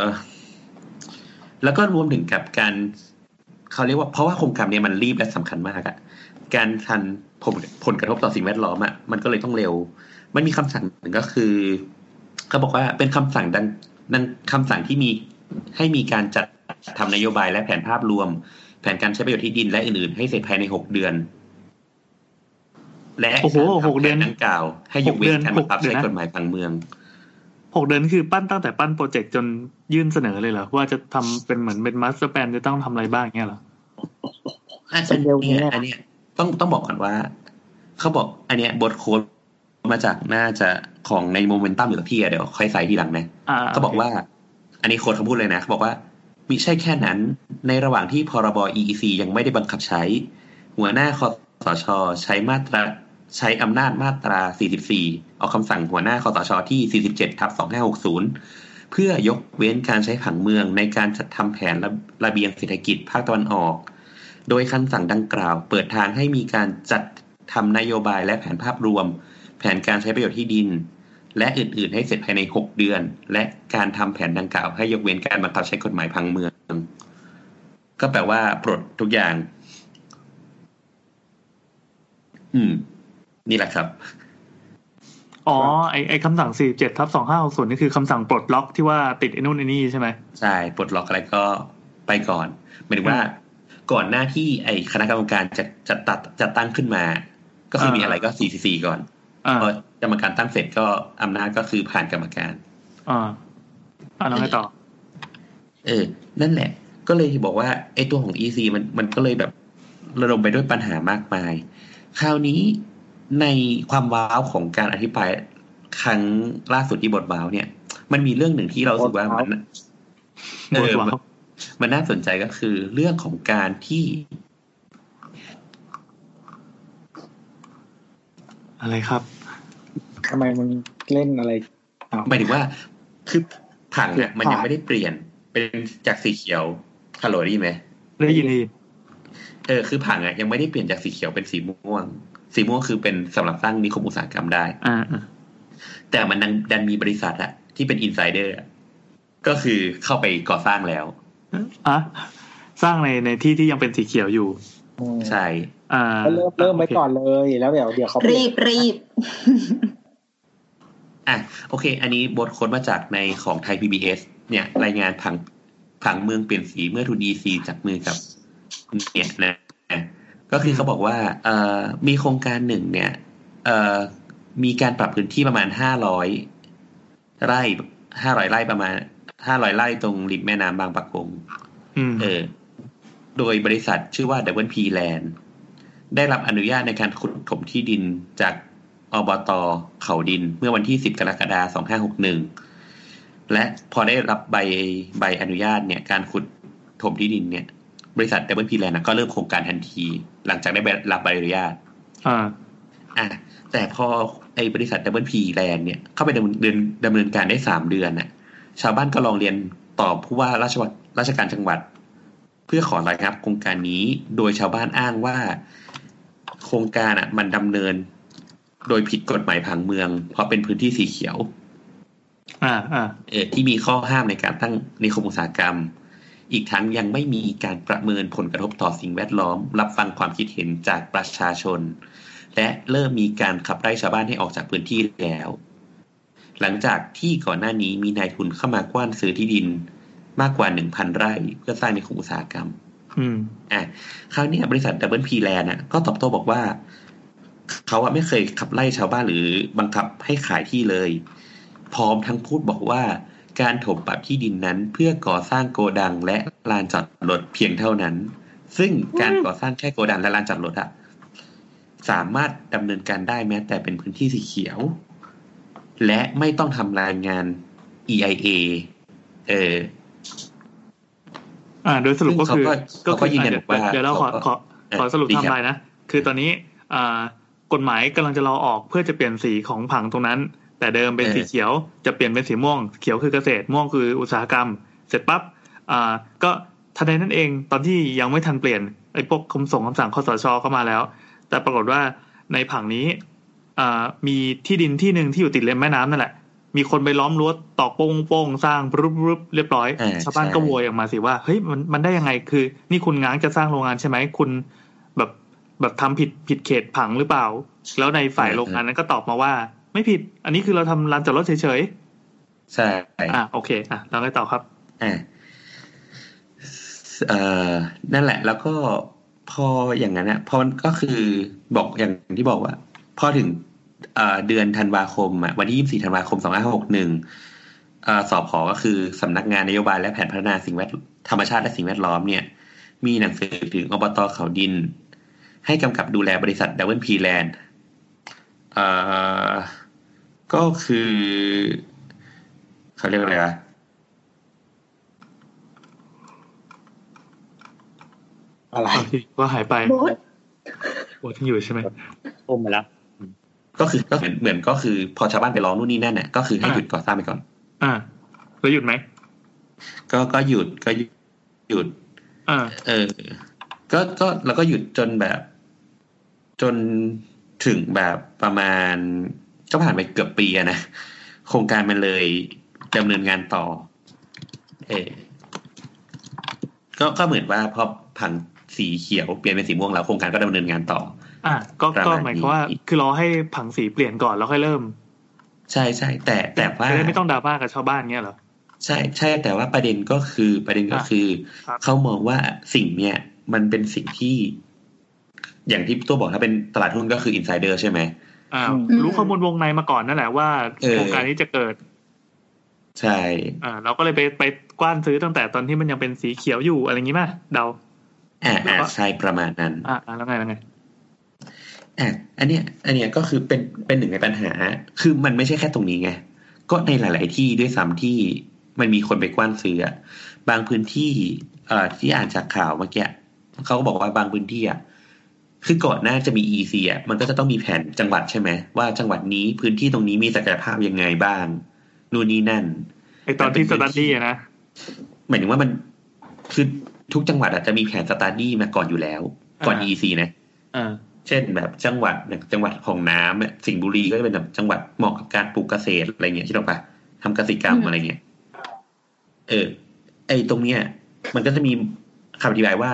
อแล้วก็รวมถึงกับการ เขาเรียกว่าเพราะว่าโครงการเนี้ยมันรีบและสำคัญมากอะการทันผลผลกระทบต่อสิ่งแวดล้อมอะมันก็เลยต้องเร็ว มันมีคำสั่งหนึ่งก็คือเขาบอกว่าเป็นคำสั่งดังดังคำสั่งที่มีให้มีการจัดทำนโยบายและแผนภาพรวม แผนการใช้ประโยชน์ที่ดินและอื่นๆ ให้เสร็จภายในหกเดือน และโอ้โหการทำหกเดือนแผดังกล่าว ให้ยกเว้หกเดือนนการบังคับหกเดือนใช้นะกฎหมายพังเมือง หกเดือนคือปั้นตั้งแต่ปั้นโปรเจกต์จนยื่นเสนอเลยเหรอว่าจะทำเป็นเหมือนเป็นมาสเตอร์แ a นจะต้องทำอะไรบ้างเงี้ยเหรออันเป็นเร็วนี้เนี้ยเนี่ยอันเนี้ยต้องต้องบอกก่อนว่า เขาบอกอันเนี้ยบทโค้ดมาจากน่าจะของในโมเมนตัมหรือพี่อะเดี๋ยวค่อยใส่ทีหลังนะอ่าเขาบอกว่า อันนี้โค้ดเขาพูดเลยนะเขาบอกว่ามิใช่แค่นั้น ในระหว่างที่พรบ EEC ยังไม่ได้บังคับใช้ หัวหน้าคอสช ใช้มาตรา ใช้อำนาจมาตรา 44เอาคำสั่งหัวหน้าคอสชที่ 47ทับ2560 เพื่อยกเว้นการใช้ผังเมืองในการจัดทำแผนระระเบียงเศรษฐกิจภาคตะวันออก โดยคำสั่งดังกล่าว เปิดทางให้มีการจัดทำนโยบายและแผนภาพรวม แผนการใช้ประโยชน์ที่ดิน และอื่น ๆ ให้เสร็จภายใน 6 เดือน และการทำแผนดังกล่าว ให้ยกเว้นการบังคับใช้กฎหมายพังเมือง ก็แปลว่าปลดทุกอย่าง อืม นี่แหละครับ อ๋อไอไอคำสั่ง47ทับ2560นี่คือคำสั่งปลดล็อกที่ว่าติดไอ้นู่นไอ้นี่ใช่ไหมใช่ปลดล็อกอะไรก็ไปก่อนหมายถึงว่าก่อนหน้าที่ไอ้คณะกรรมการจะจะตัดจะตั้งขึ้นมา ก็คือมีอะไรก็สี่สี่ก่อนอ่าพอกรรมการตั้งเสร็จก็อำนาจก็คือผ่านกรรมการอ่าอ่าแล้วไงต่อ เออ นั่นแหละ ก็เลยบอกว่าไอ้ตัวของ EC มันมันก็เลยแบบระดมไปด้วยปัญหามากมาย คราวนี้ ในความว้าวของการอธิบายครั้งล่าสุดที่บทว้าวเนี่ย มันมีเรื่องหนึ่งที่เรารู้สึกว่ามันเออว้าวมันมันน่าสนใจก็คือเรื่องของการที่ อะไรครับทำไมมึงเล่นอะไรอ้าวหมายถึงว่าคือผังเนี่ยผังมันยังไม่ได้เปลี่ยนเป็นจากสีเขียวฮัลโหลได้ยินไหมได้ยินดีเออคือผังอะยังไม่ได้เปลี่ยนจากสีเขียวเป็นสีม่วง สีม่วงคือเป็นสำหรับสร้างนิคมอุตสาหกรรมได้อ่าอ่าแต่มันดันดันมีบริษัทอะที่เป็นอินไซเดอร์ก็คือเข้าไปก่อสร้างแล้วอะสร้างในในที่ที่ยังเป็นสีเขียวอยู่อืมใช่อ่าก็เริ่มเริ่มไว้โคก่อนเลยแล้วเดี๋ยวเดี๋ยวเขาเปลี่รียนบรีบอะโอเค อันนี้บทค้นมาจากในของไทย PBS เนี่ย รายงานผังผังเมืองเปลี่ยนสีเมื่อทูดีซีจับมือกับเนี่ยนะ ก็คือเขาบอกว่าเอ่อมีโครงการหนึ่งเนี่ยเอ่อมีการปรับพื้นที่ประมาณห้าร้อยไร่ห้าร้อยไร่ประมาณห้าร้อยไร่ตรงริมแม่น้ำบางปะกงอืมเออ โดยบริษัทชื่อว่า Double P Land ได้รับอนุญาตในการขุดถมที่ดินจากอบตเขาดินเมื่อวันที่ 10 กรกฎาคม 2561 และพอได้รับใบใบอนุญาตเนี่ย การขุดถมที่ดินเนี่ย บริษัท Double P Land นะก็เริ่มโครงการทันที หลังจากได้รับใบอนุญาตอ่าอะแต่พอไอ้บริษัท Double P Land เนี่ยเข้าไปดำเนินดำเนินการได้สามเดือนน่ะ ชาวบ้านก็ลองเรียนต่อผู้ว่าราชวัตราชการจังหวัด เพื่อขอระงับโครงการนี้โดยชาวบ้านอ้างว่า โครงการอะ มันดำเนิน โดยผิดกฎหมายผังเมือง เพราะเป็นพื้นที่สีเขียว อ่าอ่าเออที่มีข้อห้ามในการตั้งนิคมอุตสาหกรรม อีกทั้งยังไม่มีการประเมินผลกระทบต่อสิ่งแวดล้อม รับฟังความคิดเห็นจากประชาชน และเริ่มมีการขับไล่ชาวบ้านให้ออกจากพื้นที่แล้ว หลังจากที่ก่อนหน้านี้มีนายทุนเข้ามากว้านซื้อที่ดินมากกว่าหนึ่งพันไร่เพื่อสร้างนิคมอุตสาหกรรม อืม อะ คราวเนี้ยบริษัทดับเบิลพีแลนด์ก็ตอบโต้บอกว่า เขาอะไม่เคยขับไล่ชาวบ้านหรือบังคับให้ขายที่เลย พร้อมทั้งพูดบอกว่า การถมปรับที่ดินนั้นเพื่อก่อสร้างโกดังและลานจอดรถเพียงเท่านั้น ซึ่งการก่อสร้างแค่โกดังและลานจอดรถอะสามารถดำเนินการได้แม้ แต่เป็นพื้นที่สีเขียว และไม่ต้องทำรายงาน EIA เอออ่า โดยสรุปก็คือเขาก็เขาก็ยืนยันอะว่าเดี๋ยวเราขอเขาก็ขอขอสรุปดีไทครับม์ไลน์นะ คือตอนนี้อ่ากฎหมายกำลังจะรอออกเพื่อจะเปลี่ยนสีของผังตรงนั้น แต่เดิมเป็นสีเขียวจะเปลี่ยนเป็นสีม่วง เขียวคือเกษตรม่วงคืออุตสาหกรรม เสร็จปั๊บอ่าก็ทันใดนั่นเองตอนที่ยังไม่ทันเปลี่ยนไอ้พวกคำส่งคำสั่งคสชเข้ามาแล้ว แต่ปรากฏว่าในผังนี้อ่ามีที่ดินที่หนึ่งที่อยู่ติดริมแม่น้ำนั่นแหละ มีคนไปล้อมรั้วตอกโป้งโป้งสร้างรุบรุบเรียบร้อยอ่าชาวบ้านก็ใช่โวยออกมาสิว่าเฮ้ยมันมันได้ยังไงคือ นี่คุณง้างจะสร้างโรงงานใช่ไหมคุณแบบแบบทำผิดผิดเขตผังหรือเปล่า แล้วในฝ่ายโรงงานนั้นก็ตอบมาว่า ไม่ผิด อันนี้คือเราทำลานจอดรถเฉยใช่ๆอะโอเค อะแล้วไงต่อครับอ่าเอ่อนั่นแหละ แล้วก็พออย่างนั้นนะพอมันก็คือบอกอย่างที่บอกว่า พอถึงเอ่อเดือนธันวาคมอะวันที่24ธันวาคม2561เอ่อสอบพอก็คือสำนักงานนโยบายและแผนพัฒนาสิ่งแวดธรรมชาติและสิ่งแวดล้อมเนี่ย มีหนังสือถึงอบตเขาดิน ให้กำกับดูแลบริษัทดับเบิลพีแลนด์เอ่อ ก็คือเขาเรียกว่าอะไรวะอะไรบางทีก็หายไปโบ๊ทโอ้ที่อยู่ใช่ไหมอุ้มไปแล้ว ก็คือก็เหมือนเหมือนก็คือ พอชาวบ้านไปร้องนู่นนี่นั่นเนี่ยก็คือให้อ่าหยุดก่อสร้างไปก่อน อ่าแล้วหยุดไหมก็ก็หยุดก็หยุดอ่าเออ ก็ก็แล้วก็หยุดจนแบบ จน ถึงแบบประมาณก็ผ่านไปเกือบปีอะนะ โครงการมันเลยดำเนินงานต่อเออก็ก็เหมือนว่าพอผังสีเขียวเปลี่ยนเป็นสีม่วงแล้วโครงการก็ดำเนินงานต่อ อะก็ประก็มาณหมายความว่านี้คือรอให้ผังสีเปลี่ยนก่อนแล้วค่อยเริ่ม ใช่ใช่แต่แต่ว่าจะได้ไม่ต้องดราม่ากับชาวบ้านเงี้ยเหรอใช่ใช่แต่ว่าประเด็นก็คือประเด็นก็คือครับเขามองว่าสิ่งเนี้ยมันเป็นสิ่งที่ อย่างที่ตัวบอกถ้าเป็นตลาดหุ้นก็คืออินไซเดอร์ใช่ไหมอ่าอืมรู้ข้อมูลวงในมาก่อนนั่นแหละว่าเออโครงการนี้จะเกิด ใช่ อ่า เราก็เลยไปไปกว้านซื้อตั้งแต่ตอนที่มันยังเป็นสีเขียวอยู่อะไรอย่างงี้ป่ะเดาอ่าแล้วอ่าก็ใช่ประมาณนั้นอ่าอ่าแล้วไงแล้วไงอะอันเนี้ย อันเนี้ยก็คือเป็นเป็นหนึ่งในปัญหา คือมันไม่ใช่แค่ตรงนี้ไงก็ในหลาย ๆ ที่ด้วยซ้ำที่มันมีคนไปกว้านซื้ออะบางพื้นที่ เอ่อที่อ่านจากข่าวเมื่อกี้เขาก็บอกว่าบางพื้นที่อะ คือก่อนหน้าจะมี EC อะมันก็จะต้องมีแผนจังหวัดใช่ไหมว่าจังหวัดนี้พื้นที่ตรงนี้มีศักยภาพยังไงบ้าง นู่นนี่นั่นไอตอนที่ study อะนะหมายถึงว่ามันคือทุกจังหวัดอาจจะมีแผน study มาก่อนอยู่แล้ว ก่อนอ่า EC นะอ่าเช่นแบบจังหวัดอย่างจังหวัดของน้ำอะสิงห์บุรีก็จะเป็นแบบจังหวัดเหมาะกับการปลูกเกษตรอะไรเงี้ยใช่หรอปะทำเกษตรกรรมอืมอะไรเงี้ยเออ ไอตรงเนี้ย มันก็จะมีคำอธิบายว่า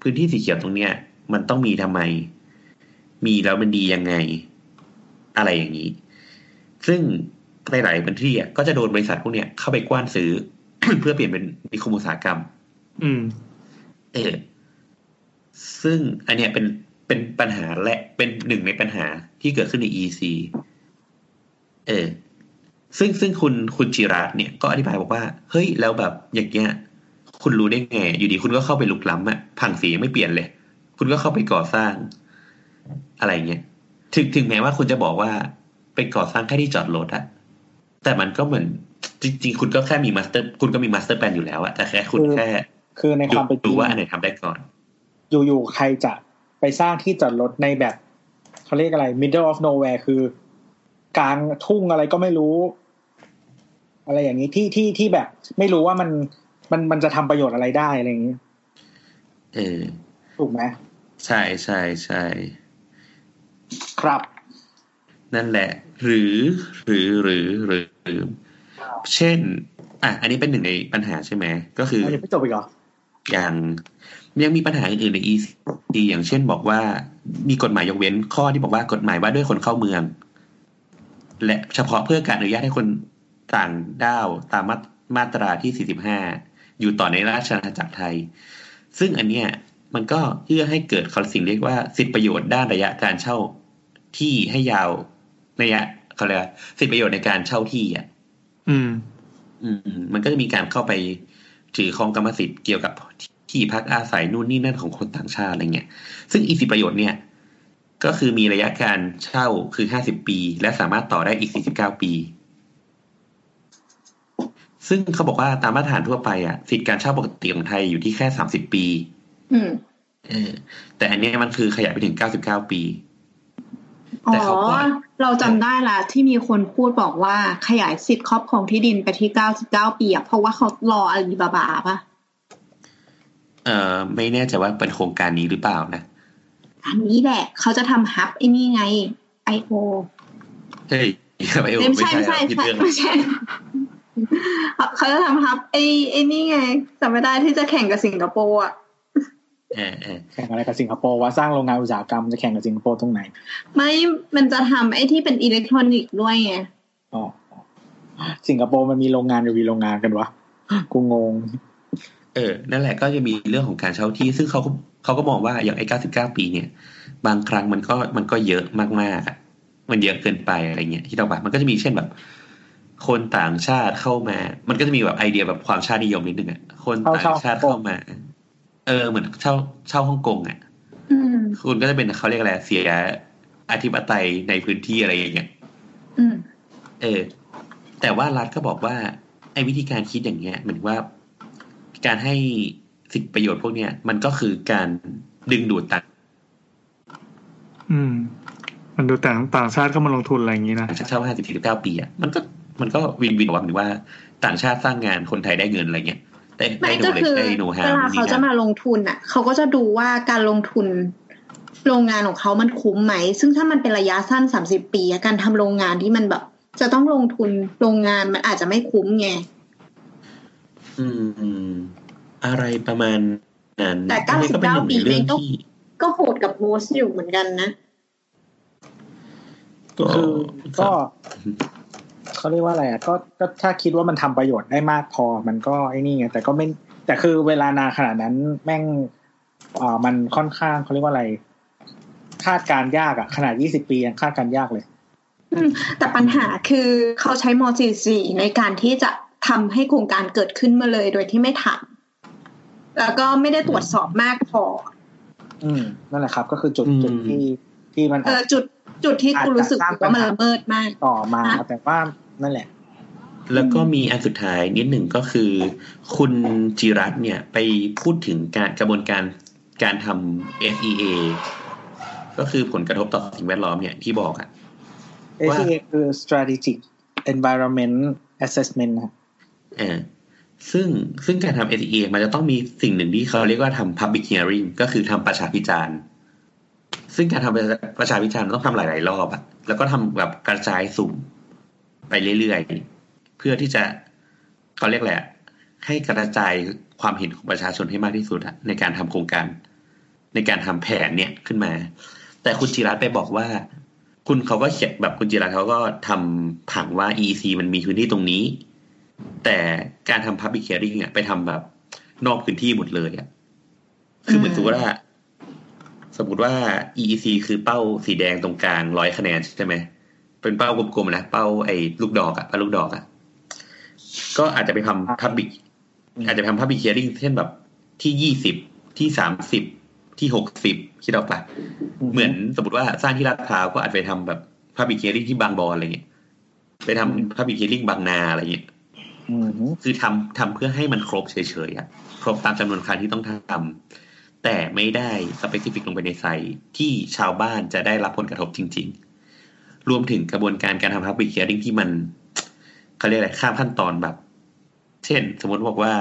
พื้นที่สีเขียวตรงเนี้ย มันต้องมีทำไม มีแล้วมันดียังไง อะไรอย่างนี้ ซึ่งในหลายพื้นที่อะก็จะโดนบริษัทพวกเนี้ยเข้าไปกว้านซื้อ เพื่อเปลี่ยนเป็นนิคมอุตสาหกรรม อืม เออ ซึ่งอันเนี้ยเป็นเป็นปัญหาและเป็นหนึ่งในปัญหาที่เกิดขึ้นใน EEC เออ ซึ่งซึ่งคุณคุณจิรัตน์เนี่ยก็อธิบายบอกว่า เฮ้ยแล้วแบบอย่างเงี้ย คุณรู้ได้ไง อยู่ดีคุณก็เข้าไปลุกล้ำอะผังสียังไม่เปลี่ยนเลย คุณก็เข้าไปก่อสร้างอะไรเงี้ยถึงถึงแม้ว่าคุณจะบอกว่าเป็นก่อสร้างแค่ที่จอดรถอะแต่มันก็เหมือนจริง ๆ คุณก็แค่มี master คุณก็มี master plan อยู่แล้วอะแต่แค่คุณแค่ คือในความเป็นจดูริงว่าอันไหนทำได้ก่อน อยู่ๆใครจะไปสร้างที่จอดรถในแบบเขาเรียกอะไร middle of nowhere คือกลางทุ่งอะไรก็ไม่รู้ อะไรอย่างนี้ที่ที่ที่แบบ ไม่รู้ว่ามันมันมันจะทำประโยชน์อะไรได้อะไรอย่างนี้เออถูกไหม ใช่ใช่ใช่ครับ นั่นแหละหรือหรือหรือหรือหรือ เช่น อะ อันนี้เป็นหนึ่งในปัญหาใช่ไหม ก็คือยังไม่จบอีกเหรออย่างยังมีปัญหาอื่นๆใน EC อย่างเช่นบอกว่า มีกฎหมายยกเว้นข้อที่บอกว่ากฎหมายว่าด้วยคนเข้าเมือง และเฉพาะเพื่อการอนุญาตให้คนต่างด้าวตามมามาตราที่ 45 อยู่ต่อในราชอาณาจักรไทย ซึ่งอันเนี้ย มันก็เพื่อให้เกิดคำสิ่งเรียกว่าสิทธิประโยชน์ด้านระยะการเช่าที่ให้ยาวระยะเขาเรียกว่าสิทธิประโยชน์ในการเช่าที่อะ อืมออืม มันก็จะมีการเข้าไปถือครองกรรมสิทธิ์เกี่ยวกับที่พักอาศัยนู่นนี่นั่นของคนต่างชาติอะไรเงี้ย ซึ่งอีสิทธิประโยชน์เนี่ย ก็คือมีระยะการเช่าคือห้าสิบปี และสามารถต่อได้อีกสี่สิบเก้าปี ซึ่งเขาบอกว่าตามมาตรฐานทั่วไปอะสิทธิการเช่าปกติของไทยอยู่ที่แค่สามสิบปีอืม เออ แต่อันเนี้ยมันคือขยายไปถึงเก้าสิบเก้าปีอ๋แต่อเขาก็เราจำได้ละที่มีคนพูดบอกว่าขยายสิทธิ์ครอบครองที่ดินไปที่เก้าสิบเก้าปีอะเพราะว่าเขารออาลีบาบาปะเอ่อไม่แน่ใจว่าเป็นโครงการนี้หรือเปล่านะอันนี้แหละ เขาจะทำฮับไอ้นี่ไงไอโอเฮ้ยไอโอไม่ไม่ใช่ใช่ไม่ใช่ผิดใช่เรื่องไม่ใช่เขาจะทำฮับไอ้ไอ้นี่ไงจำไม่ได้ที่จะแข่งกับสิงคโปร์อะเออเออ แข่งอะไรกับสิงคโปร์ว่าสร้างโรงงานอุตสาหกรรมจะแข่งกับสิงคโปร์ตรงไหน ไม่มันจะทำไอ้ที่เป็นอิเล็กทรอนิกส์ด้วยไงอ๋อสิงคโปร์มันมีโรงงานหรือมีโรงงานกันวะกูงง เออ นั่นแหละก็จะมีเรื่องของการเช่าที่ ซึ่งเขาก็เขาก็มองว่าอย่างไอ้เก้าสิบเก้าปีเนี่ย บางครั้งมันก็มันก็เยอะมากๆอะมันเยอะเกินไปอะไรเงี้ยที่เราแบบมันก็จะมีเช่นแบบ คนต่างชาติเข้ามา มันก็จะมีแบบไอเดียแบบความชาตินิยมนิดนึงอะคนต่างชาติเข้ามา เออเหมือนเช่าเช่าฮ่องกงอะอืมคุณก็จะเป็นเขาเรียกอะไรเสียอธิปไตยในพื้นที่อะไรอย่างเงี้ยอืมเออ แต่ว่ารัฐก็บอกว่า ไอ้วิธีการคิดอย่างเงี้ยเหมือนว่าการให้สิทธิประโยชน์พวกเนี้ยมันก็คือการดึงดูดต่างอืม มันดูต่างต่างชาติเข้ามาลงทุนอะไรอย่างนี้นะชาติเช่าห้าสิบสี่สิบเก้าปีอะมันก็มันก็วินวินว่าหมายว่าต่างชาติสร้างงานคนไทยได้เงินอะไรเงี้ย ได้ไม่ได้โนก็เลคือได้โนฮาเวลาเขาจะมาลงทุนอะ เขาก็จะดูว่าการลงทุนโรงงานของเขามันคุ้มไหม ซึ่งถ้ามันเป็นระยะสั้นสามสิบปีอะการทำโรงงานที่มันแบบ จะต้องลงทุนโรงงานมันอาจจะไม่คุ้มไง อืม อะไรประมาณนั้น แต่อันนี้ก็เป็นหนึ่งในเรื่อง99ปีที่ก็โหดกับโฮสต์อยู่เหมือนกันนะ ก็คือก็ เขาเรียกว่าอะไรอะก็ก็ถ้าคิดว่ามันทำประโยชน์ได้มากพอ มันก็ไอ้นี่ไงแต่ก็ไม่แต่คือเวลานานขนาดนั้นแม่งอ่ามันค่อนข้างเขาเรียกว่าอะไร คาดการณ์ยากอะ ขนาดยี่สิบปียังคาดการณ์ยากเลย อืม แต่ปัญหาคือเขาใช้ม .44 ในการที่จะทำให้โครงการเกิดขึ้นมาเลยโดยที่ไม่ถามแล้วก็ไม่ได้ตรวจสอบมากพอ อืมนั่นแหละครับ ก็คือจุดจุดที่ที่มันเออจุดจุดที่กูรู้สึกว่ามันละเมิดมากต่อมาฮะแต่ว่า นั่นแหละ แล้วก็มีอันสุดท้ายนิดหนึ่งก็คือ คุณจิรัตน์เนี่ยไปพูดถึงการกระบวนการการทำ SEA ก็คือผลกระทบต่อสิ่งแวดล้อมเนี่ยที่บอกอะว่า ACA คือ strategic environment assessment นะเออซึ่งซึ่งการทำ SEA มันจะต้องมีสิ่งหนึ่งที่เขาเรียกว่าทำ public hearing ก็คือทำประชาพิจารณ์ซึ่งการทำประชาพิจารณ์ต้องทำหลาย ๆ รอบอะแล้วก็ทำแบบกระจายสุ่ม ไปเรื่อยๆ เพื่อที่จะเขาเรียกแหละ ให้กระจายความเห็นของประชาชนให้มากที่สุดในการทำโครงการ ในการทำแผนเนี่ยขึ้นมา แต่คุณจิรัตไปบอกว่า คุณเขาก็เขียนแบบคุณจิรัตเขาก็ทำผังว่า EC มันมีพื้นที่ตรงนี้ แต่การทำ public hearing เนี่ยไปทำแบบนอกพื้นที่หมดเลยอะคือเหมือนสมมติว่า สมมติว่า EEC คือเป้าสีแดงตรงกลางร้อยคะแนนใช่ไหม เป็นเป้ากลมๆนะเป้าไอ้ลูกดอกอะเป้าลูกดอกอะก็อาจจะไปทำ public อาจจะไปทำ public hearing เช่นแบบที่ยี่สิบที่สามสิบที่หกสิบคิดออกปะเหมือนสมมติว่าสร้างที่ลาดพร้าวก็อาจไปทำแบบ public hearing ที่บางบอนอะไรเงี้ยไปทำ public hearing บางนาอะไรเงี้ยอืมคือทำทำเพื่อให้มันครบเฉยๆอะครบตามจำนวนครั้งที่ต้องทำแต่ไม่ได้สเปซิฟิกลงไปในไซต์ที่ชาวบ้านจะได้รับผลกระทบจริง ๆ รวมถึงกระบวนการการทำ public hearing ที่มันเขาเรียกอะไรข้ามขั้นตอนแบบ เช่น สมมติบอกว่า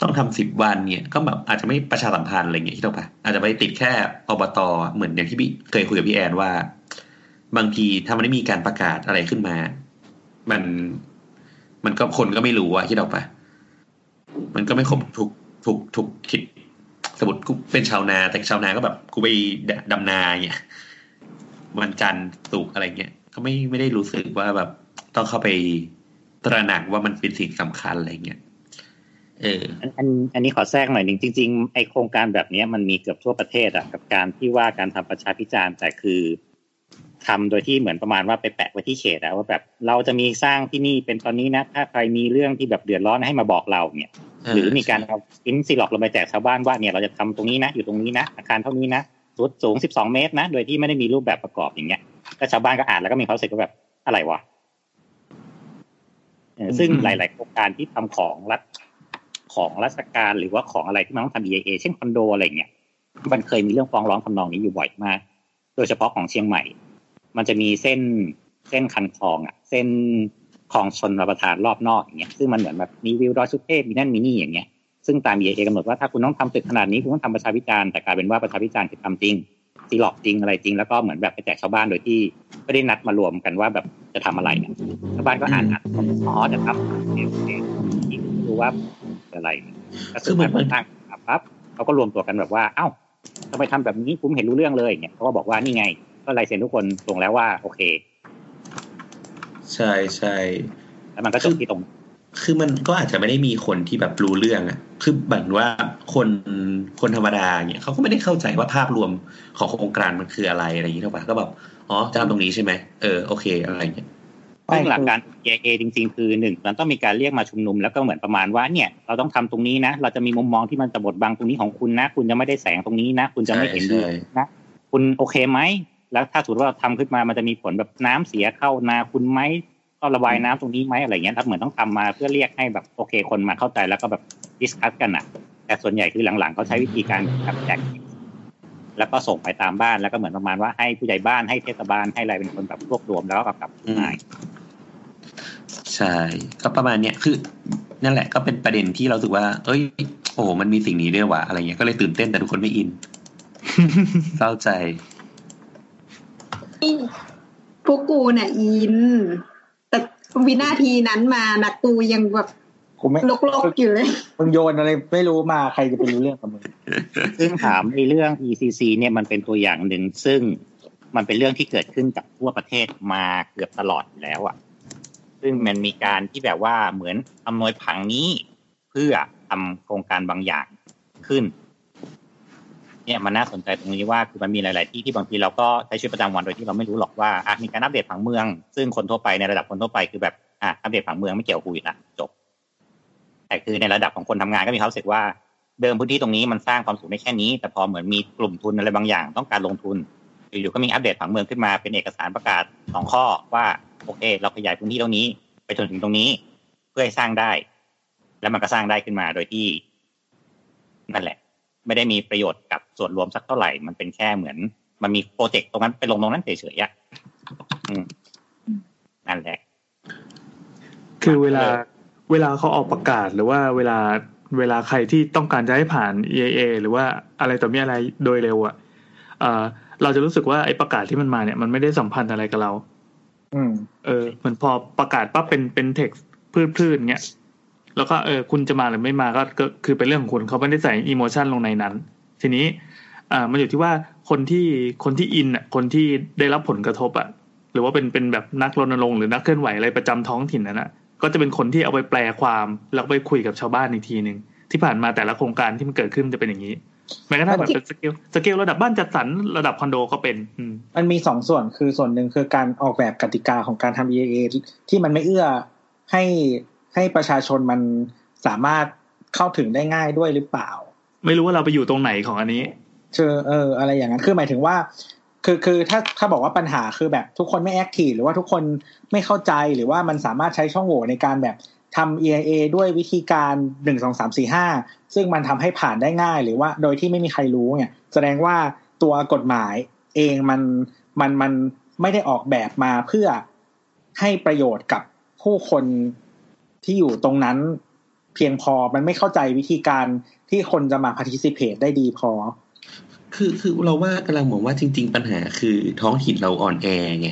ต้องทำสิบวันเนี่ย ก็แบบอาจจะไม่ประชาสัมพันธ์อะไรเงี้ยที่ต้องปะอาจจะไปติดแค่อบตเหมือนอย่างที่พี่เคยคุยกับพี่แอนว่า บางทีถ้ามันไม่มีการประกาศอะไรขึ้นมา มันมันก็คนก็ไม่รู้อะที่เราปะมันก็ไม่ครบทุกทุกทุกคิดสมมติกูเป็นชาวนา แต่ชาวนาก็แบบกูไปดำนาเงี้ย วันจันทร์ศุกอะไรเงี้ยก็ไม่ไม่ได้รู้สึกว่าแบบต้องเข้าไปตระหนักว่ามันเป็นสิ่งสำคัญอะไรเงี้ยเอออันอันอันนี้ขอแทรกหน่อยหนึ่งจริง ๆ ไอโครงการแบบเนี้ยมันมีเกือบทั่วประเทศอะกับการที่ว่าการทำประชาพิจารณ์แต่คือทำโดยที่เหมือนประมาณว่าไปแปะไว้ที่เขตอะว่าแบบเราจะมีสร้างที่นี่เป็นตอนนี้นะ ถ้าใครมีเรื่องที่แบบเดือดร้อนให้มาบอกเราเนี่ย หรือมีการเอาอินซีล็อกลงไปแจกชาวบ้านว่าเนี่ยเราจะทำตรงนี้นะ อยู่ตรงนี้นะอาคารเท่านี้นะ สูงสูง 12 เมตรนะ โดยที่ไม่ได้มีรูปแบบประกอบอย่างเงี้ย ก็ชาวบ้านก็อ่านแล้วก็มีความรู้สึกว่าแบบอะไรวะเออซึ่งอืมหลาย ๆ โครงการที่ทำของรัฐของราชการหรือว่าของอะไรที่มันต้องทำ EIA เช่นคอนโดอะไรเงี้ย มันเคยมีเรื่องฟ้องร้องทำนองนี้อยู่บ่อยมาก โดยเฉพาะของเชียงใหม่ มันจะมีเส้นเส้นคันคลองอะ เส้นคลองชนรับประทานรอบนอกอย่างเงี้ย ซึ่งมันเหมือนแบบมีวิวดอยสุเทพมีนั่นมีนี่อย่างเงี้ย ซึ่งตาม EIA กำหนดว่าถ้าคุณต้องทำตึกขนาดนี้คุณต้องทำประชาพิจารณ์แต่กลายเป็นว่าประชาพิจารณ์คือทำจริงซีหลอกจริงอะไรจริงแล้วก็เหมือนแบบไปแจกชาวบ้านโดยที่ไม่ได้นัดมารวมกันว่าแบบจะทำอะไรเนี่ยชาวบ้านก็อ่านอ่านอ๋อจะทำโอเคโอเคอีกไม่รู้ว่าอะไรก็คือมันตั้งปั๊บเขาก็รวมตัวกันแบบว่า เอ้าทำไมทำแบบนี้ผมเห็นรู้เรื่องเลยเนี่ยเขาก็บอกว่านี่ไง ก็ลายเซ็นทุกคนตรงแล้วว่า โอเค ใช่ใช่แล้วมันก็จบที่ตรง คือมันก็อาจจะไม่ได้มีคนที่แบบรู้เรื่องอะคือแบบว่าคนคนธรรมดาเนี่ยเขาก็ไม่ได้เข้าใจว่าภาพรวมของโครงการมันคืออะไรอะไรอย่างนี้ถูกปะก็แบบอ๋อจะทำตรงนี้ใช่ไหมเออโอเคอะไรอย่างเงี้ยซึ่งหลักการ EIA จริง ๆ คือหนึ่งมันต้องมีการเรียกมาชุมนุมแล้วก็เหมือนประมาณว่าเนี่ยเราต้องทำตรงนี้นะ เราจะมีมุมมองที่มันจะบดบังตรงนี้ของคุณนะ คุณจะไม่ได้แสงตรงนี้นะ คุณจะไม่เห็นดีใช่นะคุณโอเคไหมแล้วถ้าสมมติว่าเราทำขึ้นมามันจะมีผลแบบน้ำเสียเข้านาคุณไหม ต้องระบายน้ำตรงนี้ไหมอะไรเงี้ยครับเหมือนต้องทำมาเพื่อเรียกให้แบบโอเค คนมาเข้าใจแล้วก็แบบdiscuss กันอะ แต่ส่วนใหญ่คือหลังๆเขาใช้วิธีการแบบแจกแล้วก็ส่งไปตามบ้านแล้วก็เหมือนประมาณว่าให้ผู้ใหญ่บ้านให้เทศบาลให้อะไรเป็นคนแบบรวบรวมแล้วก็กลับอืมมาใช่ก็ประมาณเนี้ยคือ นั่นแหละก็เป็นประเด็นที่เรารู้สึกว่า เอ้ย โอ้โหมันมีสิ่งนี้ด้วยว่ะอะไรเงี้ยก็เลยตื่นเต้นแต่ทุกคนไม่อินเศร้าใจพวกกูเนี่ยอินแต่ วินาทีนั้นมานะกูยังแบบกูไม่ลกๆอยู่เลยมึงโยนอะไรไม่รู้มาใครจะไปรู้เรื่องกับมึงซึ่งถามในเรื่อง ECC เนี่ยมันเป็นตัวอย่างหนึ่ง ซึ่งมันเป็นเรื่องที่เกิดขึ้นกับทั่วประเทศมาเกือบตลอดอยู่แล้วอะ ซึ่งมันมีการที่แบบว่าเหมือนอำนวยผังนี้ เพื่อทำโครงการบางอย่างขึ้น เนี่ยมันน่าสนใจตรงนี้ว่าคือมันมีหลาย ๆ ที่ที่บางทีเราก็ใช้ชีวิตประจำวันโดยที่เราไม่รู้หรอกว่าอะมีการอัปเดตผังเมือง ซึ่งคนทั่วไปในระดับคนทั่วไปคือแบบอะอัปเดตผังเมืองไม่เกี่ยวกับกูอีกละจบแต่คือในระดับของคนทำงานก็มีความรู้สึกว่าเดิมพื้นที่ตรงนี้มันสร้างความสูงได้แค่นี้ แต่พอเหมือนมีกลุ่มทุนอะไรบางอย่างต้องการลงทุนอยู่ๆก็มีอัปเดตผังเมืองขึ้นมาเป็นเอกสารประกาศสองข้อว่าโอเค เราขยายพื้นที่ตรงนี้ ไปจนถึงตรงนี้ เพื่อให้สร้างได้ แล้วมันก็สร้างได้ขึ้นมาโดยที่ นั่นแหละ ไม่ได้มีประโยชน์กับส่วนรวมสักเท่าไหร่ มันเป็นแค่เหมือน มันมีโปรเจกต์ตรงนั้นไปลงตรงนั้นเฉยๆอะอืมนั่นแหละ คือเวลาเวลาเขาออกประกาศหรือว่าเวลาเวลาใครที่ต้องการจะให้ผ่าน EIA หรือว่าอะไรต่อมีอะไรโดยเร็วอะเอ่อเราจะรู้สึกว่าไอ้ประกาศที่มันมาเนี่ยมันไม่ได้สัมพันธ์อะไรกับเรา อืม เออเหมือนพอประกาศปั๊บเป็นเป็นเท็กซ์พืดพืดเงี้ย แล้วก็เออคุณจะมาหรือไม่มาก็ก็คือเป็นเรื่องของคุณเขาไม่ได้ใส่อิโมชันลงในนั้น ทีนี้อ่ามันอยู่ที่ว่าคนที่คนที่อินอะคนที่ได้รับผลกระทบอะหรือว่าเป็นเป็นแบบนักรณรงค์หรือนักเคลื่อนไหวอะไรประจำท้องถิ่นนั้นอะก็จะเป็นคนที่เอาไปแปลความแล้วไปคุยกับชาวบ้านอีกทีหนึ่งที่ผ่านมาแต่ละโครงการที่มันเกิดขึ้นจะเป็นอย่างนี้แม้กระทั่งแบบเป็น scale scale ระดับบ้านจัดสรรระดับคอนโดก็เป็นอืมมันมีสองส่วนคือส่วนหนึ่งคือการออกแบบกติกาของการทำ EIA ที่มันไม่เอื้อให้ ให้ประชาชนมันสามารถเข้าถึงได้ง่ายด้วยหรือเปล่า ไม่รู้ว่าเราไปอยู่ตรงไหนของอันนี้เชอเออ อะไรอย่างนั้นคือหมายถึงว่า คือคือถ้าถ้าบอกว่าปัญหาคือแบบทุกคนไม่แอคทีฟหรือว่าทุกคนไม่เข้าใจหรือว่ามันสามารถใช้ช่องโหว่ในการแบบทำ EIA ด้วยวิธีการหนึ่งสองสามสี่ห้าซึ่งมันทำให้ผ่านได้ง่าย หรือว่าโดยที่ไม่มีใครรู้เนี่ย แสดงว่าตัวกฎหมายเองมันมันมันไม่ได้ออกแบบมาเพื่อให้ประโยชน์กับผู้คน ที่อยู่ตรงนั้นเพียงพอมันไม่เข้าใจวิธีการที่คนจะมา participate ได้ดีพอ คือคือเราว่ากำลังมองว่าจริง ๆ ปัญหาคือท้องถิ่นเราอ่อนแอไง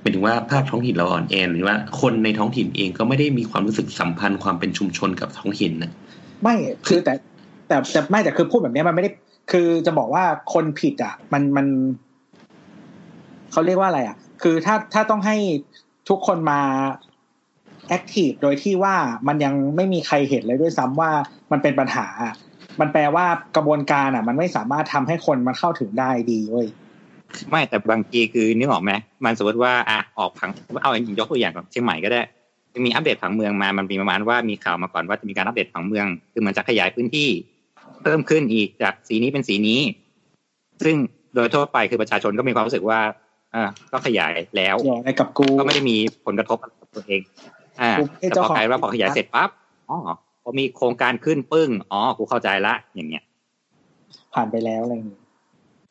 หมายถึงว่าภาคท้องถิ่นเราอ่อนแอหรือว่าคนในท้องถิ่นเองก็ไม่ได้มีความรู้สึกสัมพันธ์ความเป็นชุมชนกับท้องถิ่นนะไม่คือแต่แต่แต่ไม่แต่คือพูดแบบนี้มันไม่ได้ คือจะบอกว่าคนผิดอะ มันมันเขาเรียกว่าอะไรอะ คือถ้าถ้าต้องให้ทุกคนมา active โดยที่ว่ามันยังไม่มีใครเห็นเลยด้วยซ้ำว่ามันเป็นปัญหา มันแปลว่ากระบวนการอะ มันไม่สามารถทำให้คนมันเข้าถึงได้ดีเว้ยไม่แต่บางทีคือนึกออกไหมมันสมมติว่าอะออกผังเอายกตัวอย่างของเชียงใหม่ก็ได้จะมีอัปเดตผังเมืองมามันมีประมาณว่ามีข่าวมาก่อนว่าจะมีการอัปเดตผังเมือง คือมันจะขยายพื้นที่ เพิ่มขึ้นอีกจากสีนี้เป็นสีนี้ ซึ่งโดยทั่วไปคือประชาชนก็มีความรู้สึกว่าอ่าก็ขยายแล้วอย่าอะไรกับกูก็ไม่ได้มีผลกระทบกับตัวเอง อ่ากูไม่ใช่แต่เจ้าพอของกลายว่าพอขยายเสร็จปั๊บอ๋อพอมีโครงการขึ้นปึ้งอ๋อกูเข้าใจละ อย่างเงี้ย ผ่านไปแล้วอะไรอย่างงี้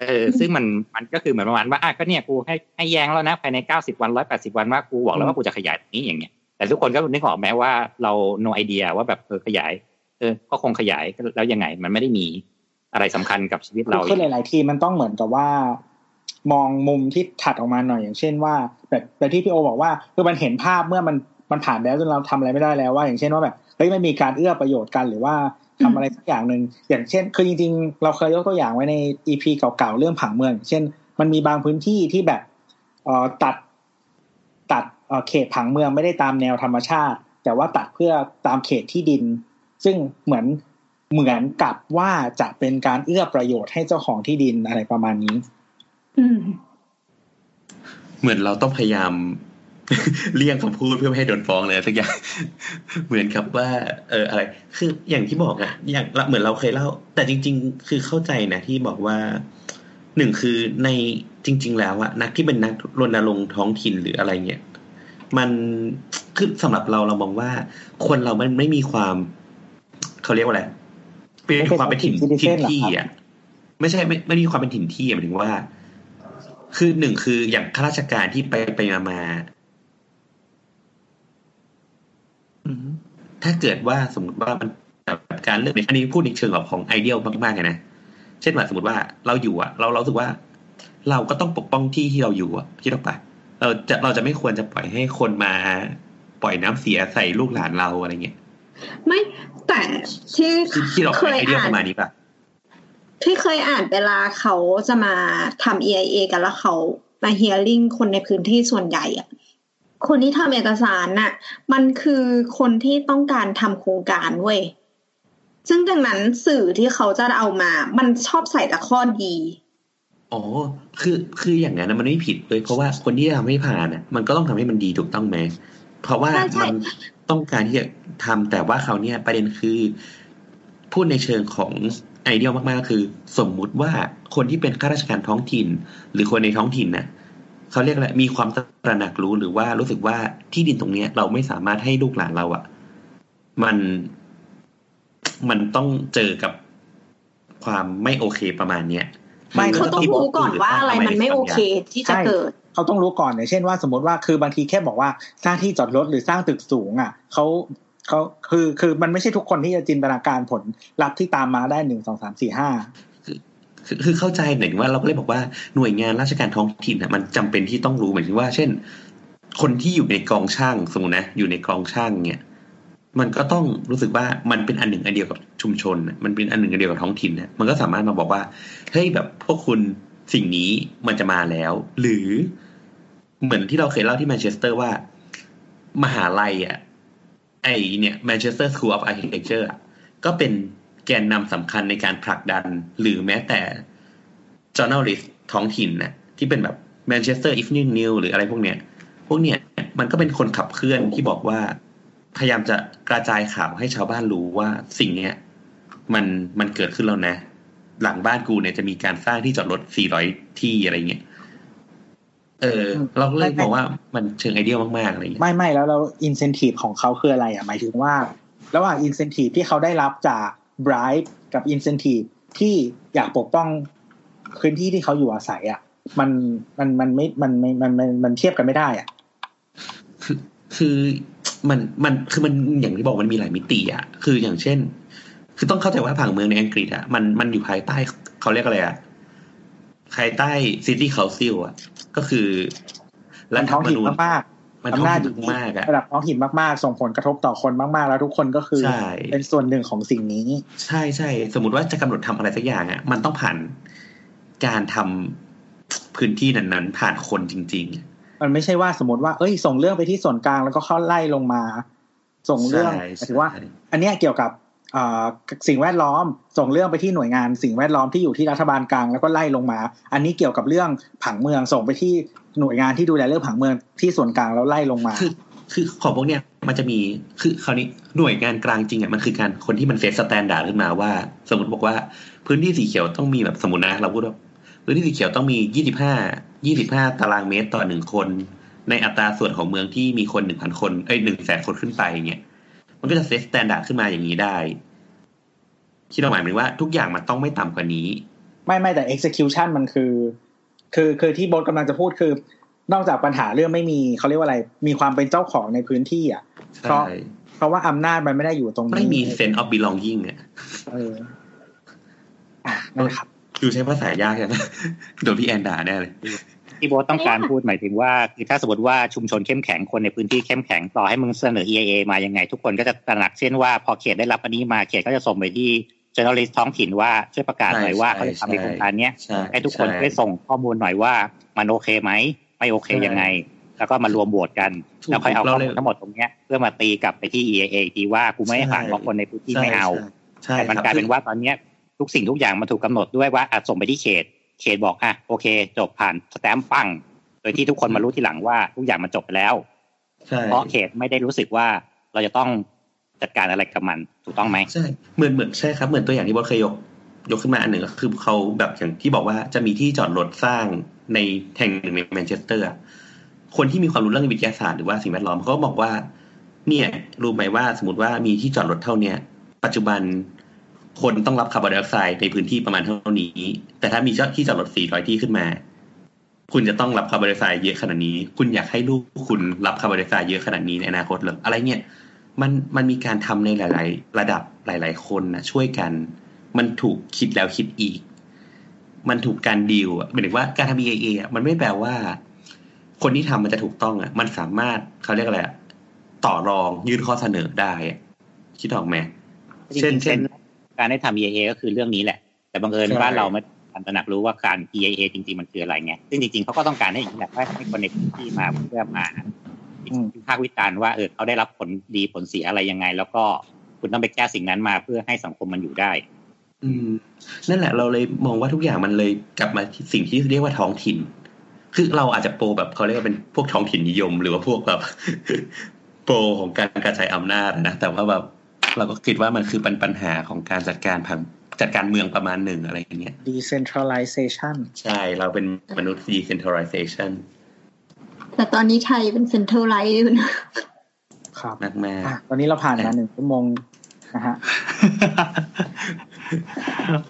เออซึ่งมันมันก็คือเหมือนประมาณว่าอะก็เนี่ยกูให้ให้แย้งแล้วนะภายในเก้าสิบวันร้อยแปดสิบวันว่ากูบอกแล้วว่ากูจะขยายตรงนี้อย่างเงี้ยแต่ทุกคนก็นึกออกแม้ว่าเรา no idea ว่าแบบเออขยาย เออ ก็คงขยายแล้วยังไง มันไม่ได้มีอะไรสำคัญกับชีวิตเราคือหลาย ๆ ทีมันต้องเหมือนกับว่า มองมุมที่ถัดออกมาหน่อยอย่างเช่นว่าแบบแบบที่พี่โอบอกว่าคือมันเห็นภาพเมื่อมัน มันผ่านไปแล้วจนเราทำอะไรไม่ได้แล้วว่า อย่างเช่นว่าแบบเฮ้ยไม่มีการเอื้อประโยชน์กันหรือว่าทำอะไรสักอย่างหนึ่งอย่างเช่น คือจริงๆ เราเคยยกตัวอย่างไว้ในอีพีเก่าๆเรื่องผังเมืองอย่างเช่น มันมีบางพื้นที่ที่แบบเอ่อตัดตัดเอ่อเขตผังเมืองไม่ได้ตามแนวธรรมชาติ แต่ว่าตัดเพื่อตามเขตที่ดิน ซึ่งเหมือนเหมือนกับว่าจะเป็นการเอื้อประโยชน์ให้เจ้าของที่ดินอะไรประมาณนี้ อืมเหมือนเราต้องพยายาม เลี่ยงคำพูดเพื่อไม่ให้โดนฟ้องเลยสักอย่างเหมือนกับว่า เอออะไร คืออย่างที่บอกอะอย่างเหมือนเราเคยเล่า แต่จริง ๆ คือเข้าใจนะที่บอกว่าหนึ่งคือในจริง ๆ แล้วอะนักที่เป็นนักรณรงค์ท้องถิ่นหรืออะไรเงี้ยมันคือสำหรับเราเรามองว่า คนเรามันไม่มีความเขาเรียกว่าอะไรเป็นความเป็นถิ่นไม่เป็นถิ่น citizen ที่เหรอครัอะบไม่ใช่ไม่ไม่มีความเป็นถิ่นที่หมายถึงว่า คือหนึ่งคืออย่างข้าราชการที่ไปไปมามา อืม ถ้าเกิดว่าสมมติว่ามันแบบการเลือกเนี่ยอันนี้พูดในเชิงแบบของไอเดียลมากๆเลยนะเช่นว่าสมมติว่าเราอยู่อะ เราเรารู้สึกว่า เราก็ต้องปกป้องที่ที่เราอยู่อะคิดออกปะเราจะเราจะไม่ควรจะปล่อยให้คนมาปล่อยน้ำเสียใส่ลูกหลานเราอะไรเงี้ยไม่แต่ที่ที่ที่เราเคยไอเดียลอ่าปนระมาณนี้ปะที่เคยอ่านเวลาเขาจะมาทำ EIA กันแล้วเขามาเฮียริ่งคนในพื้นที่ส่วนใหญ่อะ คนที่ทำเอกสารน่ะ มันคือคนที่ต้องการทำโครงการเว้ยซึ่งดังนั้นสื่อที่เขาจะเอามา มันชอบใส่แต่ข้อดี อ๋อ คือคืออย่างนั้นนะมันไม่ผิดเลยเพราะว่าคนที่ทำให้ผ่านอะ มันก็ต้องทำให้มันดีถูกต้องไหมเพราะว่าใช่ใช่มันต้องการที่จะทำแต่ว่าเขาวเนี่ยประเด็นคือพูดในเชิงของไอเดียมากๆก็คือ สมมุติว่าคนที่เป็นข้าราชการท้องถิ่น หรือคนในท้องถิ่นน่ะ เขาเรียกอะไรมีความตระหนักรู้หรือว่ารู้สึกว่าที่ดินตรงเนี้ย เราไม่สามารถให้ลูกหลานเราอะมันมันต้องเจอกับความไม่โอเคประมาณเนี้ยไม่นเขาต้องที่รู้ก่อนว่าอะไรหมันไม่โอเคที่จะเกิด เขาต้องรู้ก่อนอย่างเช่นว่าสมมติว่าคือบางทีแค่บอกว่าสร้างที่จอดรถหรือสร้างตึกสูง อะเขาเขาคือคือมันไม่ใช่ทุกคนที่จะจินตนาการผลลัพธ์ที่ตามมาได้หนึ่งสองสามสี่ห้า คือคือเข้าใจหมายถึงว่าเราก็เลยบอกว่าหน่วยงานราชการท้องถิ่นน่ะมันจำเป็นที่ต้องรู้หมายถึงว่า เช่น คนที่อยู่ในกองช่างสมมตินะ อยู่ในกองช่างเนี่ยมันก็ต้องรู้สึกว่ามันเป็นอันหนึ่งอันเดียวกับชุมชน มันเป็นอันหนึ่งอันเดียวกับท้องถิ่นน่ะมันก็สามารถมาบอกว่าเฮ้ยแบบพวกคุณสิ่งนี้มันจะมาแล้ว หรือเหมือนที่เราเคยเล่าที่แมนเชสเตอร์ว่า มหาลัยอะไอเนี่ย Manchester School of Architecture ก็เป็น แกนนำสำคัญในการผลักดัน หรือแม้แต่ journalist ท้องถิ่นนะที่เป็นแบบ Manchester Evening News หรืออะไรพวกเนี้ย พวกเนี้ยมันก็เป็นคนขับเคลื่อนที่บอกว่า พยายามจะกระจายข่าวให้ชาวบ้านรู้ว่าสิ่งเนี้ย มันมันเกิดขึ้นแล้วนะ หลังบ้านกูเนี่ยจะมีการสร้างที่จอดรถ 400 ที่อะไรเงี้ย เออ เราก็เลยบอกว่ามันเชิงไอเดียมากๆอะไรเงี้ย ไม่ไม่แล้วเราอินเซนティブของเขาคืออะไรอ่ะหมายถึงว่า ระหว่างอินเซนティブที่เขาได้รับจาก bribe กับ incentive ที่อยากปกป้องพื้นที่ที่เขาอยู่อาศัยอะ มันมันมันไม่มันไม่มันมันมันเทียบกันไม่ได้อะ คือคือมันมันคือมันอย่างที่บอกมันมีหลายมิติอะ คืออย่างเช่น คือต้องเข้าใจว่าผังเมืองในอังกฤษอะมันมันอยู่ภายใต้เขาเรียกอะไรอะภายใต้ city council อะ ก็คือรัฐธรรมนูญมาก มันๆท้องอำนาจถิ่นมากอะระดับท้องถิ่นมากๆ ส่งผลกระทบต่อคนมากๆ แล้วทุกคนก็คือใช่เป็นส่วนหนึ่งของสิ่งนี้ ใช่ใช่สมมติว่าจะกำหนดทำอะไรสักอย่างอะมันต้องผ่านการทำพื้นที่นั้นๆ ผ่านคนจริง ๆ มันไม่ใช่ว่าสมมติว่าเอ้ย ส่งเรื่องไปที่ส่วนกลางแล้วก็เข้าไล่ลงมา ส่งเรื่องใช่หมายถึงว่าใช่อันเนี้ยเกี่ยวกับอ่า สิ่งแวดล้อมส่งเรื่องไปที่หน่วยงานสิ่งแวดล้อมที่อยู่ที่รัฐบาลกลางแล้วก็ไล่ลงมา อันนี้เกี่ยวกับเรื่องผังเมืองส่งไปที่หน่วยงานที่ดูแลเรื่องผังเมืองที่ส่วนกลางแล้วไล่ลงมา คือคือของพวกเนี้ยมันจะมีคือคราวนี้หน่วยงานกลางจริงอะมันคือการคนที่มัน set standard ขึ้นมาว่า สมมติบอกว่าพื้นที่สีเขียวต้องมีแบบสมมตินะเราพูดว่าพื้นที่สีเขียวต้องมียี่สิบห้ายี่สิบห้าตารางเมตรต่อหนึ่งคน ในอัตราส่วนของเมืองที่มีคนหนึ่งพันคนเอ้ยหนึ่งแสนคนขึ้นไปเงี้ยมันก็จะ set standard ขึ้นมาอย่างนี้ได้ คิดออกหมายไหมว่าทุกอย่างมันต้องไม่ต่ำกว่านี้ ไม่ไม่แต่ execution มันคือ คือคือที่โบทกำลังจะพูดคือนอกจากปัญหาเรื่องไม่มีเขาเรียกว่าอะไร มีความเป็นเจ้าของในพื้นที่อะเพราะใช่เพราะว่าอำนาจมันไม่ได้อยู่ตรงนี้ไม่มี sense of belonging เนี่ยเอออะนั่นแหละครับดูใช้ภาษายากจังโดนพี่แอนด่าแน่เลย ที่โบทต้องการพูดหมายถึงว่าคือถ้าสมมติว่าชุมชนเข้มแข็งคนในพื้นที่เข้มแข็งต่อให้มึงเสนอ EIA มายังไง ทุกคนก็จะตระหนักเช่นว่าพอเขตได้รับอันนี้มาเขตก็จะส่งไปที่ journalist ท้องถิ่นว่าช่วยประกาศหน่อยว่าใช่เขาจะทำในใช่โครงการเนี้ยใช่ให้ทุกคนใช่ได้ส่งข้อมูลหน่อยว่ามันโอเคไหมไม่โอเคใช่ยังไง แล้วก็มารวมโหวตกันถูกแล้วค่อยเอาข้อมูลเราเลยทั้งหมดตรงเนี้ยเพื่อมาตีกลับไปที่ EIA ทีว่ากูไม่ให้ผ่านเพราะคนในพื้นที่ไม่เอาใช่แต่มันครับกลายเป็นว่าตอนเนี้ยทุกสิ่งทุกอย่างมันถูกกำหนดด้วยว่าอาจส่งไปที่เขต เขตบอกอะโอเค จบผ่านสแตมป์ปัง โดยที่ทุกคนมารู้ทีหลังว่าทุกอย่างมันจบไปแล้วใช่เพราะเขตไม่ได้รู้สึกว่าเราจะต้องจัดการอะไรกับมันถูกต้องไหมใช่เหมือนเหมือนใช่ครับเหมือนตัวอย่างที่บอสเคยยกยกขึ้นมาอันหนึ่งก็คือเขาแบบอย่างที่บอกว่าจะมีที่จอดรถสร้างในแห่งหนึ่งในแมนเชสเตอร์อะคนที่มีความรู้เรื่องวิทยาศาสตร์หรือว่าสิ่งแวดล้อมเขาก็บอกว่า เนี่ยรู้ไหมว่าสมมติว่ามีที่จอดรถเท่าเนี้ยปัจจุบัน คนต้องรับคาร์บอนไดออกไซด์ในพื้นที่ประมาณเท่านี้ แต่ถ้ามีที่จอดรถ 400 ที่ขึ้นมา คุณจะต้องรับคาร์บอนไดออกไซด์เยอะขนาดนี้ คุณอยากให้ลูกคุณรับคาร์บอนไดออกไซด์เยอะขนาดนี้ในอนาคตหรืออะไรเนี่ยมันมันมีการทำในหลาย ๆ ระดับหลาย ๆ คนนะช่วยกัน มันถูกคิดแล้วคิดอีก มันถูกการดีลหมายถึงว่าการทำ EIA มันไม่แปลว่า คนที่ทำมันจะถูกต้องอะ มันสามารถเขาเรียกอะไรต่อรองยื่นข้อเสนอได้คิดออกไหมเช่นเช่น การได้ทำ EIA ก็คือเรื่องนี้แหละ แต่บังเอิญใช่บ้านเราไม่ทันตระหนักรู้ว่าการ EIA จริง ๆ มันคืออะไรไงซึ่งจริง ๆเขาก็ต้องการให้อย่างนี้แหละให้คนในพื้นที่มาเพื่อมาอืมวิพากษ์วิจารณ์ว่าเออเขาได้รับผลดีผลเสียอะไรยังไง แล้วก็คุณต้องไปแก้สิ่งนั้นมาเพื่อให้สังคมมันอยู่ได้ อืม นั่นแหละเราเลยมองว่าทุกอย่างมันเลยกลับมาที่สิ่งที่เรียกว่าท้องถิ่น คือเราอาจจะโปรแบบเขาเรียกว่าเป็นพวกท้องถิ่นนิยม หรือว่าพวกแบบโปรของการกระจายอำนาจนะแต่ว่าแบบ เราก็คิดว่ามันคือปัญปัญหาของการจัดการผังจัดการเมืองประมาณหนึ่งอะไรอย่างเงี้ย decentralization ใช่เราเป็นมนุษย์ decentralization แต่ตอนนี้ไทยเป็น centralized อยู่นะครับมากมากอะตอนนี้เราผ่านมาหนึ่งชั่วโมงนะฮะ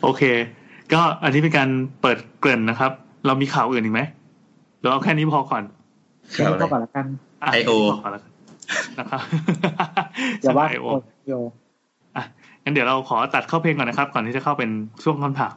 โอเค ก็อันนี้เป็นการเปิดเกริ่นนะครับ เรามีข่าวอื่นอีกไหมหรือเอาแค่นี้พอก่อนๆแค่นี้ก็ก่อนละกันะ IO พก่อนละกัน นะครับอย่าว่า IO โอโยอะงั้นเดี๋ยวเราขอตัดเข้าเพลงก่อนนะครับ ก่อนที่จะเข้าเป็นช่วงคำถาม